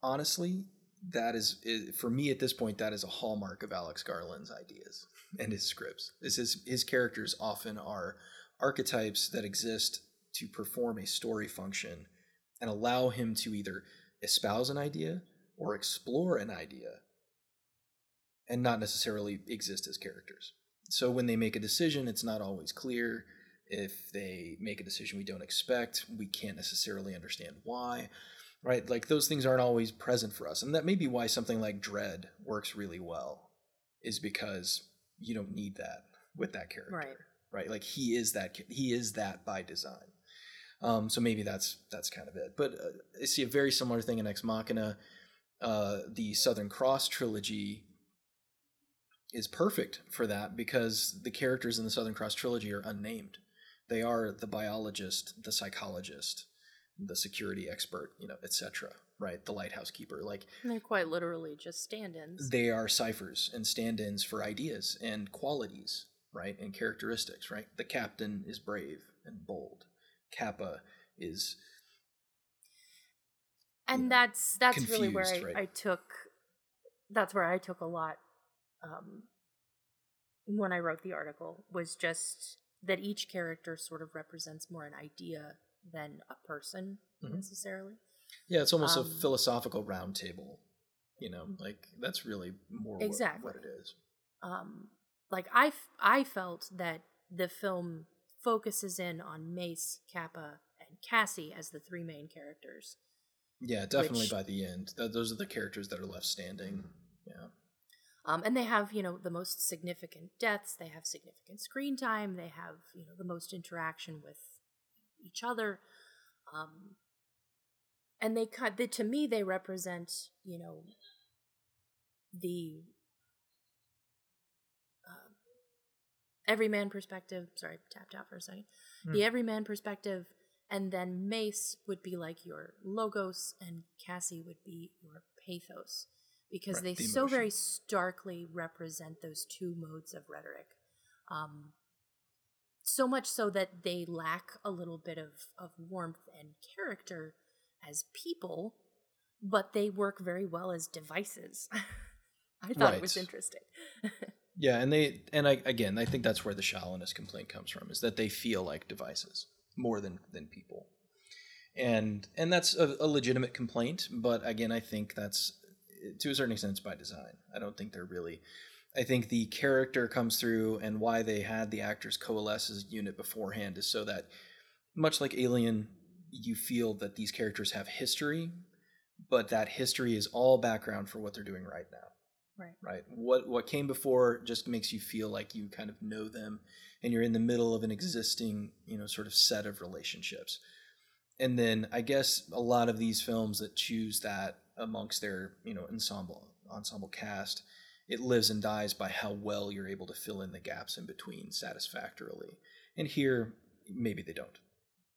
honestly, that is, is for me at this point that is a hallmark of Alex Garland's ideas and his scripts. Is his his characters often are archetypes that exist to perform a story function and allow him to either espouse an idea or explore an idea and not necessarily exist as characters. So when they make a decision, it's not always clear. If they make a decision we don't expect, we can't necessarily understand why. Right? Like those things aren't always present for us. And that may be why something like Dredd works really well, is because you don't need that with that character. Right. Right? Like he is that he is that by design. Um, so maybe that's that's kind of it. But uh, I see a very similar thing in Ex Machina. Uh, the Southern Cross trilogy is perfect for that because the characters in the Southern Cross trilogy are unnamed. They are the biologist, the psychologist, the security expert, you know, etc. Right, the lighthouse keeper. Like they're quite literally just stand-ins. They are ciphers and stand-ins for ideas and qualities, right, and characteristics. Right, the captain is brave and bold. Capa is and that's that's really where I, right? I, took that's where I took a lot um, when I wrote the article was just that each character sort of represents more an idea than a person mm-hmm. necessarily. Yeah, it's almost um, a philosophical roundtable. You know, like that's really more exactly what, what it is. Um, like I, I felt that the film focuses in on Mace, Capa, and Cassie as the three main characters. Yeah, definitely which, by the end. Th- those are the characters that are left standing. Yeah. Um, and they have, you know, the most significant deaths. They have significant screen time. They have, you know, the most interaction with each other. Um, and they cut. They, to me, they represent, you know, the uh, everyman perspective. Sorry, tapped out for a second. Mm. The everyman perspective, and then Mace would be like your logos, and Cassie would be your pathos because right, they the so very starkly represent those two modes of rhetoric. Um, so much so that they lack a little bit of, of warmth and character as people, but they work very well as devices. I thought right. it was interesting. yeah, and they and I again I think that's where the shallowness complaint comes from is that they feel like devices more than than people. And and that's a, a legitimate complaint, but again I think that's to a certain extent it's by design. I don't think they're really. I think the character comes through, and why they had the actors coalesce as a unit beforehand is so that, much like Alien, you feel that these characters have history, but that history is all background for what they're doing right now. Right. Right. What what came before just makes you feel like you kind of know them, and you're in the middle of an existing, you know, sort of set of relationships. And then I guess a lot of these films that choose that amongst their you know ensemble ensemble cast it lives and dies by how well you're able to fill in the gaps in between satisfactorily. And here maybe they don't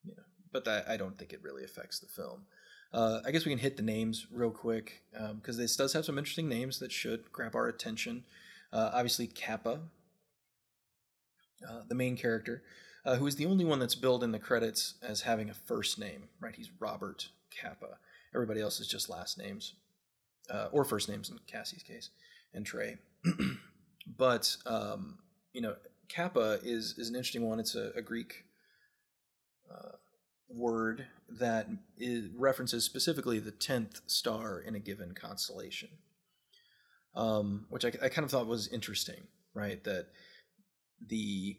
you know but that, i don't think it really affects the film. Uh, i guess we can hit the names real quick because um, this does have some interesting names that should grab our attention. Uh, obviously capa uh, the main character uh, who is the only one that's billed in the credits as having a first name right? He's robert capa. Everybody else is just last names uh, or first names in Cassie's case, and Trey. but um, you know, Capa is is an interesting one. It's a, a Greek uh, word that is, references specifically the tenth star in a given constellation, um, which I, I kind of thought was interesting. Right, that the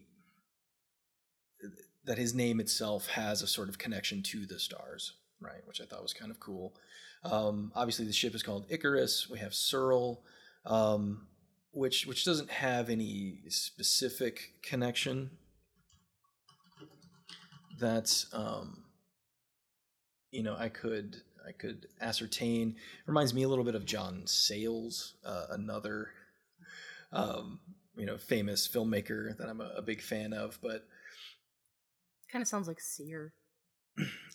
that his name itself has a sort of connection to the stars right? Which I thought was kind of cool. Um, obviously, the ship is called Icarus. We have Searle. Um, which which doesn't have any specific connection. That um, you know I could I could ascertain. Reminds me a little bit of John Sayles, uh, another um, you know famous filmmaker that I'm a, a big fan of, but Kind of sounds like seer.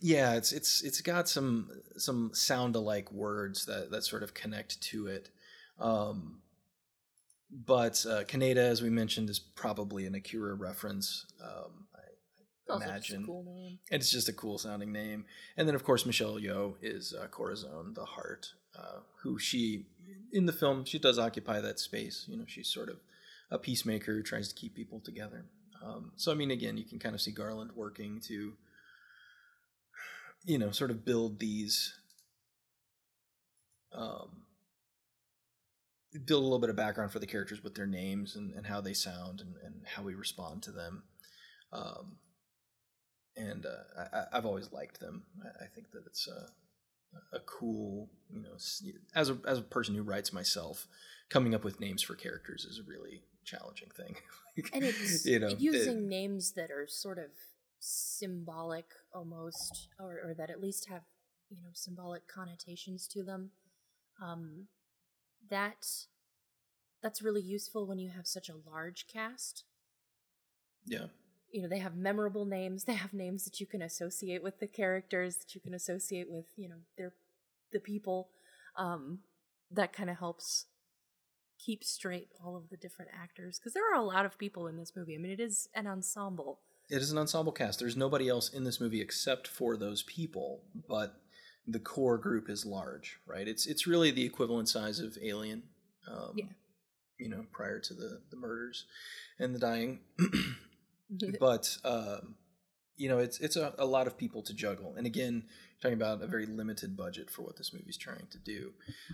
yeah it's it's it's got some some sound alike words that that sort of connect to it um but uh, Kaneda, as we mentioned, is probably an Akira reference. Um, I, I Also just a imagine cool it's just a cool sounding name. And then, of course, Michelle Yeoh is uh, Corazon, the heart, uh, who she in the film she does occupy that space. You know, she's sort of a peacemaker who tries to keep people together. Um, so, I mean, again, you can kind of see Garland working to, you know, sort of build these. Um, build a little bit of background for the characters with their names and, and how they sound and, and how we respond to them. Um, and uh, I, I've always liked them. I, I think that it's a, a cool, you know, as a as a person who writes myself, coming up with names for characters is a really challenging thing. And it's you know, it- using names that are sort of symbolic almost, or, or that at least have, you know, symbolic connotations to them. Um, that that's really useful when you have such a large cast. yeah, You know, they have memorable names. They have names that you can associate with the characters, that you can associate with, you know, their the people. Um, that kind of helps keep straight all of the different actors because there are a lot of people in this movie. I mean, it is an ensemble. it is an ensemble cast. There's nobody else in this movie except for those people, but the core group is large, right? It's it's really the equivalent size of Alien. Um, Yeah. You know, prior to the the murders and the dying. but um, you know it's it's a, a lot of people to juggle and again talking about a very limited budget for what this movie's trying to do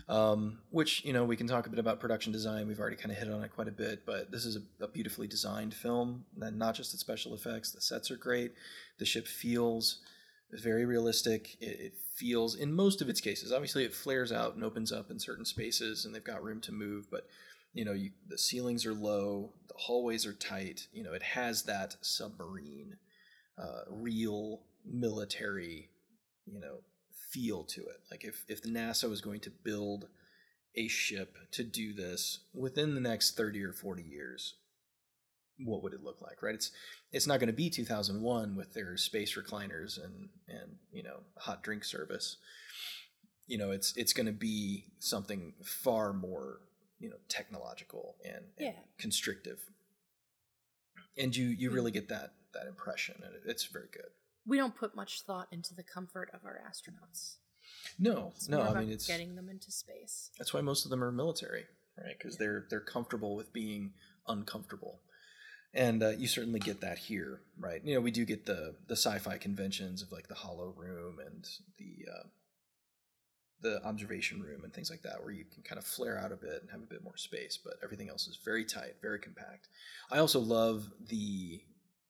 um, which you know we can talk a bit about production design we've already kind of hit on it quite a bit but this is a, a beautifully designed film and not just the special effects the sets are great the ship feels very realistic. It, it feels in most of its cases obviously it flares out and opens up in certain spaces and they've got room to move but you know you, the ceilings are low the hallways are tight you know it has that submarine uh, real military you know feel to it. Like if if nasa was going to build a ship to do this within the next 30 or 40 years what would it look like right? It's it's not going to be 2001 with their space recliners and and you know hot drink service. You know it's it's going to be something far more you know technological and, and Yeah. constrictive. And you you really mm-hmm. get that that impression and it's very good. We don't put much thought into the comfort of our astronauts. no It's no i mean it's getting them into space. that's why most of them are military right? Because they're they're comfortable with being uncomfortable and uh, you certainly get that here right? You know we do get the the sci-fi conventions of like the hollow room and the uh, the observation room and things like that where you can kind of flare out a bit and have a bit more space but everything else is very tight very compact. I also love the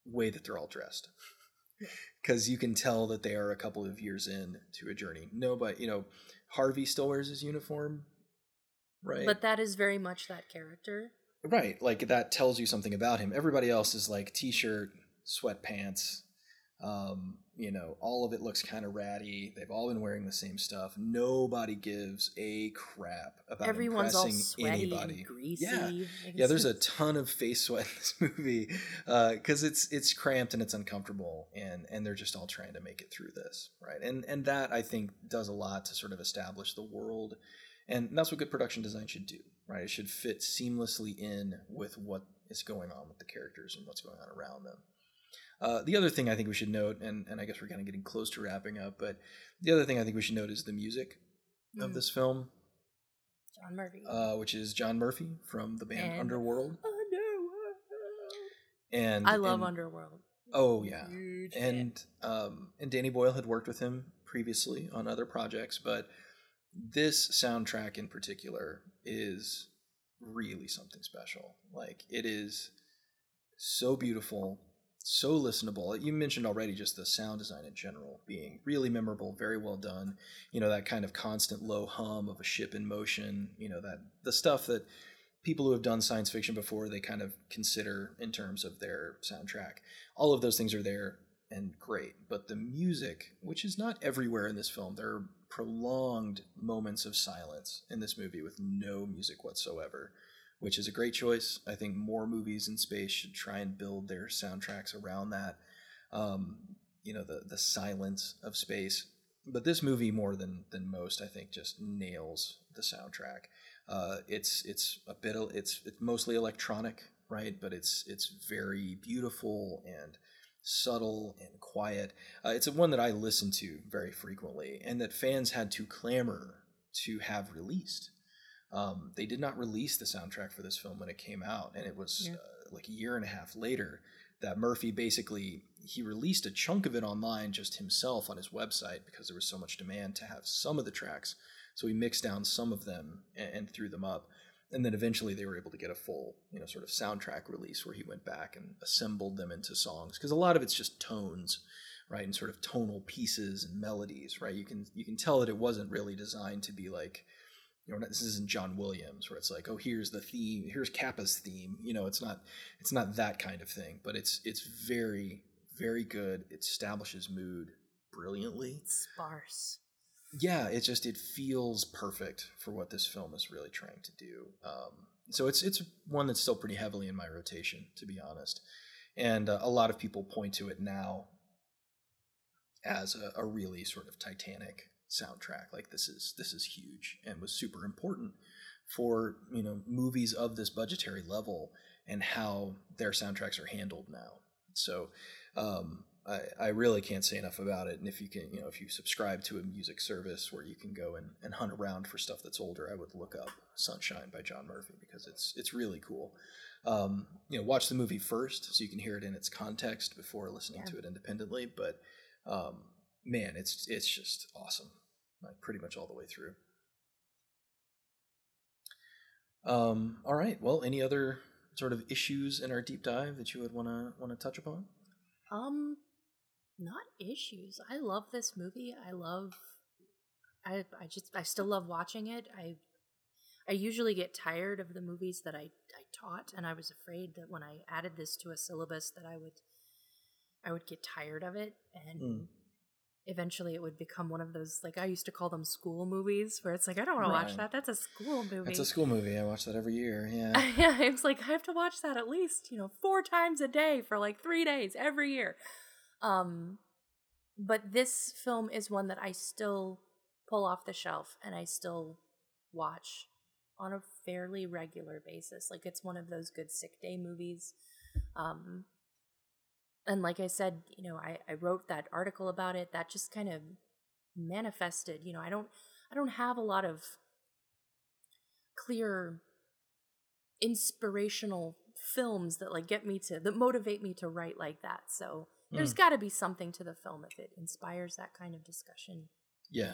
way that they're all dressed. Because you can tell that they are a couple of years in to a journey. No but you know harvey still wears his uniform right? But that is very much that character. Right, like that tells you something about him. Everybody else is like t-shirt, sweatpants. Um, you know, all of it looks kind of ratty. They've all been wearing the same stuff. Nobody gives a crap about Everyone's all impressing sweaty anybody. and greasy. Yeah. Yeah, there's a ton of face sweat in this movie because it's it's cramped and it's uncomfortable, and and they're just all trying to make it through this, right? And and that I think does a lot to sort of establish the world, and that's what good production design should do, right? It should fit seamlessly in with what is going on with the characters and what's going on around them. Uh, the other thing I think we should note, and, and I guess we're kind of getting close to wrapping up, but the other thing I think we should note is the music of Mm. this film, John Murphy. uh, which is John Murphy from the band And- Underworld. Underworld. And I love and- Underworld. Oh yeah, Huge and um, and Danny Boyle had worked with him previously on other projects, but this soundtrack in particular is really something special. Like it is so beautiful, so listenable. You mentioned already just the sound design in general being really memorable, very well done. You know that kind of constant low hum of a ship in motion. You know that the stuff that people who have done science fiction before they kind of consider in terms of their soundtrack. All of those things are there and great, but the music, which is not everywhere in this film, there are prolonged moments of silence in this movie with no music whatsoever, which is a great choice. I think more movies in space should try and build their soundtracks around that. Um, you know, the the silence of space. But this movie, more than than most, I think, just nails the soundtrack. Uh, it's it's a bit it's it's mostly electronic, right? But it's it's very beautiful and subtle and quiet. Uh, it's a one that I listen to very frequently, and that fans had to clamor to have released. Um, they did not release the soundtrack for this film when it came out, and it was Yeah. uh, like a year and a half later that Murphy basically he released a chunk of it online just himself on his website because there was so much demand to have some of the tracks. So he mixed down some of them and, and threw them up, and then eventually they were able to get a full you know sort of soundtrack release where he went back and assembled them into songs because a lot of it's just tones right and sort of tonal pieces and melodies right? You can you can tell that it wasn't really designed to be like you know this isn't john williams where it's like oh here's the theme here's capa's theme you know it's not it's not that kind of thing but it's it's very very good. It establishes mood brilliantly. Sparse. Yeah it just it feels perfect for what this film is really trying to do um, so it's it's one that's still pretty heavily in my rotation to be honest and uh, a lot of people point to it now as a, a really sort of titanic soundtrack like this is this is huge and was super important for you know movies of this budgetary level and how their soundtracks are handled now so um, I, I really can't say enough about it. And if you can, you know, if you subscribe to a music service where you can go and, and hunt around for stuff that's older, I would look up Sunshine by John Murphy because it's it's really cool. Um, you know, watch the movie first so you can hear it in its context before listening Yeah. to it independently. But um, man, it's it's just awesome, like pretty much all the way through. Um, all right. Well, any other sort of issues in our deep dive that you would want to want to touch upon? Um, not issues. I love this movie. I love. I I just I still love watching it. I I usually get tired of the movies that I I taught, and I was afraid that when I added this to a syllabus that I would I would get tired of it, and Mm. eventually it would become one of those like I used to call them school movies, where it's like I don't want to watch that. That's a school movie. It's a school movie. I watch that every year. Yeah. yeah, it's like I have to watch that at least, you know, four times a day for like three days every year. Um, but this film is one that I still pull off the shelf and I still watch on a fairly regular basis. Like it's one of those good sick day movies. Um, and like I said, you know, I, I wrote that article about it that just kind of manifested, you know, I don't I don't have a lot of clear inspirational films that like get me to that motivate me to write like that. So there's got to be something to the film if it inspires that kind of discussion Yeah.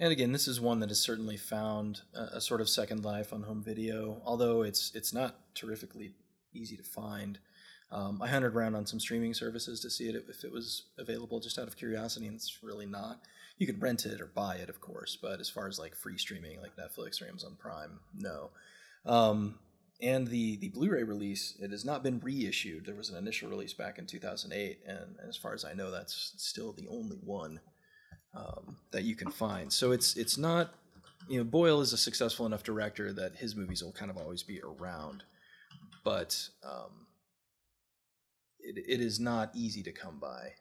And again, this is one that has certainly found a, a sort of second life on home video, although it's it's not terrifically easy to find. Um, I hunted around on some streaming services to see it if it was available, just out of curiosity, and it's really not. You can rent it or buy it, of course, but as far as like free streaming, like Netflix or Amazon Prime, no. Um, and the the Blu-ray release, it has not been reissued. There was an initial release back in 2008, and, and as far as I know, that's still the only one um, that you can find. So it's it's not you know Boyle is a successful enough director that his movies will kind of always be around, but um, it it is not easy to come by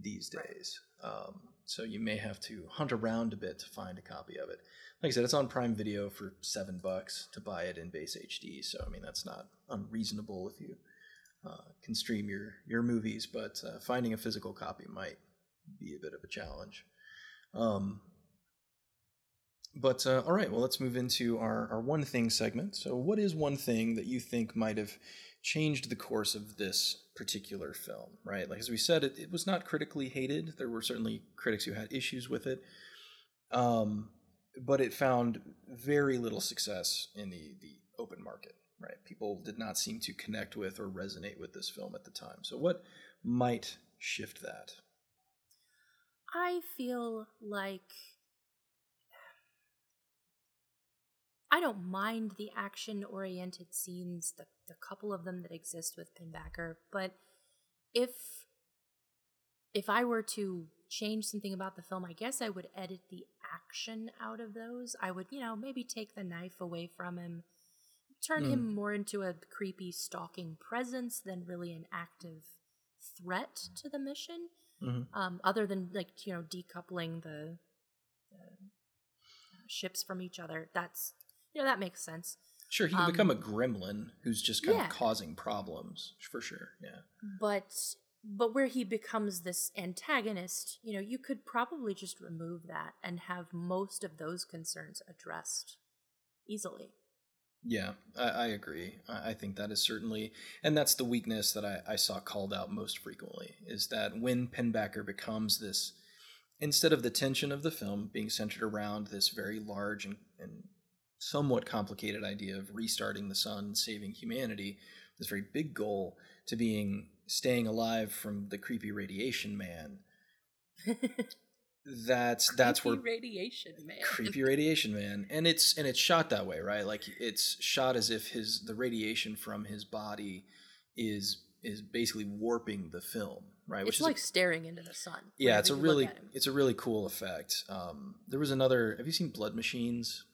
these days. Um, so you may have to hunt around a bit to find a copy of it. Like I said, it's on Prime Video for seven bucks to buy it in base HD. So I mean that's not unreasonable if you uh, can stream your your movies, but uh, finding a physical copy might be a bit of a challenge. Um, but uh, all right, well, let's move into our, our one thing segment. So, what is one thing that you think might have changed the course of this particular film, right? Like, as we said, it, it was not critically hated. There were certainly critics who had issues with it. Um, but it found very little success in the, the open market, right? People did not seem to connect with or resonate with this film at the time. So, what might shift that? I feel like I don't mind the action oriented scenes, the, the couple of them that exist with Pinbacker, but if if I were to change something about the film, I guess I would edit the action out of those. I would, you know, maybe take the knife away from him, turn Mm. him more into a creepy stalking presence than really an active threat to the mission. Mhm. Um, other than like you know decoupling the, the uh, ships from each other. That's you know that makes sense. Sure, he can become a Um, gremlin who's just kind yeah. of causing problems for sure. Yeah. but but where he becomes this antagonist you know you could probably just remove that and have most of those concerns addressed easily Yeah, I, I agree. I, I think that is certainly, and that's the weakness that I, I saw called out most frequently is that when Pinbacker becomes this, instead of the tension of the film being centered around this very large and, and somewhat complicated idea of restarting the sun saving humanity, this very big goal to being staying alive from the creepy radiation man. That's that's where radiation man. creepy radiation man. And it's and it's shot that way right? Like it's shot as if his the radiation from his body is is basically warping the film right? It's is like staring into the sun yeah it's a whenever you look really it's a really cool effect. Um there was another have you seen blood machines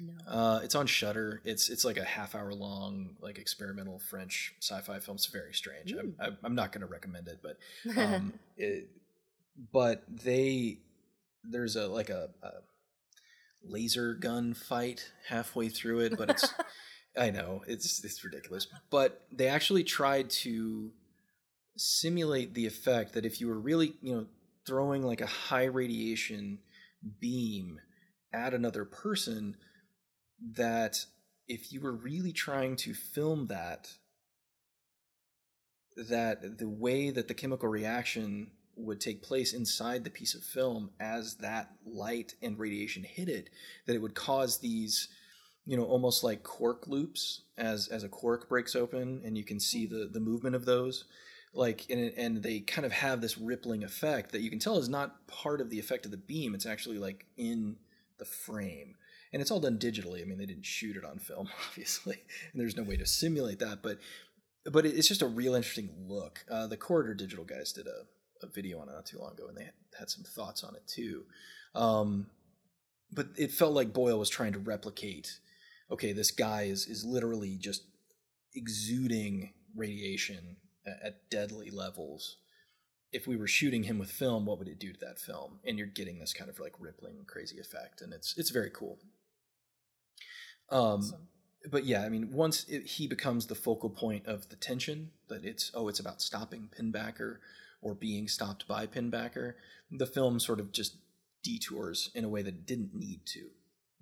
no. Uh it's on shutter it's it's like a half hour long like experimental french sci-fi film. It's very strange. I'm, I'm- I'm not going to recommend it but um, it, but they there's a like a, a laser gun fight halfway through it, but it's I know it's it's ridiculous, but they actually tried to simulate the effect that if you were really you know throwing like a high radiation beam at another person that if you were really trying to film that that the way that the chemical reaction would take place inside the piece of film as that light and radiation hit it that it would cause these you know almost like cork loops as as a cork breaks open and you can see the the movement of those like and, and they kind of have this rippling effect that you can tell is not part of the effect of the beam. It's actually like in the frame and it's all done digitally. I mean they didn't shoot it on film obviously and there's no way to simulate that but but it's just a real interesting look. Uh, the corridor digital guys did a, a video on it not too long ago and they had some thoughts on it too. Um, but it felt like boyle was trying to replicate okay this guy is is literally just exuding radiation at, at deadly levels. If we were shooting him with film what would it do to that film? And you're getting this kind of like rippling crazy effect and it's it's very cool um Awesome. but yeah i mean once it, he becomes the focal point of the tension that it's oh it's about stopping pinbacker or being stopped by pinbacker the film sort of just detours in a way that didn't need to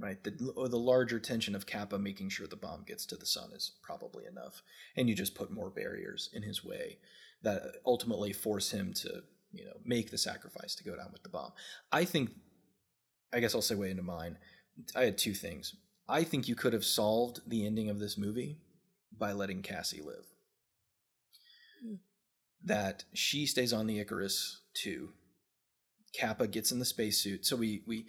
right? The, the larger tension of capa making sure the bomb gets to the sun is probably enough and you just put more barriers in his way that ultimately force him to you know make the sacrifice to go down with the bomb. I think i guess i'll segue into mine. I had two things i think you could have solved the ending of this movie by letting cassie live Hmm. that she stays on the icarus too capa gets in the spacesuit so we we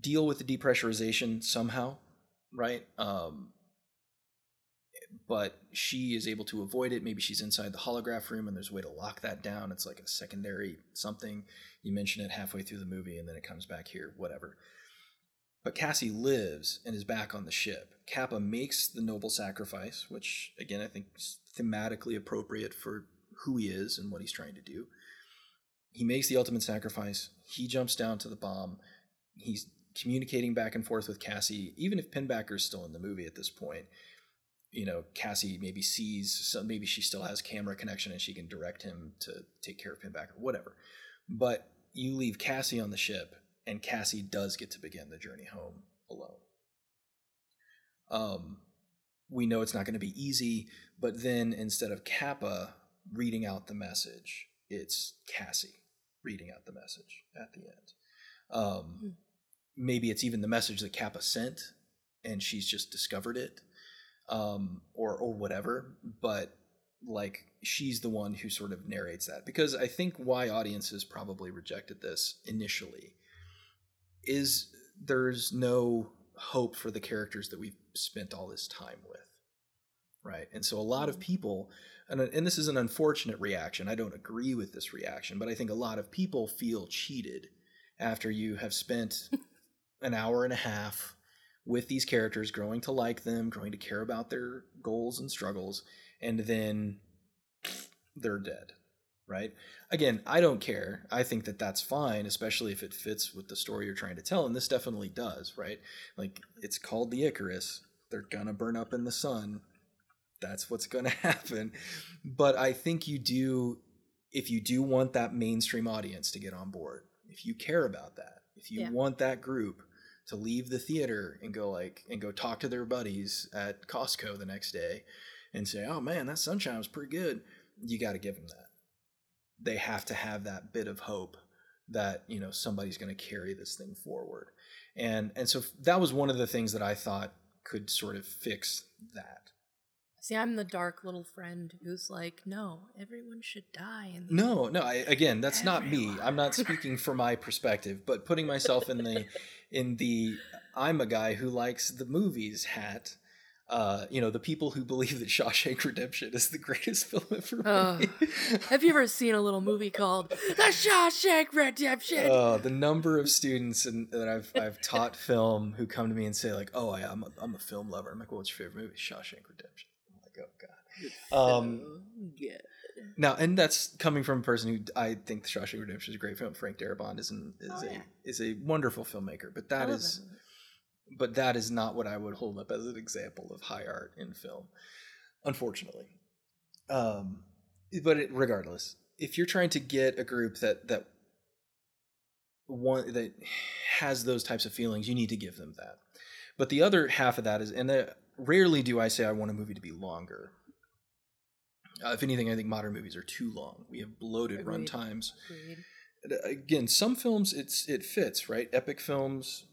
deal with the depressurization somehow right um but she is able to avoid it. Maybe she's inside the holograph room and there's a way to lock that down. It's like a secondary something. You mention it halfway through the movie and then it comes back here, whatever. But Cassie lives and is back on the ship. Capa makes the noble sacrifice, which again I think is thematically appropriate for who he is and what he's trying to do. He makes the ultimate sacrifice. He jumps down to the bomb. He's communicating back and forth with Cassie, even if Pinbacker's still in the movie at this point you know cassie maybe sees maybe she still has camera connection and she can direct him to take care of Pinbacker, whatever but you leave cassie on the ship and cassie does get to begin the journey home alone um we know it's not going to be easy but then instead of capa reading out the message it's cassie reading out the message at the end um Hmm. maybe it's even the message that capa sent and she's just discovered it um, or or whatever. But like she's the one who sort of narrates that because I think why audiences probably rejected this initially is there's no hope for the characters that we've spent all this time with right? And so a lot of mm. people and, and this is an unfortunate reaction i don't agree with this reaction but i think a lot of people feel cheated after you have spent an hour and a half with these characters growing to like them growing to care about their goals and struggles and then they're dead right? Again i don't care. I think that that's fine especially if it fits with the story you're trying to tell and this definitely does right? Like it's called the icarus. They're gonna burn up in the sun. That's what's gonna happen. But i think you do if you do want that mainstream audience to get on board if you care about that if you Yeah. want that group to leave the theater and go like and go talk to their buddies at costco the next day and say oh man that sunshine was pretty good you got to give them that they have to have that bit of hope that you know somebody's going to carry this thing forward. And and so that was one of the things that i thought could sort of fix that. See, I'm the dark little friend who's like, no, everyone should die. In no no I, again that's not me. I'm not speaking from my perspective but putting myself in the in the i'm a guy who likes the movies hat uh, you know, the people who believe that Shawshank Redemption is the greatest film ever made. Have you ever seen a little movie called The Shawshank Redemption? Uh, the number of students and that I've I've taught film who come to me and say like, "Oh, I, I'm a, I'm a film lover." I'm like, "Well, what's your favorite movie?" Shawshank Redemption. I'm like, "Oh God." Um, good. Now, and that's coming from a person who I think The Shawshank Redemption is a great film. Frank Darabont is an, is Oh, a yeah. is a wonderful filmmaker, but that is that. But that is not what I would hold up as an example of high art in film, unfortunately. Um, but it, regardless, if you're trying to get a group that that one that has those types of feelings, you need to give them that. But the other half of that is, and uh, rarely do I say I want a movie to be longer. Uh, if anything, I think modern movies are too long. We have bloated run times Agreed. again, some films it's it fits, right? Epic films.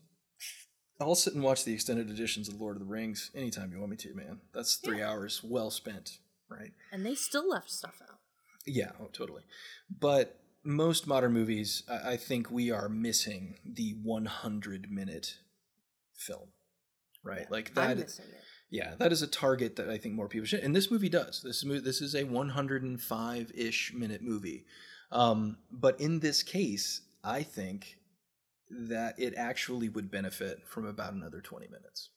I'll sit and watch the extended editions of Lord of the Rings anytime you want me to, man. That's three hours well spent, right? And they still left stuff out. Yeah, oh, totally. But most modern movies, I, I think we are missing the 100 minute film, right? Yeah, like that. it. Yeah, that is a target that I think more people should. And this movie does. This mo- this is a 105 ish minute movie. Um, but in this case, I think that it actually would benefit from about another 20 minutes.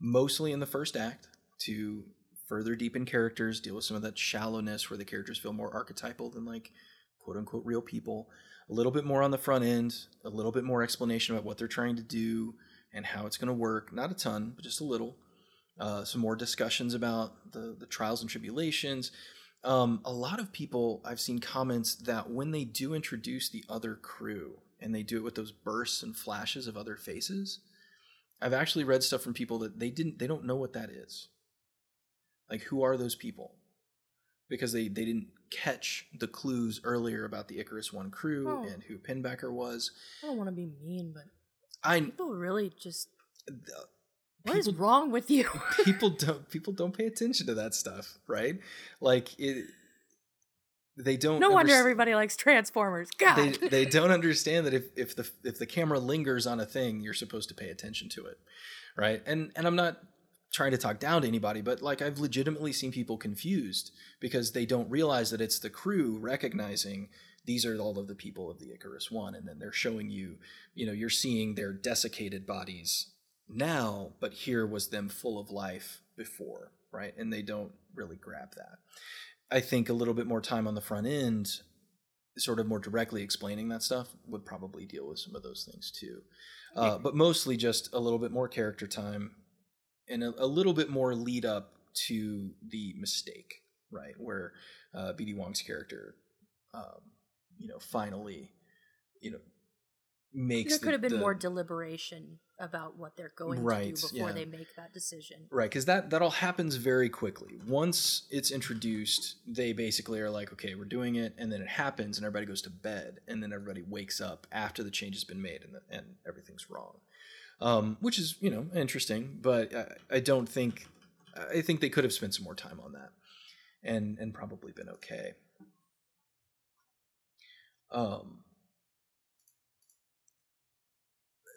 Mostly in the first act to further deepen characters, deal with some of that shallowness where the characters feel more archetypal than like quote unquote real people. A little bit more on the front end, a little bit more explanation about what they're trying to do and how it's going to work. Not a ton, but just a little uh, some more discussions about the, the trials and tribulations. Um, a lot of people, I've seen comments that when they do introduce the other crew and they do it with those bursts and flashes of other faces, I've actually read stuff from people that they didn't, they don't know what that is. Like, who are those people? Because they, they didn't catch the clues earlier about the Icarus One crew Oh. and who Pinbacker was. I don't want to be mean, but I people really just. uh, What is people- wrong with you? people don't people don't pay attention to that stuff, right? Like it they don't no wonder underst- everybody likes Transformers. God. they they don't understand that if if the if the camera lingers on a thing, you're supposed to pay attention to it, right? And and I'm not trying to talk down to anybody, but like I've legitimately seen people confused because they don't realize that it's the crew recognizing these are all of the people of the Icarus One, and then they're showing you, you know, you're seeing their desiccated bodies now, but here was them full of life before, right? And they don't really grab that. I think a little bit more time on the front end sort of more directly explaining that stuff would probably deal with some of those things too. Uh, but mostly just a little bit more character time and a, a little bit more lead up to the mistake, right? Where uh, BD Wong's character, um, you know, finally, you know, makes there the- could have been the- more deliberation about what they're going Right, to do before yeah. they make that decision. Right, because that that all happens very quickly. Once it's introduced, they basically are like, "Okay, we're doing it," and then it happens, and everybody goes to bed, and then everybody wakes up after the change has been made, and the, and everything's wrong, um, which is you know interesting, but I, I don't think I think they could have spent some more time on that, and and probably been okay. Um,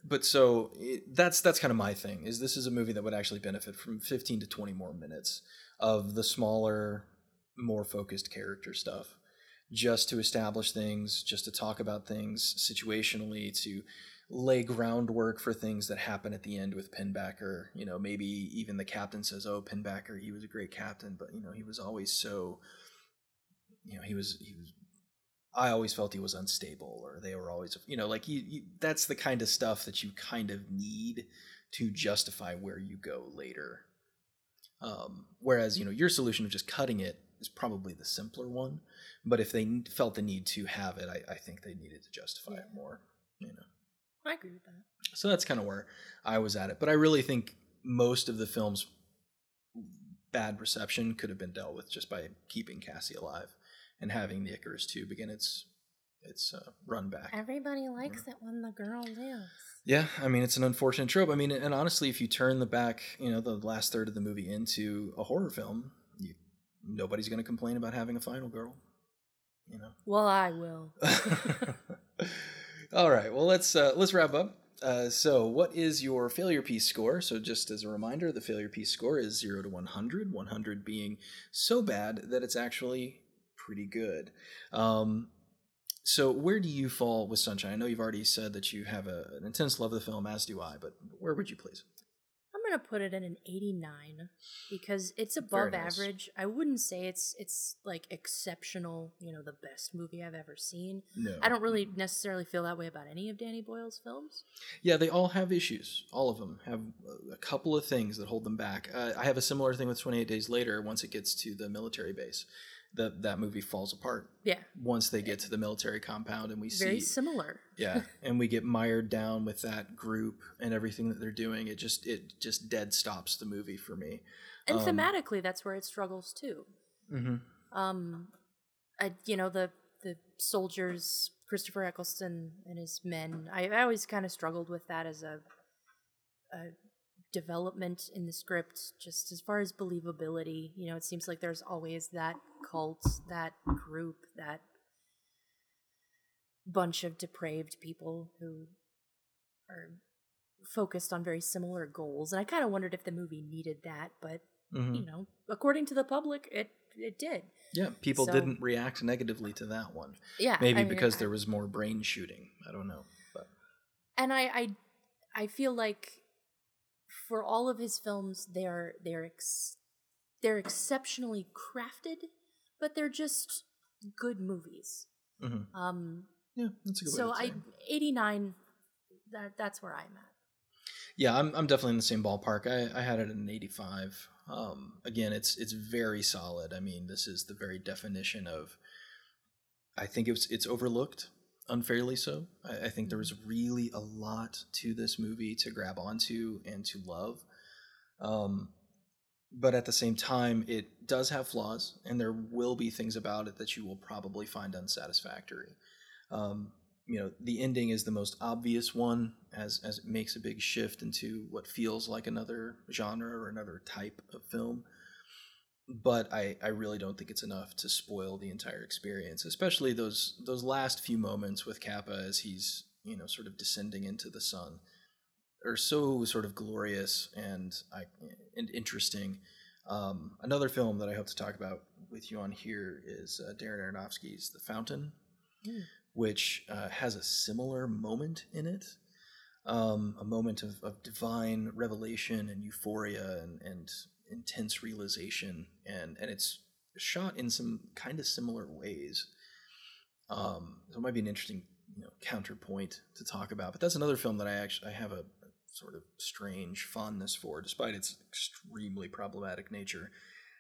but so it, that's that's kind of my thing. Is this is a movie that would actually benefit from 15 to 20 more minutes of the smaller, more focused character stuff, just to establish things, just to talk about things situationally, to lay groundwork for things that happen at the end with Pinbacker. You know, maybe even the captain says, "Oh, Pinbacker, he was a great captain, but you know, he was always so." You know, he was he was I always felt he was unstable, or they were always, you know, like you, you, that's the kind of stuff that you kind of need to justify where you go later. Um, whereas, you know, your solution of just cutting it is probably the simpler one. But if they felt the need to have it, I, I think they needed to justify Yeah. it more. You know, I agree with that. so that's kind of where I was at it. But I really think most of the film's bad reception could have been dealt with just by keeping Cassie alive and having the Icarus Two begin its its uh, run back. Everybody likes it when the girl lives. Yeah, I mean it's an unfortunate trope. I mean, and honestly, if you turn the back, you know, the last third of the movie into a horror film, you, nobody's going to complain about having a final girl. You know. Well, I will. All right. Well, let's uh, let's wrap up. Uh, so, what is your failure piece score? So, just as a reminder, the failure piece score is zero to one hundred. One hundred being so bad that it's actually pretty good. Um, so, where do you fall with Sunshine? I know you've already said that you have a, an intense love of the film, as do I. But where would you place it? I'm gonna put it in an 89 because it's above nice. average. I wouldn't say it's it's like exceptional. You know, the best movie I've ever seen. No, I don't really necessarily feel that way about any of Danny Boyle's films. Yeah, they all have issues. All of them have a couple of things that hold them back. Uh, I have a similar thing with 28 Days Later. Once it gets to the military base, that that movie falls apart. Yeah, Once they get to the military compound and we very see, very similar. yeah, and we get mired down with that group and everything that they're doing, it just it just dead stops the movie for me. And Um, thematically, that's where it struggles too. Mm-hmm. um I, you know the the soldiers christopher eccleston and his men i, I always kind of struggled with that as a, a development in the script just as far as believability you know it seems like there's always that cult that group that bunch of depraved people who are focused on very similar goals and i kind of wondered if the movie needed that but Mm-hmm. you know according to the public it it did Yeah, people So- didn't react negatively to that one. yeah Maybe I mean, because I- there was more brain shooting. I don't know, but and I, I I feel like for all of his films they're they're ex- they're exceptionally crafted but they're just good movies Mhm. um yeah, that's a good so I 89 that that's where I'm at Yeah, I'm I'm definitely in the same ballpark. I, I had it at an 85. Um, again, it's it's very solid. I mean, this is the very definition of. I think it's it's overlooked unfairly so. I, I think there was really a lot to this movie to grab onto and to love. Um, but at the same time, it does have flaws, and there will be things about it that you will probably find unsatisfactory. Um, you know, the ending is the most obvious one, as as it makes a big shift into what feels like another genre or another type of film. But I, I really don't think it's enough to spoil the entire experience, especially those those last few moments with Capa as he's you know sort of descending into the sun are so sort of glorious and I, and interesting. Um, another film that I hope to talk about with you on here is uh, Darren Aronofsky's The Fountain, Mm. which uh, has a similar moment in it, um, a moment of, of divine revelation and euphoria and, and intense realization, and and it's shot in some kind of similar ways. Um, so it might be an interesting you know counterpoint to talk about. But that's another film that I actually I have a, a sort of strange fondness for, despite its extremely problematic nature,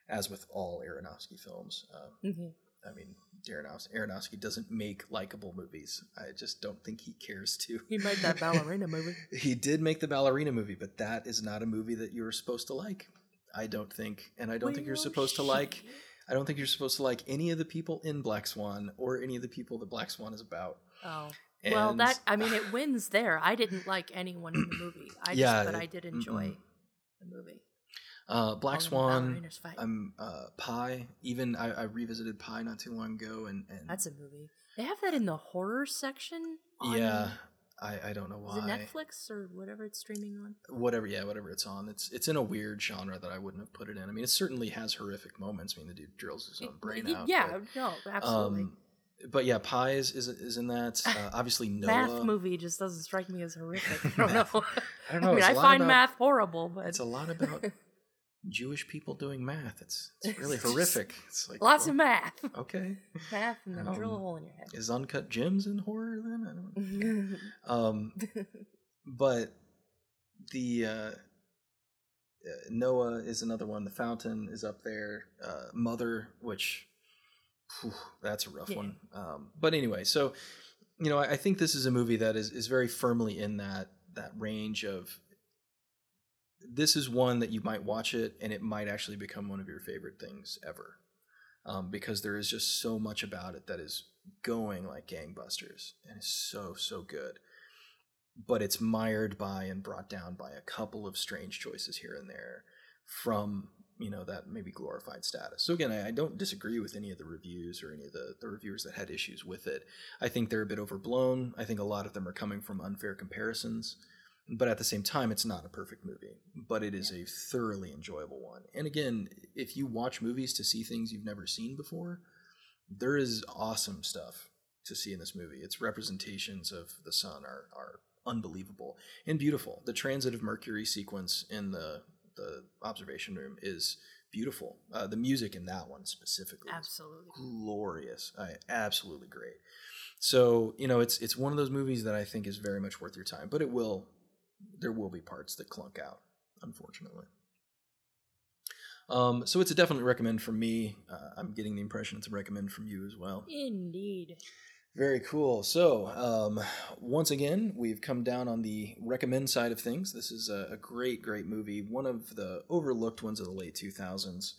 as with all Aronofsky films. Uh, mm-hmm. I mean, Aronofsky, Aronofsky doesn't make likable movies. I just don't think he cares to. he made that ballerina movie He did make the ballerina movie, but that is not a movie that you're supposed to like. I don't think, and I don't think you're supposed to like. I don't think you're supposed to like any of the people in Black Swan or any of the people that Black Swan is about. oh well that i mean it wins there i didn't like anyone in the movie i just Yeah, but i did enjoy mm-mm. the movie Uh, Black All Swan. I'm uh, Pi. Even I, I revisited Pi not too long ago, and, and That's a movie. They have that in the horror section. on- yeah, I, I don't know why. Is it Netflix or whatever it's streaming on? Whatever, yeah, whatever it's on. It's it's in a weird genre that I wouldn't have put it in. I mean, it certainly has horrific moments. I mean, the dude drills his own brain out. yeah, but, no, absolutely. um, but yeah, Pi's is is in that. Uh, obviously, Noah. math movie just doesn't strike me as horrific. I don't know. I don't know. I mean, I find about- math horrible, but It's a lot about Jewish people doing math. It's it's really horrific. It's like lots well, of math. okay. Math and then drill a Um, hole in your head. Is uncut gems in horror then? I don't. Um, but the uh, uh, Noah is another one. The Fountain is up there. Uh, Mother, which phew, that's a rough Yeah. one. Um, but anyway, so you know, I, I think this is a movie that is is very firmly in that that range of. This is one that you might watch it, and it might actually become one of your favorite things ever, um, because there is just so much about it that is going like gangbusters and is so so good. But it's mired by and brought down by a couple of strange choices here and there from you know that maybe glorified status. So again i, I don't disagree with any of the reviews or any of the, the reviewers that had issues with it. I think they're a bit overblown. I think a lot of them are coming from unfair comparisons but at the same time it's not a perfect movie but it is a thoroughly enjoyable one and again if you watch movies to see things you've never seen before there is awesome stuff to see in this movie. Its representations of the sun are are unbelievable and beautiful. The transit of Mercury sequence in the the observation room is beautiful. Uh, the music in that one specifically Absolutely. glorious. I, absolutely great. So you know, it's it's one of those movies that I think is very much worth your time, but it will there will be parts that clunk out, unfortunately. Um, so it's a definite recommend from me. Uh, I'm getting the impression it's a recommend from you as well. Indeed. Very cool. So, um, once again, we've come down on the recommend side of things. This is a, a great, great movie. One of the overlooked ones of the late 2000s.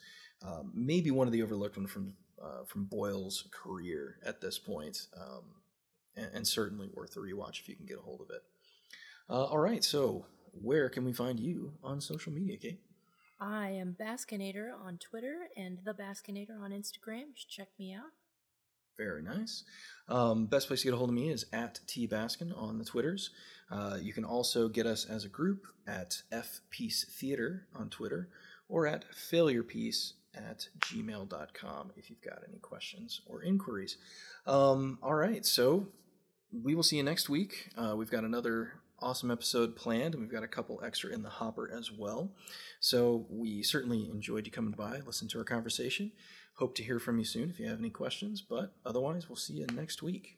Um, maybe one of the overlooked ones from uh, from Boyle's career at this point, um, and, and certainly worth a rewatch if you can get a hold of it. Uh, all right. So, where can we find you on social media, Kate? I am Baskinator on Twitter and the Baskinator on Instagram. Check me out. Very nice. Um, best place to get a hold of me is at T Baskin on the Twitters. Uh, you can also get us as a group at F Piece Theater on Twitter or at failurepiece at gmail.com if you've got any questions or inquiries. Um, all right, so we will see you next week. Uh, we've got another awesome episode planned, and we've got a couple extra in the hopper as well. So we certainly enjoyed you coming by, listen to our conversation. Hope to hear from you soon if you have any questions, but otherwise, we'll see you next week.